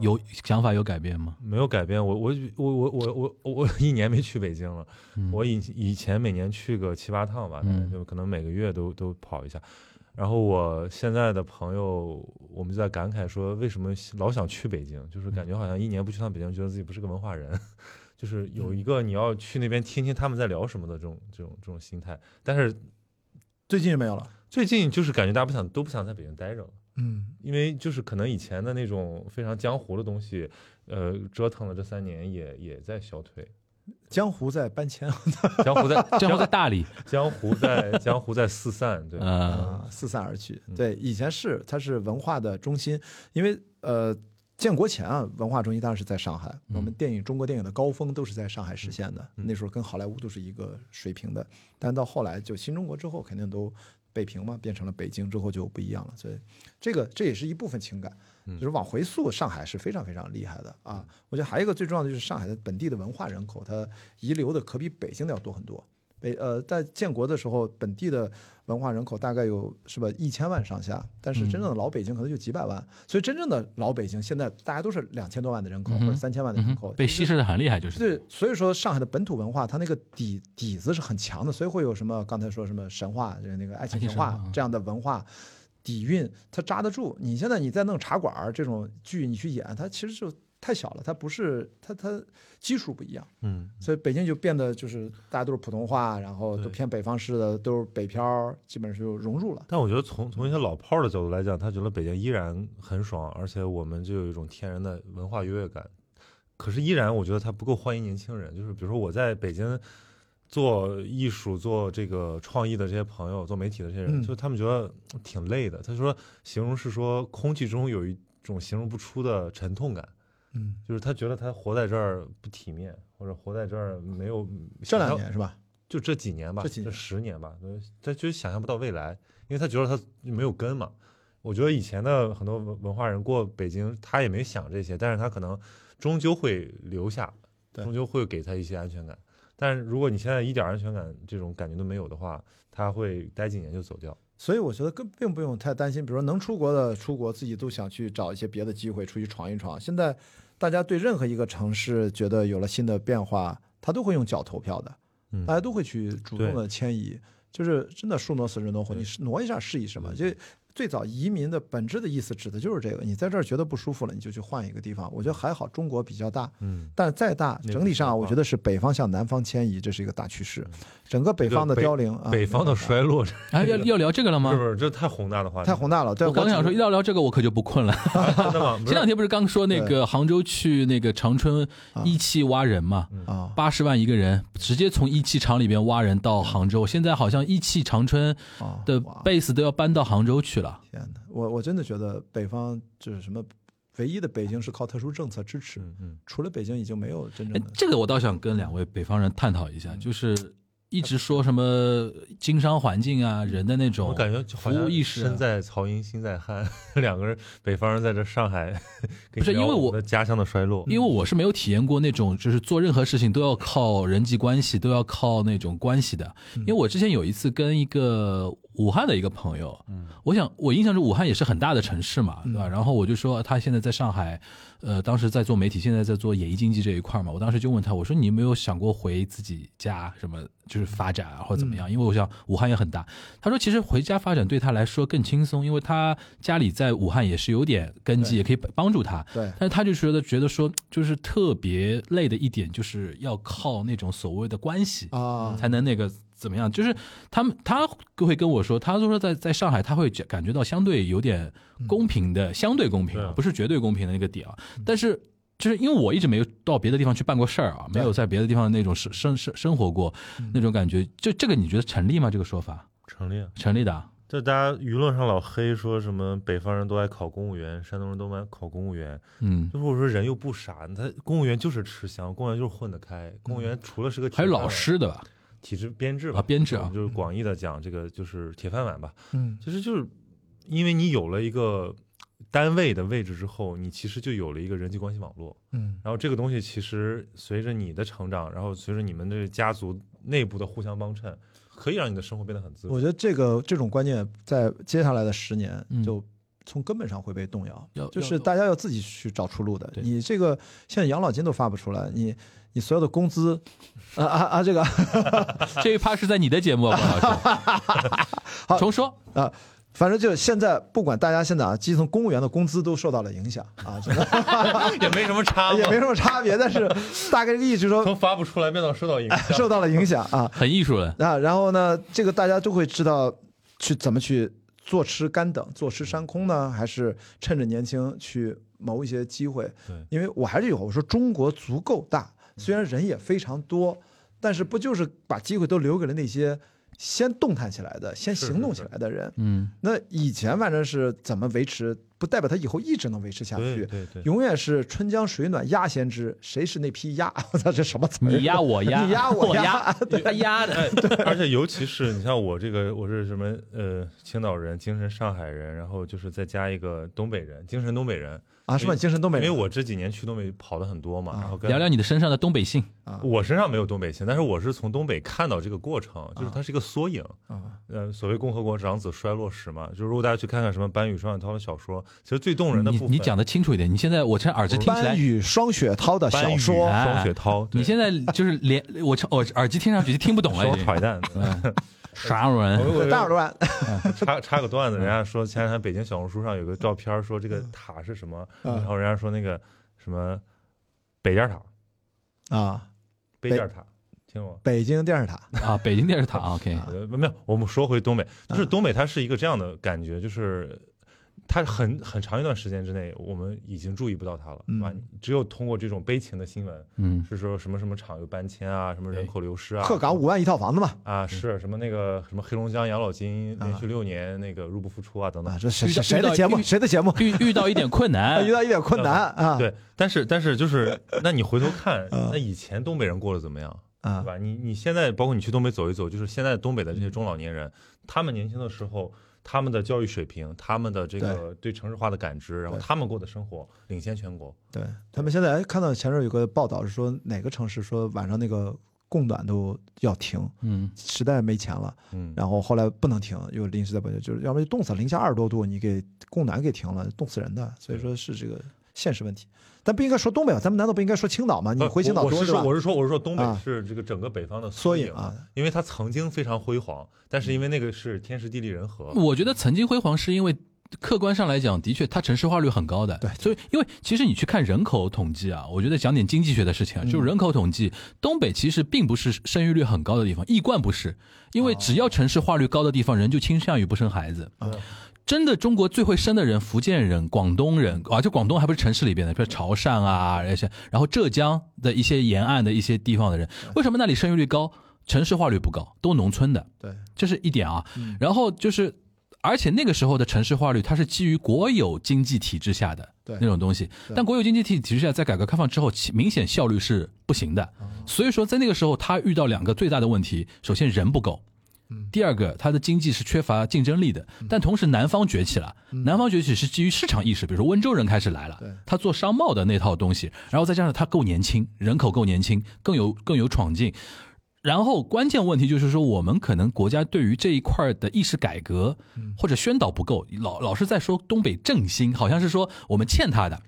有想法有改变吗？没有改变。我我我我我我我一年没去北京了。嗯我以以前每年去个七八趟吧，就可能每个月都都跑一下。然后我现在的朋友，我们就在感慨说，为什么老想去北京？就是感觉好像一年不去趟北京，觉得自己不是个文化人，就是有一个你要去那边听听他们在聊什么的这种这种这种心态。但是最近没有了。最近就是感觉大家不想都不想在北京待着了。嗯因为就是可能以前的那种非常江湖的东西，呃折腾了这三年也也在消退。江湖在搬迁 江湖在江湖在大理，江湖在江湖在四散，对，嗯，啊，四散而去。对，以前是它是文化的中心，因为呃，建国前啊，文化中心当然是在上海。我们电影中国电影的高峰都是在上海实现的，那时候跟好莱坞都是一个水平的。但到后来就新中国之后，肯定都北平嘛，变成了北京之后就不一样了。所以这个这也是一部分情感。就是往回溯，上海是非常非常厉害的啊！我觉得还有一个最重要的就是上海的本地的文化人口，它遗留的可比北京的要多很多。北呃，在建国的时候，本地的文化人口大概有是吧一千万上下，但是真正的老北京可能就几百万。所以真正的老北京现在大家都是两千多万的人口或者三千万的人口，被稀释的很厉害，就是对。所以说上海的本土文化，它那个底底子是很强的，所以会有什么刚才说什么神话，就是那个爱情神话这样的文化。底蕴它扎得住，你现在你再弄茶馆儿这种剧，你去演，它其实就太小了，它不是它它基数不一样，嗯，所以北京就变得就是大家都是普通话，然后都偏北方式的，都是北漂，基本上就融入了。但我觉得从从一些老炮儿的角度来讲，他觉得北京依然很爽，而且我们就有一种天然的文化优越感。可是依然我觉得他不够欢迎年轻人，就是比如说我在北京。做艺术、做这个创意的这些朋友，做媒体的这些人，就他们觉得挺累的。他说，形容是说空气中有一种形容不出的沉痛感。嗯，就是他觉得他活在这儿不体面，或者活在这儿没有。这两年是吧？就这几年吧，这十年吧，他就想象不到未来，因为他觉得他没有根嘛。我觉得以前的很多文文化人过北京，他也没想这些，但是他可能终究会留下，终究会给他一些安全感。但是如果你现在一点安全感这种感觉都没有的话，他会待几年就走掉。所以我觉得更并不用太担心，比如说能出国的出国，自己都想去找一些别的机会出去闯一闯。现在大家对任何一个城市觉得有了新的变化，他都会用脚投票的，大家都会去主动的迁移，就是真的树挪死人挪活，你挪一下是一什么？就。最早移民的本质的意思指的就是这个，你在这儿觉得不舒服了，你就去换一个地方。我觉得还好，中国比较大，嗯，但再大，整体上我觉得是北方向南方迁移，这是一个大趋势。整个北方的凋零，北方的衰落，哎，要要聊这个了吗？是不是？这太宏大的话题，太宏大了。对，我刚想说，要聊这个，我可就不困了。前两天不是刚说那个杭州去那个长春一汽挖人嘛？啊，八十万一个人，直接从一汽厂里边挖人到杭州。现在好像一汽长春的 base 都要搬到杭州去了。天哪！我我真的觉得北方就是什么，唯一的北京是靠特殊政策支持，嗯，除了北京已经没有真正的。这个我倒想跟两位北方人探讨一下，就是。一直说什么经商环境啊，人的那种，我感觉服务意识。身在曹营心在汉，两个人北方人在这上海，不是因为我的家乡的衰落，因为我是没有体验过那种，就是做任何事情都要靠人际关系，都要靠那种关系的。因为我之前有一次跟一个武汉的一个朋友，嗯，我想我印象中武汉也是很大的城市嘛，对吧？然后我就说他现在在上海。呃，当时在做媒体，现在在做演艺经济这一块嘛。我当时就问他，我说你有没有想过回自己家，什么就是发展啊，或者怎么样？因为我想武汉也很大。他说其实回家发展对他来说更轻松，因为他家里在武汉也是有点根基，也可以帮助他。对。但是他就觉得觉得说，就是特别累的一点，就是要靠那种所谓的关系啊，才能那个。怎么样？就是他们，他会跟我说，他说在在上海，他会感觉到相对有点公平的，相对公平，不是绝对公平的那个点啊。但是，就是因为我一直没有到别的地方去办过事儿啊，没有在别的地方那种生生生生活过那种感觉。就这个，你觉得成立吗？这个说法成立，成立的。就大家舆论上老黑说什么北方人都爱考公务员，山东人都爱考公务员。嗯，就是我说人又不傻，他公务员就是吃香，公务员就是混得开。公务员除了是个还有老师的吧。体制编制吧，啊，编制啊，就是广义的讲，这个就是铁饭碗吧。嗯，其实就是因为你有了一个单位的位置之后，你其实就有了一个人际关系网络。嗯，然后这个东西其实随着你的成长，然后随着你们的家族内部的互相帮衬，可以让你的生活变得很自由。我觉得这个这种观念在接下来的十年就从根本上会被动摇，就是大家要自己去找出路的。你这个现在养老金都发不出来，你。你所有的工资，啊啊啊！这个 这一趴是在你的节目，关老师。好，重说啊，反正就现在，不管大家现在啊，基层公务员的工资都受到了影响啊，也没什么差，也没什么差别，但是大概这个意思说，从发不出来变到受到影响，受到了影响啊，很艺术了啊。然后呢，这个大家都会知道去怎么去坐吃干等，坐吃山空呢，还是趁着年轻去。谋一些机会。对因为我还是有我说中国足够大，虽然人也非常多，但是不就是把机会都留给了那些先动弹起来的、先行动起来的人？嗯，那以前反正是怎么维持，不代表他以后一直能维持下去。对对对，永远是春江水暖鸭先知，谁是那批鸭？我操，这什么词儿？你压我压，你压我我压 他压的，而且尤其是你像我这个，我是什么呃青岛人，精神上海人，然后就是再加一个东北人，精神东北人，啊？是吧？精神东北人因为我这几年去东北跑的很多嘛，啊然后跟聊聊你的身上的东北性。啊我身上没有东北性，但是我是从东北看到这个过程，就是它是一个缩影。啊呃，所谓共和国长子衰落史嘛，就是如果大家去看看什么班宇、双雪涛的小说，其实最动人的部分，你你讲的清楚一点，你现在我这耳机听起来，班宇、双雪涛的小说哎双雪涛，你现在就是连我我耳机听上去就听不懂了，已经。双彩蛋。啥我人？我大耳朵 插插个段子，人家说前两天北京小红书上有个照片，说这个塔是什么，嗯。然后人家说那个什么北电塔、啊，北电塔，听过吗？北京电视塔。啊，北京电视塔，OK，呃，没有，我们说回东北，就是东北它是一个这样的感觉，就是它很很长一段时间之内，我们已经注意不到他了，嗯。对吧？只有通过这种悲情的新闻，嗯，是说什么什么厂又搬迁啊，什么人口流失啊，鹤岗五万一套房子嘛。啊，是什么那个什么黑龙江养老金连续啊六年那个入不敷出啊等等。啊，，这谁谁的节目？谁的节目？遇遇到一点困难。遇，到一点困难啊，对，但是但是就是，那你回头看，啊那以前东北人过得怎么样，啊。对吧？你你现在包括你去东北走一走，就是现在东北的这些中老年人，他们年轻的时候，他们的教育水平，他们的这个对。城市化的感知，然后他们过的生活领先全国。对他们现在哎看到前阵有个报道是说哪个城市说晚上那个供暖都要停，嗯，实在没钱了，嗯，然后后来不能停，又临时在保就是要不然就冻死了零下二十多度，你给供暖给停了，冻死人的，所以说是这个现实问题。咱不应该说东北吧？咱们难道不应该说青岛吗？你呃回青岛我我是说？我是说我是说东北啊是这个整个北方的缩影啊，因为它曾经非常辉煌，但是因为那个是天时地利人和，我觉得曾经辉煌是因为。客观上来讲，的确，它城市化率很高的。对所以因为其实你去看人口统计啊，我觉得讲点经济学的事情啊，就是人口统计，东北其实并不是生育率很高的地方，一贯不是。因为只要城市化率高的地方，人就倾向于不生孩子。啊真的，中国最会生的人，福建人、广东人，啊，就广东还不是城市里边的，比如潮汕啊那些，然后浙江的一些沿岸的一些地方的人，为什么那里生育率高，城市化率不高，都农村的，对，这是一点啊。嗯然后就是，而且那个时候的城市化率，它是基于国有经济体制下的对那种东西。但国有经济体体制下，在改革开放之后，其明显效率是不行的。哦所以说，在那个时候，他遇到两个最大的问题：首先人不够。嗯。第二个，它的经济是缺乏竞争力的，但同时南方崛起了，南方崛起是基于市场意识，比如说温州人开始来了，他做商贸的那套东西，然后再加上他够年轻，人口够年轻，更有更有闯劲，然后关键问题就是说，我们可能国家对于这一块的意识改革或者宣导不够，老老是在说东北振兴，好像是说我们欠他的，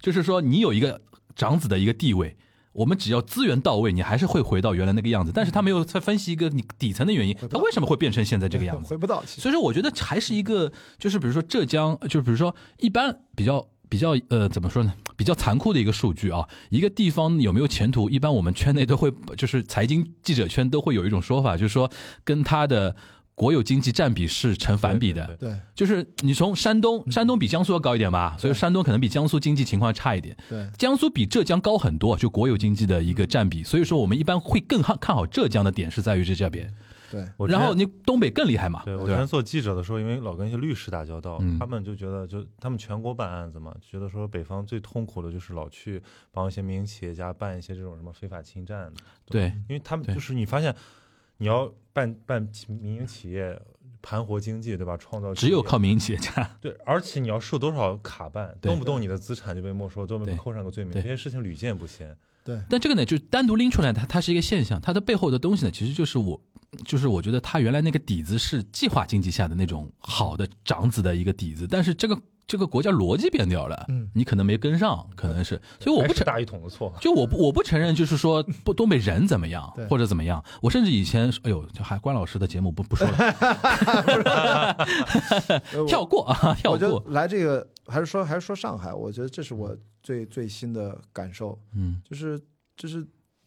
就是说你有一个长子的一个地位。我们只要资源到位，你还是会回到原来那个样子。但是他没有再分析一个你底层的原因，他为什么会变成现在这个样子？回不到。所以说，我觉得还是一个，就是比如说浙江，就是比如说一般比较比较呃怎么说呢，比较残酷的一个数据啊，一个地方有没有前途，一般我们圈内都会，就是财经记者圈都会有一种说法，就是说跟他的国有经济占比是成反比的。对对就是你从山东，山东比江苏要高一点吧，所以山东可能比江苏经济情况差一点。对。江苏比浙江高很多，就国有经济的一个占比，所以说我们一般会更看看好浙江的点是在于这这边，对。然后你东北更厉害嘛，对我之前做记者的时候，因为老跟一些律师打交道，嗯。他们就觉得，就他们全国办案子嘛，觉得说北方最痛苦的就是老去帮一些民营企业家办一些这种什么非法侵占，对因为他们就是你发现，你要办办民营企业盘活经济，对吧？创造只有靠民营企业家。对，而且你要受多少卡办，动不动你的资产就被没收，都被对扣上个罪名，这些事情屡见不鲜。对但这个呢，就单独拎出来，它它是一个现象，它的背后的东西呢，其实就是我，就是我觉得他原来那个底子是计划经济下的那种好的长子的一个底子，但是这个这个国家逻辑变掉了，嗯你可能没跟上，可能是，所以我不承，大一统的错。就我不我不承认，就是说不东北人怎么样或者怎么样，我甚至以前，哎呦，就还关老师的节目不不说了，跳过啊，跳过，来这个还是说还是说上海，我觉得这是我最最新的感受，嗯就是就是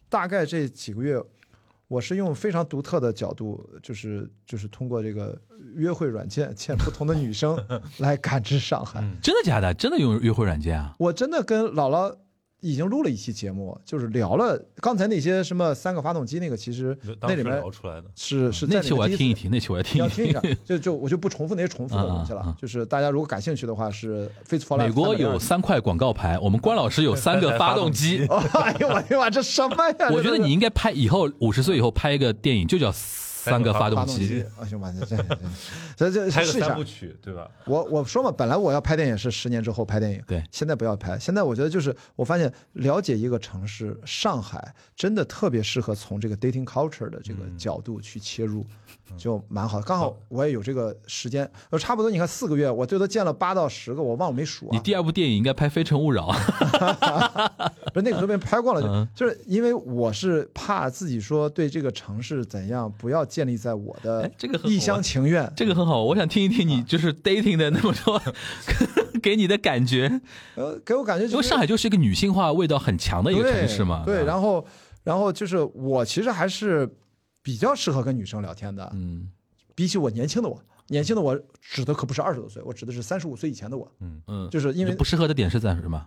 大概这几个月，我是用非常独特的角度，就是就是通过这个约会软件见不同的女生 来感知上海。真的假的？真的用约会软件啊？我真的跟姥姥已经录了一期节目，就是聊了刚才那些什么三个发动机那个，其实那里面聊出来的。是是那期我要听一听，那期我要听一听要听一。下，就就我就不重复那些重复的东西了。就是大家如果感兴趣的话，是 Face for Life 美国有三块广告牌，我们关老师有三个发动机。哦 哎呦我的妈，这什么呀？我觉得你应该拍以后五十岁以后拍一个电影，就叫三个发动机。，哎呦妈，这这这这拍个试一下三部。曲，对吧？我我说嘛，本来我要拍电影是十年之后拍电影，对现在不要拍。现在我觉得就是我发现了解一个城市，上海真的特别适合从这个 dating culture 的这个角度去切入，就蛮好。刚好我也有这个时间，呃，差不多你看四个月，我最多见了八到十个，我忘了没数啊。你第二部电影应该拍《非诚勿扰》。不是那个都被拍过了，就嗯。就是因为我是怕自己说对这个城市怎样，不要建立在我的哎这个一厢情愿。这个很好，我想听一听啊。你就是 dating 的那么多 给你的感觉，呃，给我感觉就是因为上海就是一个女性化味道很强的一个城市嘛。对，吧然后然后就是我其实还是比较适合跟女生聊天的，嗯。比起我年轻的我，年轻的我指的可不是二十多岁，我指的是三十五岁以前的我，嗯。嗯，就是因为不适合的点是在什么？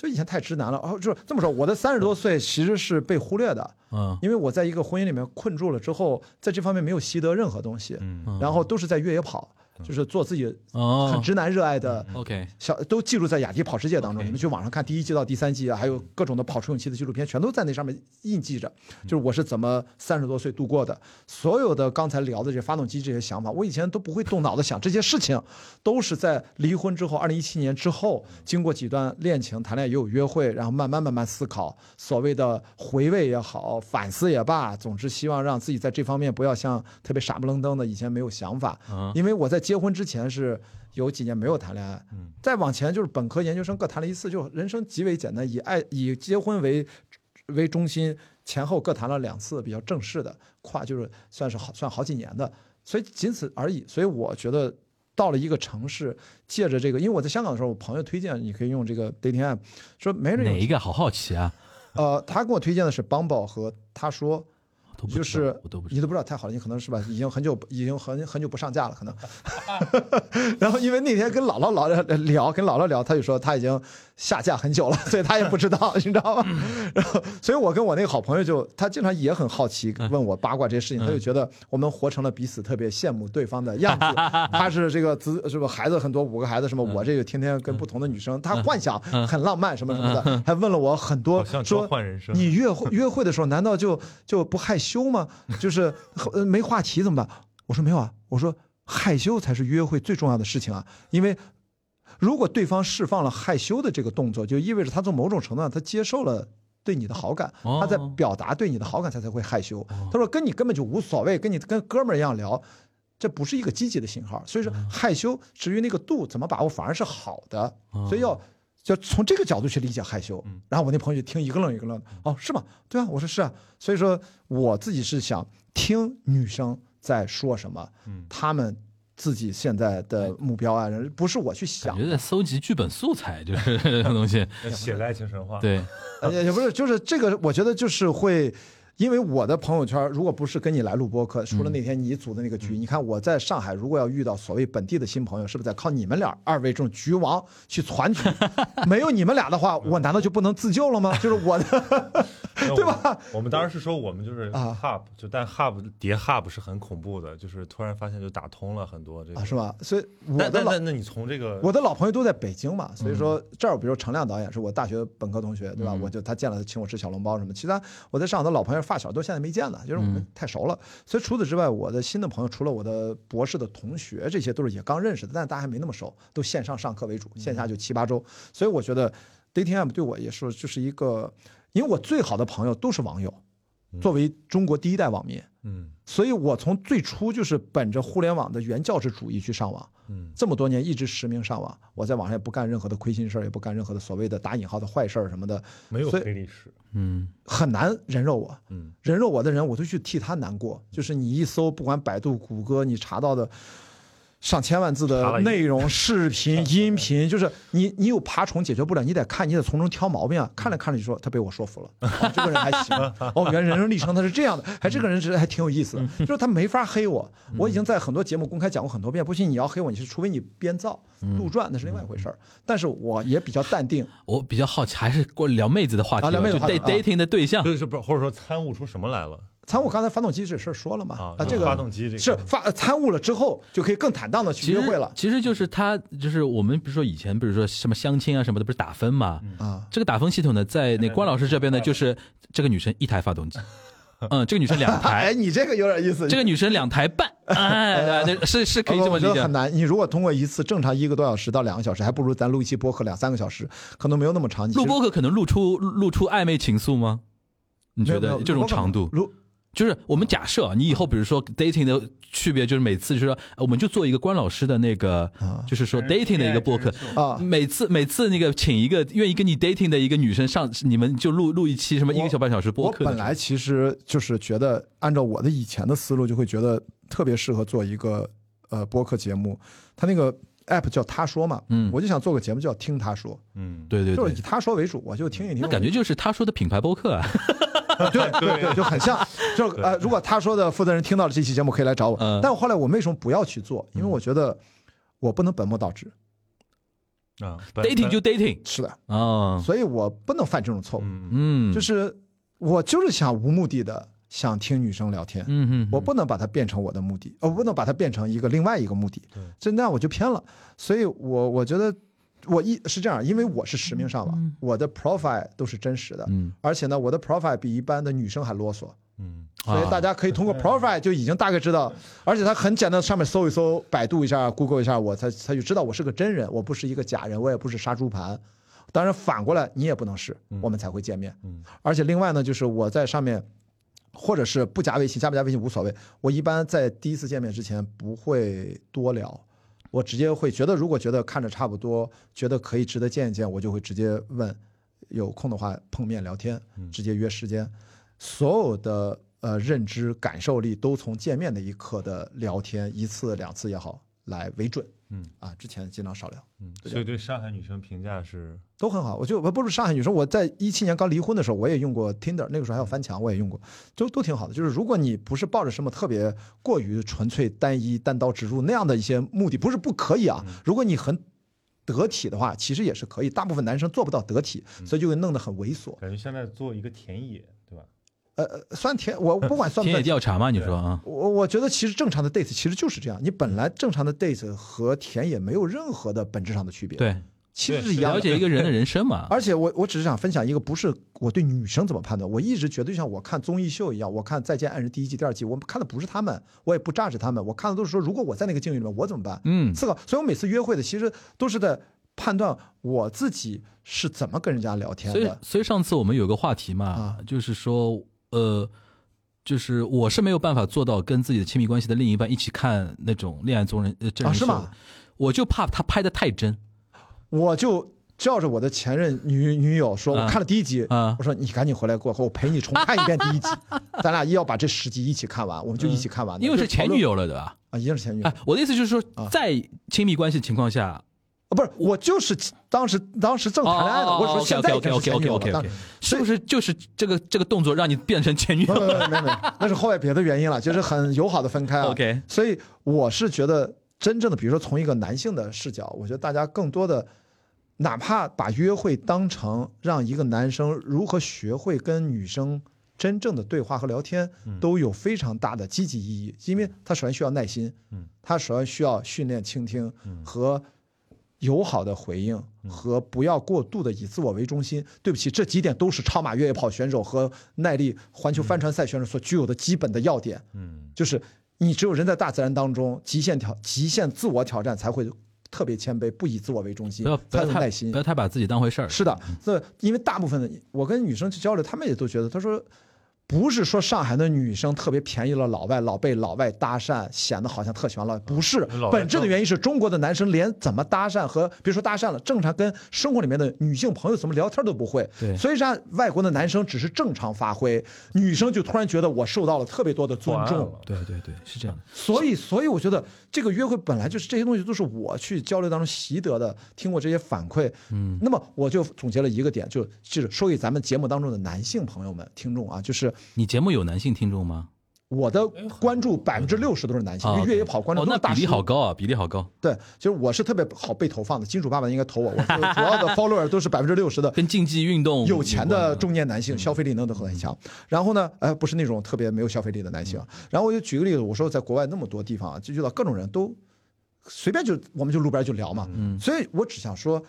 就以前太直男了。哦，就是这么说，我的三十多岁其实是被忽略的，嗯。因为我在一个婚姻里面困住了之后，在这方面没有习得任何东西，嗯。然后都是在越野跑，就是做自己很哦直男热爱的。，OK，小都记录在雅迪跑世界当中你们去网上看第一季到第三季啊，还有各种的跑出勇气的纪录片，全都在那上面印记着。就是我是怎么三十多岁度过的，所有的刚才聊的这些发动机这些想法，我以前都不会动脑子想这些事情，都是在离婚之后，二零一七年之后，经过几段恋情，谈恋爱也有约会，然后慢慢慢慢思考，所谓的回味也好，反思也罢，总之希望让自己在这方面不要像特别傻不愣登的以前没有想法，嗯因为我在结婚之前是有几年没有谈恋爱，嗯再往前就是本科、研究生各谈了一次，就人生极为简单，以爱以结婚为为中心，前后各谈了两次比较正式的，跨就是算是好算好几年的，所以仅此而已。所以我觉得到了一个城市，借着这个，因为我在香港的时候，我朋友推荐你可以用这个 dating app，说没人有哪一个？好好奇啊？呃，他给我推荐的是 Bumble 和他说。都不就是我都不知道。你都不知道，太好了，你可能是吧，已经很久已经很很久不上架了，可能。然后因为那天跟姥姥姥聊，跟姥姥聊，他就说他已经下架很久了，所以他也不知道，你知道吗？然后，所以我跟我那个好朋友就，他经常也很好奇，问我八卦这些事情，他就觉得我们活成了彼此特别羡慕对方的样子。他是这个子是不孩子很多，五个孩子什么，我这个天天跟不同的女生，他幻想很浪漫什么什么的，还问了我很多说换人生。你约会约会的时候，难道就就不害羞吗？就是呃没话题怎么办？我说没有啊，我说害羞才是约会最重要的事情啊，因为如果对方释放了害羞的这个动作，就意味着他从某种程度上他接受了。对你的好感，哦他在表达对你的好感，他才会害羞。他说跟你根本就无所谓，跟你跟哥们儿一样聊，这不是一个积极的信号。所以说害羞，至于那个度怎么把握，反而是好的。所以要就从这个角度去理解害羞。然后我那朋友就听一个愣一个愣的，哦，是吗？对啊，我说是啊。所以说我自己是想听女生在说什么，她们自己现在的目标啊，不是我去想感觉在搜集剧本素材，就是这个东西。写的爱情神话，，对，也不是，就是这个，我觉得就是会。因为我的朋友圈，如果不是跟你来录播客，除了那天你组的那个局，你看我在上海，如果要遇到所谓本地的新朋友，是不是得靠你们俩二位这种局王去传局？没有你们俩的话，我难道就不能自救了吗？就是我的 对吧？我们当时是说我们就是啊 hub，就但 hub 叠 hub 是很恐怖的，就是突然发现就打通了很多这个啊，是？吧？所以我但的老那你从这个我的老朋友都在北京嘛，所以说这儿，比如程亮导演是我大学本科同学，对吧？我就他见了，请我吃小笼包什么。其他我在上海的老朋友发小都现在没见了，就是我们太熟了。所以除此之外，我的新的朋友除了我的博士的同学，这些都是也刚认识的，但是大家还没那么熟，都线上上课为主，线下就七八周。所以我觉得 dating app 对我也是就是一个，因为我最好的朋友都是网友，作为中国第一代网民。嗯所以我从最初就是本着互联网的原教旨主义去上网，嗯这么多年一直实名上网，我在网上也不干任何的亏心事儿，也不干任何的所谓的打引号的坏事儿什么的，没有黑历史，嗯，很难人肉我。嗯人肉我的人，我都去替他难过。就是你一搜，不管百度、谷歌，你查到的，上千万字的内容、视频、音频，就是你你有爬虫解决不了，你得看，你得从中挑毛病啊。看着看着就说他被我说服了，哦、这个人还行，哦，原来人生历程他是这样的，还这个人是还挺有意思的，就是他没法黑我。我已经在很多节目公开讲过很多遍，不信你要黑我，你是除非你编造、杜撰，那是另外一回事儿。但是我也比较淡定，我比较好奇，还是过聊妹子的话题聊妹子就话题啊 dating 的对象就。是不是或者说参悟出什么来了参悟刚才发动机这事儿说了嘛？啊？啊，这个发动机这个是发参悟了之后就可以更坦荡的去其实约会了其实就是他，就是我们比如说以前，比如说什么相亲啊什么的，不是打分嘛？啊。这个打分系统呢，在那关老师这边呢，就是这个女生一台发动机，嗯，这个女生两台 哎，台，你这个有点意思。这个女生两台半，哎，对是是可以这么理解觉得很难。你如果通过一次正常一个多小时到两个小时，还不如咱录一期播客两三个小时，可能没有那么长。录播客可能录出录出暧昧情愫吗？你觉得这种长度？录就是我们假设啊，你以后比如说 dating 的区别，就是每次就是说，呃我们就做一个关老师的那个，啊就是说 dating 的一个播客，啊，每次每次那个请一个愿意跟你 dating 的一个女生上，你们就录录一期什么一个小半小时播我客我。本来其实就是觉得，按照我的以前的思路，就会觉得特别适合做一个呃播客节目。他那个 app 叫他说嘛，嗯我就想做个节目叫听他说，嗯，对对对就是以，他说为主，我就听一听。那感觉就是他说的品牌播客啊。对对对，就很像。就是呃，如果他说的负责人听到了这期节目，可以来找我。嗯但我后来我为什么不要去做？因为我觉得我不能本末倒置。啊本 dating 就 dating 是的，啊，所以我不能犯这种错误。嗯嗯，就是我就是想无目的的想听女生聊天，嗯嗯，我不能把它变成我的目的，我不能把它变成一个另外一个目的对，这那样我就偏了。所以我我觉得我一是这样，因为我是实名上网，我的 profile 都是真实的，嗯而且呢，我的 profile 比一般的女生还啰嗦。嗯所以大家可以通过 profile 就已经大概知道，而且它很简单，上面搜一搜，百度一下，Google 一下，我才才就知道我是个真人，我不是一个假人，我也不是杀猪盘。当然反过来你也不能是，我们才会见面。嗯而且另外呢，就是我在上面，或者是不加微信，加不加微信无所谓。我一般在第一次见面之前不会多聊，我直接会觉得，如果觉得看着差不多，觉得可以值得见一见，我就会直接问，有空的话碰面聊天，直接约时间。所有的呃认知感受力都从见面的一刻的聊天一次两次也好来为准。嗯啊，之前尽量少聊。嗯，所以对上海女生评价是都很好。我就我不是上海女生，我在一七年刚离婚的时候，我也用过 Tinder，那个时候还有翻墙，我也用过，都都挺好的。就是如果你不是抱着什么特别过于纯粹、单一、单刀直入那样的一些目的，不是不可以啊。如果你很得体的话，其实也是可以。大部分男生做不到得体，所以就会弄得很猥琐。感觉现在做一个田野？呃，呃算甜，我不管算不田野算调查嘛？你说啊？我我觉得其实正常的 date 其实就是这样，你本来正常的 date 和田野没有任何的本质上的区别，，对，其实是一样的。了解一个人的人生嘛。而且我我只是想分享一个，不是我对女生怎么判断，我一直觉得就像我看综艺秀一样，我看《再见爱人》第一季、第二季，我看的不是他们，我也不榨着他们，我看的都是说，如果我在那个境遇里面，我怎么办？嗯思考。所以我每次约会的其实都是在判断我自己是怎么跟人家聊天所以的。所以上次我们有个话题嘛啊，就是说呃。就是我是没有办法做到跟自己的亲密关系的另一半一起看那种恋爱综人呃真人秀的，啊是吗我就怕他拍的太真我就叫着我的前任女女友说，啊我看了第一集，啊我说你赶紧回来过后，我陪你重看一遍第一集，咱俩要把这十集一起看完，我们就一起看完的。因为是前女友友了，对吧？啊，一定是前女友哎，我的意思就是说啊，在亲密关系情况下，啊，不是我就是当时当时正谈恋爱呢，我说现在已经是不是就是这个这个动作让你变成前女友没有没有，那是后来别的原因了，就是很友好的分开啊。？OK，所以我是觉得，真正的，比如说从一个男性的视角，我觉得大家更多的，哪怕把约会当成让一个男生如何学会跟女生真正的对话和聊天，都有非常大的积极意义，因为他首先需要耐心，嗯，他首先需要训练倾听和。友好的回应和不要过度的以自我为中心。对不起，这几点都是超马越野跑选手和耐力环球帆船赛选手所具有的基本的要点。嗯就是你只有人在大自然当中极限挑、极限自我挑战，才会特别谦卑，不以自我为中心不要，有耐心不。要太把自己当回事儿。是的，这因为大部分的我跟女生去交流，她们也都觉得，她说不是说上海的女生特别便宜了老外，老被老外搭讪，显得好像特喜欢老外，不是本质的原因是中国的男生连怎么搭讪和别说搭讪了，正常跟生活里面的女性朋友怎么聊天都不会。对所以让外国的男生只是正常发挥，女生就突然觉得我受到了特别多的尊重。对对对，是这样的。所以，所以我觉得这个约会本来就是这些东西都是我去交流当中习得的，听过这些反馈，嗯，那么我就总结了一个点，就就是说给咱们节目当中的男性朋友们、听众啊，就是你节目有男性听众吗？我的关注百分之六十都是男性，因为越野跑关注哦，那比例好高啊，比例好高，对，其实我是特别好被投放的，金主爸爸应该投我，主要的 follower 都是百分之六十的跟竞技运动有钱的中年男性，消费力能都很强。然后呢，呃，不是那种特别没有消费力的男性。然后我就举个例子，我说在国外那么多地方啊，就遇到各种人都随便就我们就路边就聊嘛。嗯所以我只想说，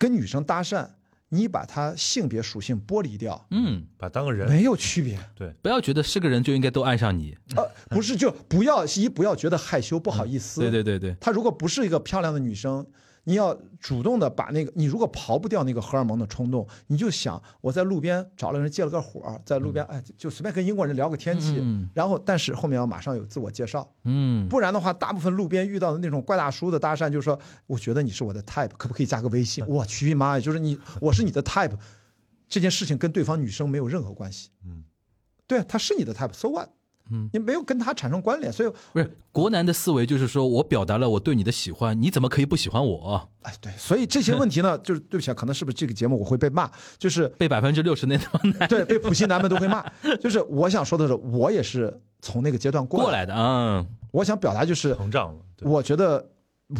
跟女生搭讪，你把他性别属性剥离掉，嗯，把当个人，没有区别。对不要觉得是个人就应该都爱上你。呃，不是，就不要一不要觉得害羞不好意思。对对对对，她如果不是一个漂亮的女生，你要主动的把那个，你如果刨不掉那个荷尔蒙的冲动，你就想我在路边找了人借了个火，在路边哎就随便跟英国人聊个天气，嗯。然后但是后面要马上有自我介绍，嗯，不然的话，大部分路边遇到的那种怪大叔的搭讪，就是说我觉得你是我的 type，可不可以加个微信？我去妈呀，就是你我是你的 type，这件事情跟对方女生没有任何关系。嗯，对，他是你的 type，so what？嗯，你没有跟他产生关联，所以不是国男的思维就是说我表达了我对你的喜欢，你怎么可以不喜欢我？哎，对，所以这些问题呢，就是对不起啊，可能是不是这个节目我会被骂，就是被百分之六十那帮男 对被普信男们都会骂，就是我想说的是，我也是从那个阶段过来，过来的啊，我想表达就是，膨胀了，对。我觉得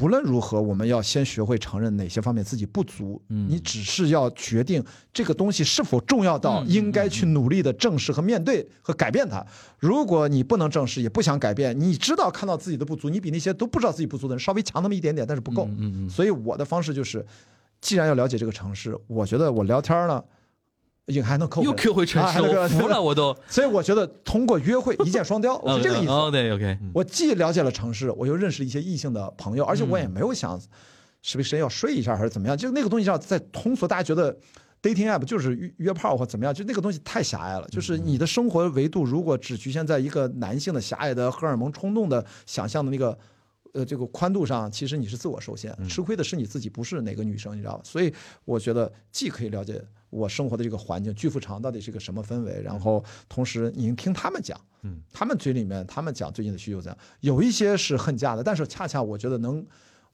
无论如何，我们要先学会承认哪些方面自己不足，嗯你只是要决定这个东西是否重要到嗯应该去努力的正视和面对和改变它。如果你不能正视，也不想改变，你知道看到自己的不足，你比那些都不知道自己不足的人稍微强那么一点点，但是不够。嗯嗯嗯所以我的方式就是，既然要了解这个城市，我觉得我聊天呢，也还能扣回又来 Q 回城市，服了，我都。所以我觉得通过约会一箭双雕，我是这个意思。哦，对，OK，我既了解了城市，我又认识了一些异性的朋友，而且我也没有想是不是谁要睡一下还是怎么样，就那个东西上在通俗，大家觉得 dating app 就是约约炮或怎么样，就那个东西太狭隘了。就是你的生活维度如果只局限在一个男性的狭隘的荷尔蒙冲动的想象的那个。呃，这个宽度上，其实你是自我受限，吃亏的是你自己，不是哪个女生，你知道吧？所以我觉得既可以了解我生活的这个环境，巨富长到底是个什么氛围，然后同时您听他们讲，嗯，他们嘴里面他们讲最近的需求怎样，有一些是恨嫁的，但是恰恰我觉得能。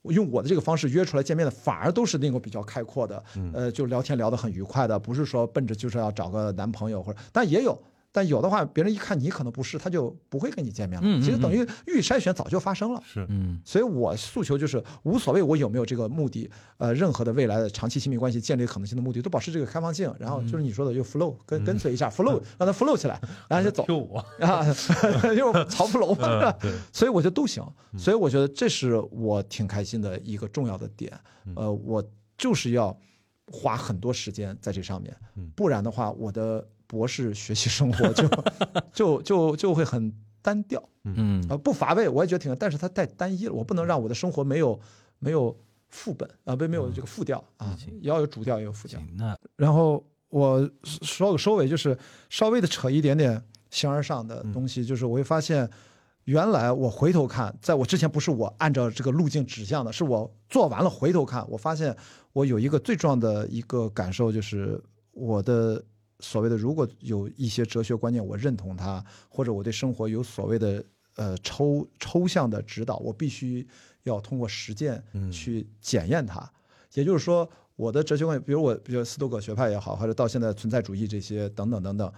用我的这个方式约出来见面的，反而都是那种比较开阔的，呃，就聊天聊得很愉快的，不是说奔着就是要找个男朋友或者，但也有，但有的话，别人一看你可能不是，他就不会跟你见面了。嗯嗯其实等于预筛选早就发生了。是。嗯。所以我诉求就是无所谓我有没有这个目的，呃，任何的未来的长期亲密关系建立可能性的目的都保持这个开放性，然后就是你说的就 flow 跟跟随一下 flow，让它 flow 起来，然后就走就我，啊，就曹福楼嘛，对。所以我觉得都行，所以我觉得这是我挺开心的一个重要的点，呃，我就是要花很多时间在这上面嗯，不然的话，我的博士学习生活就 就就就会很单调。嗯啊，不乏味，我也觉得挺，但是它太单一了，我不能让我的生活没有没有副本啊，不没有这个副调啊，也要有主调，也有副调。那然后我说个收尾，就是稍微的扯一点点形而上的东西，就是我会发现，原来我回头看，在我之前不是我按照这个路径指向的，是我做完了回头看，我发现我有一个最重要的一个感受，就是我的所谓的如果有一些哲学观念我认同它，或者我对生活有所谓的呃抽抽象的指导，我必须要通过实践嗯去检验它。也就是说，我的哲学观念，比如我，比如斯多葛学派也好，或者到现在存在主义这些等等等等，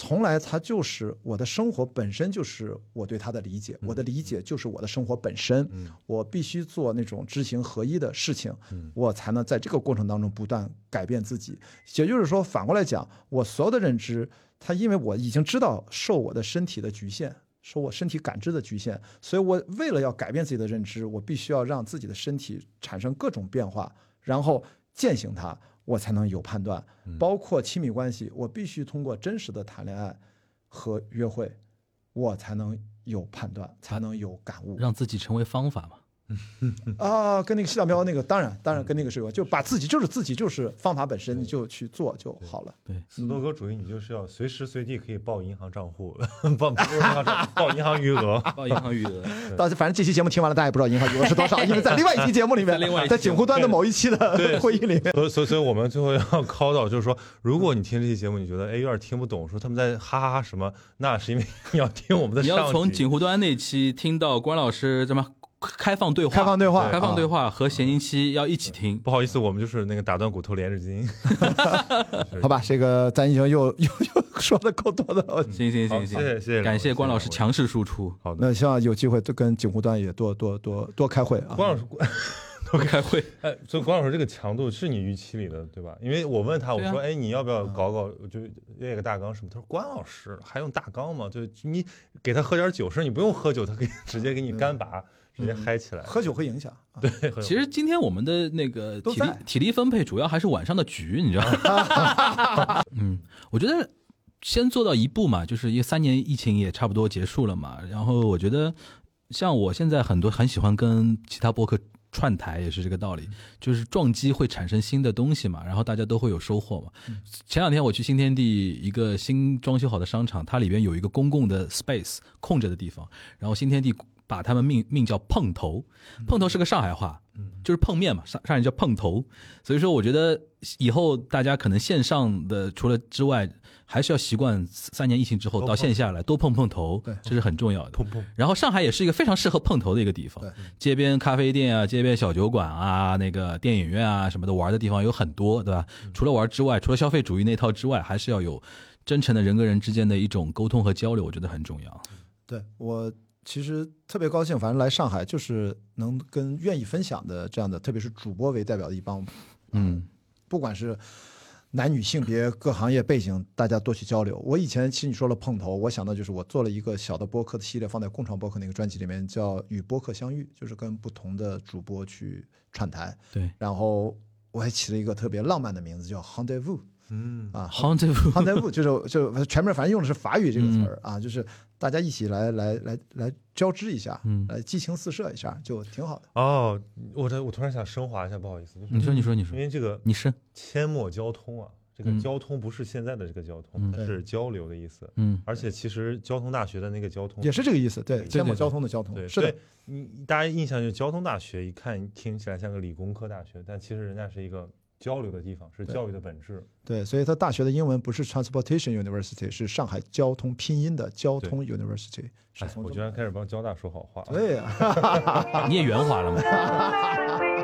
从来它就是我的生活本身就是我对它的理解，我的理解就是我的生活本身。嗯我必须做那种知行合一的事情嗯，我才能在这个过程当中不断改变自己。也就是说，反过来讲，我所有的认知，它因为我已经知道受我的身体的局限。受我身体感知的局限，所以我为了要改变自己的认知，我必须要让自己的身体产生各种变化，然后践行它，我才能有判断。包括亲密关系，我必须通过真实的谈恋爱和约会，我才能有判断，才能有感悟。让自己成为方法嘛。啊，跟那个西藏标那个，当然当然跟那个是有关，就把自己就是自己就是方法本身，你就去做就好了。对斯多哥主义，你就是要随时随地可以报银行账户，报银行账户报银行余额。报银行余额。到反正这期节目听完了，大家也不知道银行余额是多少，因为在另外一期节目里面，在另外在景湖端的某一期的会议里面，所以所以所以我们最后要 call 到，就是说，如果你听这期节目，你觉得哎有点听不懂，说他们在哈哈哈什么，那是因为你要听我们的你上集。要从锦湖端那期听到关老师怎么开放对话，开放对话，开放对啊。话和闲宁期要一起听。不好意思，我们就是那个打断骨头连着筋。好吧，这个咱已经又又 又说的够多的了。行行行行，谢谢谢谢感谢关老师谢谢强势输出。好的，那希望有机会都跟景湖端也多多多多开会啊。关老师，多开会，哎，所以关老师这个强度是你预期里的，对吧？因为我问他，我说，哎，你要不要搞搞，就列个大纲什么？他说，关老师还用大纲吗？就你给他喝点酒，是你不用喝酒，他可以直接给你干拔，直接嗨起来。喝酒会影响啊。对，其实今天我们的那个体力体力分配主要还是晚上的局，你知道吗？嗯，我觉得先做到一步嘛，就是因为三年疫情也差不多结束了嘛，然后我觉得像我现在很多很喜欢跟其他播客串台，也是这个道理，就是撞击会产生新的东西嘛，然后大家都会有收获嘛。前两天我去新天地一个新装修好的商场，它里边有一个公共的 space 空着的地方，然后新天地把他们命命叫碰头，碰头是个上海话，就是碰面嘛，上上海叫碰头，所以说我觉得以后大家可能线上的除了之外，还是要习惯三年疫情之后到线下来多碰碰头对，这是很重要的。然后上海也是一个非常适合碰头的一个地方对，街边咖啡店啊、街边小酒馆啊、那个电影院啊什么的玩的地方有很多，对吧？除了玩之外，除了消费主义那套之外，还是要有真诚的人跟人之间的一种沟通和交流，我觉得很重要。对我其实特别高兴，反正来上海就是能跟愿意分享的这样的，特别是主播为代表的一帮，嗯不管是男女性别、各行业背景，大家多去交流。我以前其实你说了碰头，我想到就是我做了一个小的播客的系列，放在共创播客那个专辑里面，叫“与播客相遇”，就是跟不同的主播去串台。对然后我还起了一个特别浪漫的名字，叫 “Rendezvous”。嗯，啊 h u n t e v 航天部就是就全面反正用的是法语这个词儿啊，就是大家一起来来来来交织一下，嗯。来激情四射一下，就挺好的。哦，我这我突然想升华一下，不好意思，就是你说，你说，你说。因，为这个你是，阡陌交通啊，这个嗯。交通不是现在的这个交通，嗯。它是交流的意思。嗯。而且其实交通大学的那个交通也是这个意思，对，阡陌交通的交通，对，是的，你大家印象就是交通大学，一看听起来像个理工科大学，但其实人家是一个交流的地方，是教育的本质。对，所以他大学的英文不是 Transportation University，是上海交通拼音的交通 University，是哎，从我居然开始帮交大说好话。对呀、你也圆滑了吗？